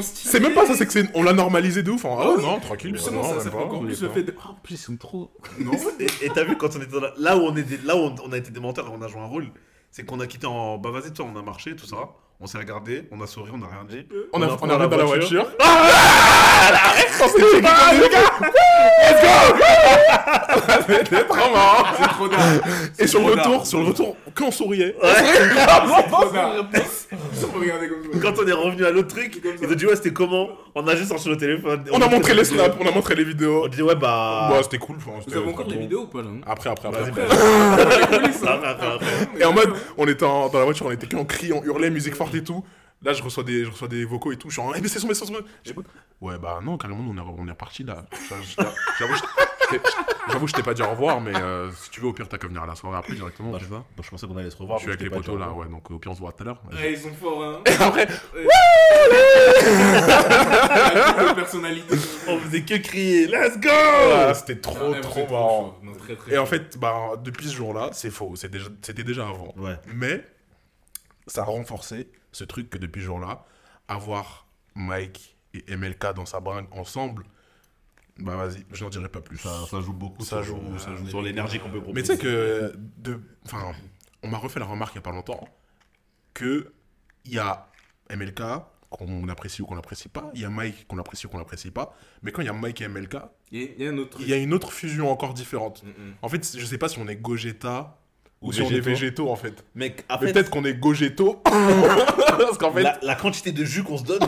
C'est même pas ça, c'est que c'est- on l'a normalisé de ouf. en, Ah ouais, non, tranquille. Justement, non, ça, encore plus le fait de. Oh, en plus, ils sont trop. Non. Et t'as vu quand on était dans la- là où on des- là où on, on a été des menteurs et on a joué un rôle, c'est qu'on a quitté en bah vas-y toi on a marché tout ça, on s'est regardé, on a souri, on a rien dit. On, a, on, pris arrive dans la voiture. Ah, Ah, On dit, ah, let's go C'était trop marrant C'est trop. Et sur le retour, sur le retour, quand on souriait, ça. Quand on est revenu à l'autre truc, Comme ça. ils ont dit ouais c'était comment? On a juste sorti le téléphone. on a montré les snaps, on a montré les On vidéos. dit ouais bah. Ouais, c'était cool. Vous avez encore les vidéos ou pas là hein? Après, après, après. Bah. Et en mode, on était en- dans la voiture, on était qu'en cri, on hurlait, musique forte et tout. Là, je reçois des, je reçois des vocaux et tout. Je suis en, eh, mais c'est son, mais c'est son. J'écoute. Ouais, bah non, carrément, on est, on est reparti là. J'avoue, j'avoue, je je t'ai pas dit au revoir, mais euh, si tu veux, au pire, t'as qu'à venir à la soirée après directement. Bah, je vois. Bah, je pensais qu'on allait se revoir. je suis avec les c'était potos là, ouais, donc au pire, on se voit tout à l'heure. Ouais, ils sont forts, hein. Après, La personnalité. On faisait que crier Let's go c'était trop, trop marrant. chaud. Non, très, très Et en fait, bah, depuis ce jour-là, c'est faux. c'est déjà- C'était déjà avant. Ouais. Mais ça a renforcé ce truc que depuis ce jour-là, avoir Mike et MLK dans sa bringue ensemble, bah vas-y, je n'en dirai pas plus. Ça, ça joue beaucoup. Ça sur, joue, euh, ça joue. Sur l'énergie qu'on peut proposer. Mais tu sais que, de, enfin, on m'a refait la remarque il n'y a pas longtemps que il y a MLK qu'on apprécie ou qu'on n'apprécie pas, il y a Mike qu'on apprécie ou qu'on n'apprécie pas, mais quand il y a Mike et MLK, Il y a- y une autre fusion encore différente. Mm. En fait, je sais pas si on est Gogeta ou, Ou si on est végétaux. végétaux en fait. Mec, en Mais fait, peut-être qu'on est Gogeto parce qu'en fait, la, la quantité de jus qu'on se donne,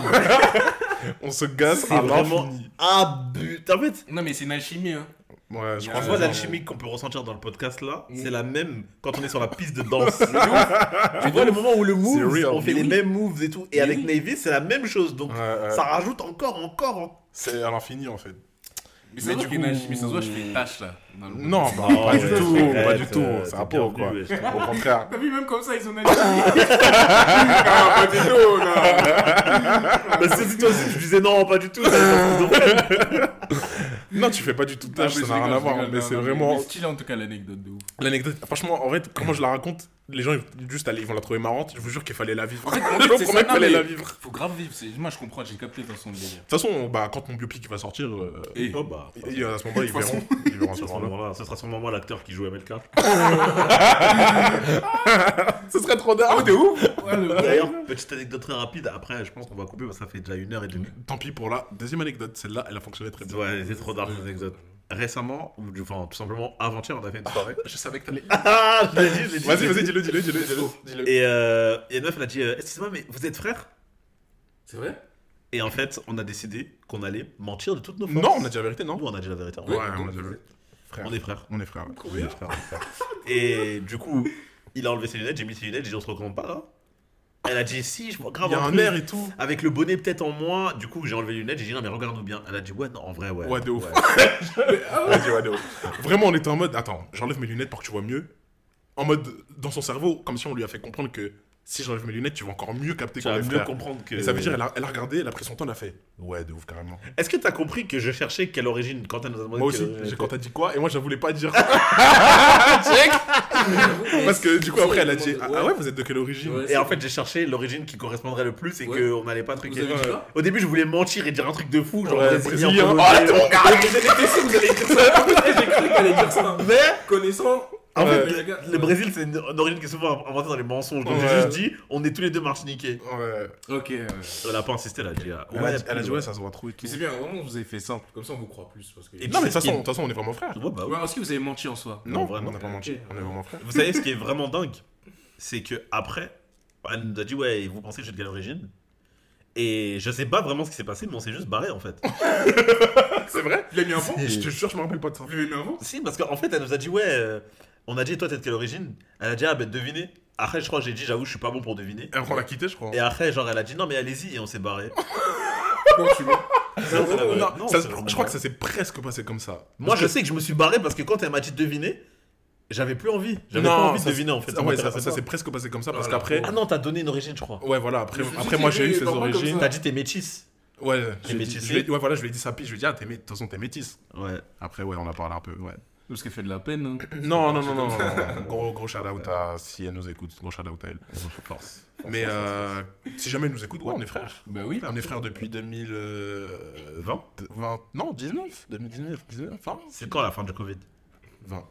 on se c'est à vraiment abus. En fait, Non, mais c'est une alchimie, hein. Ouais, je crois l'alchimie qu'on peut ressentir dans le podcast là, Mm. c'est la même quand on est sur la piste de danse. tu vois le moment où le move, on fait Mais les oui. mêmes moves et tout. Et Mais avec oui. Navy, c'est la même chose. Donc Ouais, ouais. ça rajoute encore, encore. en- c'est à l'infini en fait. Mais ça Mais se voit je fais une tâche là. dans le- Non, bah, Oh, pas du tout, pas du tout. C'est un c'est pot bien quoi. Au contraire. T'as vu, même comme ça, ils ont alchimie. Non, pas du tout, non. Bah, si toi aussi tu disais non, pas du tout. Non, tu fais pas du tout Ah, tâche, ça n'a rien à voir. Mais c'est vraiment mais stylé en tout cas l'anecdote de ouf. l'anecdote. Franchement, en fait, comment je la raconte, les gens ils, juste aller, ils vont la trouver marrante. Je vous jure qu'il fallait la vivre. En fait, en Je fait, vous c'est promets ça, qu'il non, fallait mais la vivre. Faut grave vivre. c'est- Moi, je comprends, j'ai capté de toute façon le délire. De toute façon, bah, quand mon biopic va sortir, euh, Et Oh bah, et, à ce moment-là, ils De toute façon. verront. Ils verront à ce moment-là. sera sûrement moi l'acteur qui joue MLK. Ce serait trop dingue. de ouf. D'ailleurs, petite anecdote très rapide. Après, je pense qu'on va couper parce que ça fait déjà une heure et demie. Tant pis pour la deuxième anecdote. Celle-là, elle a fonctionné très bien. Ouais, c'est trop dark cette anecdote. Récemment, ou enfin tout simplement avant-hier, on a fait une soirée. Je savais que t'allais. Ah, je l'ai dit, je l'ai dit. Vas-y, vas-y, dis-le, dis-le, dis-le, dis-le. dis-le. Et euh, et une meuf, elle a dit euh, Excusez-moi, mais vous êtes frères? C'est vrai? Et en fait, on a décidé qu'on allait mentir de toutes nos forces. Non, on a dit la vérité, non Nous, on a dit la vérité. Ouais, Ouais, on a dit la vérité. Frère. On est frères. On est frères. ouais. On est frères, on est frères. Et du coup, il a enlevé ses lunettes, j'ai mis ses lunettes, j'ai dit On se recommande pas là Elle a dit Si, je vois grave Il y a un air et tout. Avec le bonnet peut-être en moins, du coup j'ai enlevé les lunettes, j'ai dit non mais regarde-nous bien. Elle a dit ouais non en vrai ouais. Ouais, de ouf. Vas-y, ouais, de ouf. Vraiment, on était en mode, attends, j'enlève mes lunettes pour que tu vois mieux. En mode, dans son cerveau, comme si on lui a fait comprendre que si j'enlève mes lunettes, tu vas encore mieux capter Tu qu'on vas est mieux frères. comprendre que. Et ça veut dire, elle a, elle a regardé, elle a pris son temps, elle a fait, ouais, de ouf, carrément. Est-ce que t'as compris que je cherchais quelle origine quand elle nous a demandé Moi aussi, quelle quand t'as dit quoi, et moi, je voulais pas dire. Check Parce que du coup, après, elle a dit, ah ah ouais, vous êtes de quelle origine Ouais. Et en fait j'ai cherché l'origine qui correspondrait le plus et Ouais. qu'on n'allait pas truquer. Au début je voulais mentir et dire un truc de fou genre Ouais, brésilien. Oh, là, t'es mon gars J'étais sûr que vous allez dire ça. J'ai cru qu'elle allait dire ça. Mais Connaissant. En Ouais. fait Ouais. le Brésil c'est une, origine qui est souvent inventée dans les mensonges. Donc j'ai juste dit on est tous les deux martiniquais. Ouais. Ok. ouais. Elle a pas insisté elle a dit Elle, a ouais, dit, elle a dit, ouais, ça se voit trop et tout. Mais c'est bien, vraiment, vous avez fait simple. Comme ça, on vous croit plus. Parce que... Et Non, mais de toute façon, on est vraiment frères. Ouais, bah ouais. Ouais, est-ce que vous avez menti en soi Non, vraiment. on n'a pas menti, on est vraiment frères. Vous savez ce qui est vraiment dingue C'est que après, elle nous a dit ouais, vous pensez que suis de quelle origine? Et je sais pas vraiment ce qui s'est passé, mais on s'est juste barré en fait. C'est vrai? Il a mis un fond Je te jure, je me rappelle pas de ça. Il a mis un fond si, parce qu'en fait, elle nous a dit ouais, euh, on a dit toi t'es de quelle origine? Elle a dit ah ben devinez. Après, je crois que j'ai dit j'avoue, je suis pas bon pour deviner. Et après, on l'a quitté, je crois. Et après, genre, elle a dit non mais allez-y et on s'est barré. Tu vois? Non, c'est la vraie- Non, non, ça- c'est vraiment je crois que ça s'est presque passé comme ça. Moi, je sais que je me suis barré parce que quand elle m'a dit deviner, j'avais plus envie. J'avais Non, pas envie de ça, deviner en fait. ça- ça ouais, ça, m'intéressait ça pas. s'est presque passé comme ça parce Voilà. qu'après. Ah non, t'as donné une origine, je crois. Ouais, voilà, après, Je me suis après dit, moi j'ai eu ses comme origines. T'as dit t'es métisse. Ouais, je lui ai dit- métissés. je lui ai- ouais, voilà, je lui ai dit ça, puis je lui ai dit, ah, t'es mé- de toute façon, t'es métisse. Ouais. Après, ouais, on a parlé un peu, ouais. Parce qu'elle fait de la peine. hein. Non, non, non, non, non, non. Gros, gros shout out à si elle nous écoute, gros shout out à elle. Force. Mais euh, si jamais elle nous écoute, ouais, on est frères. Bah oui. On est frères depuis 2020. 20, non, 19 2019, 19, enfin, C'est quand la fin du Covid? 20.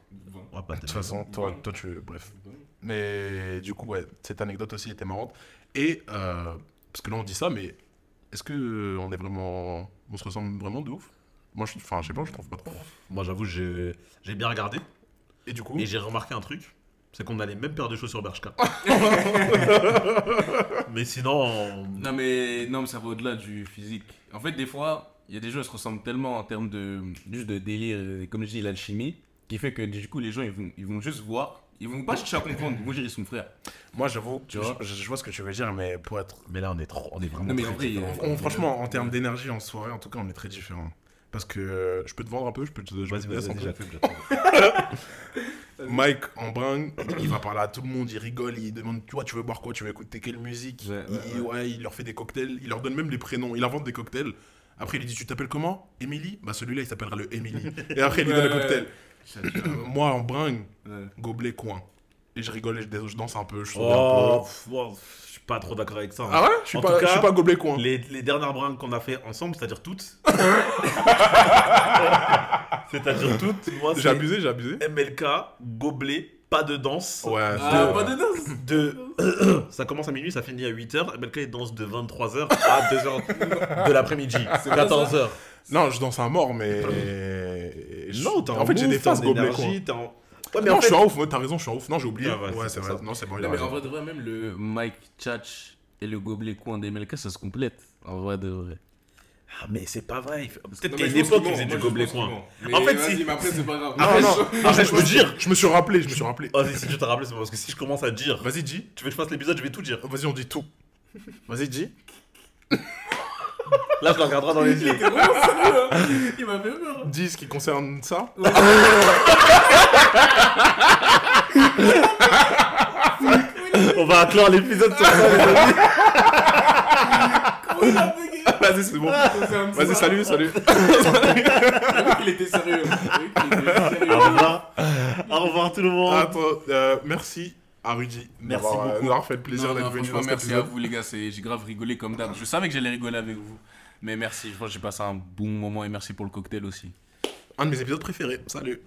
On va pas De toute façon, toi, toi tu. Bref. Mais du coup, ouais, cette anecdote aussi était marrante. Et, euh, parce que là, on dit ça, mais est-ce que euh, on est vraiment. On se ressemble vraiment de ouf? Moi, je, enfin, je sais pas, je trouve pas trop. Moi, j'avoue, j'ai j'ai bien regardé Et du coup. et j'ai remarqué un truc. C'est qu'on a les mêmes paires de chaussures Bershka. mais sinon, on- Non mais, non, mais ça va au-delà du physique. En fait, des fois, il y a des gens qui se ressemblent tellement en termes de, juste de délire, et comme je dis, l'alchimie, qui fait que du coup, les gens, ils vont, ils vont juste voir, ils vont pas chercher à comprendre, ils vont dire ils sont frères. Moi, j'avoue, Tu je, vois je- je vois ce que tu veux dire, mais pour être. mais là, on est trop, on est vraiment. Non mais très en vrai, différents. euh, on- franchement, en termes d'énergie en soirée, en tout cas, on est très différents. Parce que euh, je peux te vendre un peu, je peux te. je Vas-y, un peu. Mike en bringue, il va parler à tout le monde, il rigole, il demande tu vois, tu veux boire quoi, tu veux écouter quelle musique? Ouais, il, ouais, il leur fait des cocktails, il leur donne même les prénoms, il invente des cocktails. Après, il lui dit Tu t'appelles comment? Emily Bah, celui-là, il s'appellera le Emily. Et après, il lui donne le cocktail. Moi, en bringue, gobelet coin. Et je rigole et je, danse un peu, je souris un Oh, peu. oh, je suis pas trop d'accord avec ça. hein. Ah ouais? Je suis En pas, tout je suis cas, pas gobelet coin. Les, les dernières brinques qu'on a fait ensemble, c'est-à-dire toutes. c'est-à-dire toutes. Moi, J'ai c'est abusé, j'ai abusé. MLK, gobelet, pas de danse. Ouais, Ah, pas de danse De... ça commence à minuit, ça finit à 8h. MLK il danse de 23h à 2h de l'après-midi. 14h. Non, je danse à mort, mais. je- Non, t'es en, En fait, j'ai des phases gobelet. T'es en... Ouais, mais non, en je suis en ouf, t'as raison, je suis en ouf. Non, j'ai oublié. Ah ouais, ouais, c'est c'est pour vrai. ça. Non, c'est bon, il a Non, mais en vrai de vrai, même le Mike Tchatch et le gobelet coin des MLK, ça se complète. En vrai de vrai. Ah, mais c'est pas vrai. Peut-être mais une époque ils faisaient du gobelet coin. Mais En fait, vas-y, si- mais après, c'est pas grave. Ah, Non, non, non, non, je, suis- dire. je me suis rappelé, je me suis rappelé. Oh, si tu te rappelles, c'est parce que si je commence à dire, Vas-y, dis. tu veux que je fasse l'épisode, je vais tout dire. Vas-y, on dit tout. Vas-y, dis. Là, je le regarderai dans les yeux. Il m'a fait peur. Dis ce qui concerne ça. On va clore l'épisode sur ça, les amis. Vas-y, c'est bon. Vas-y, salut, salut. Il était sérieux. Il Au revoir. Au revoir tout le monde. Attends, euh, merci à Rudy. Merci D'avoir, euh, beaucoup. Nous avoir fait le plaisir d'être venu dans merci à vous, les gars. c'est- J'ai grave rigolé comme d'hab. Je savais que j'allais rigoler avec vous. Mais merci, je pense que j'ai passé un bon moment et merci pour le cocktail aussi. Un de mes épisodes préférés. Salut.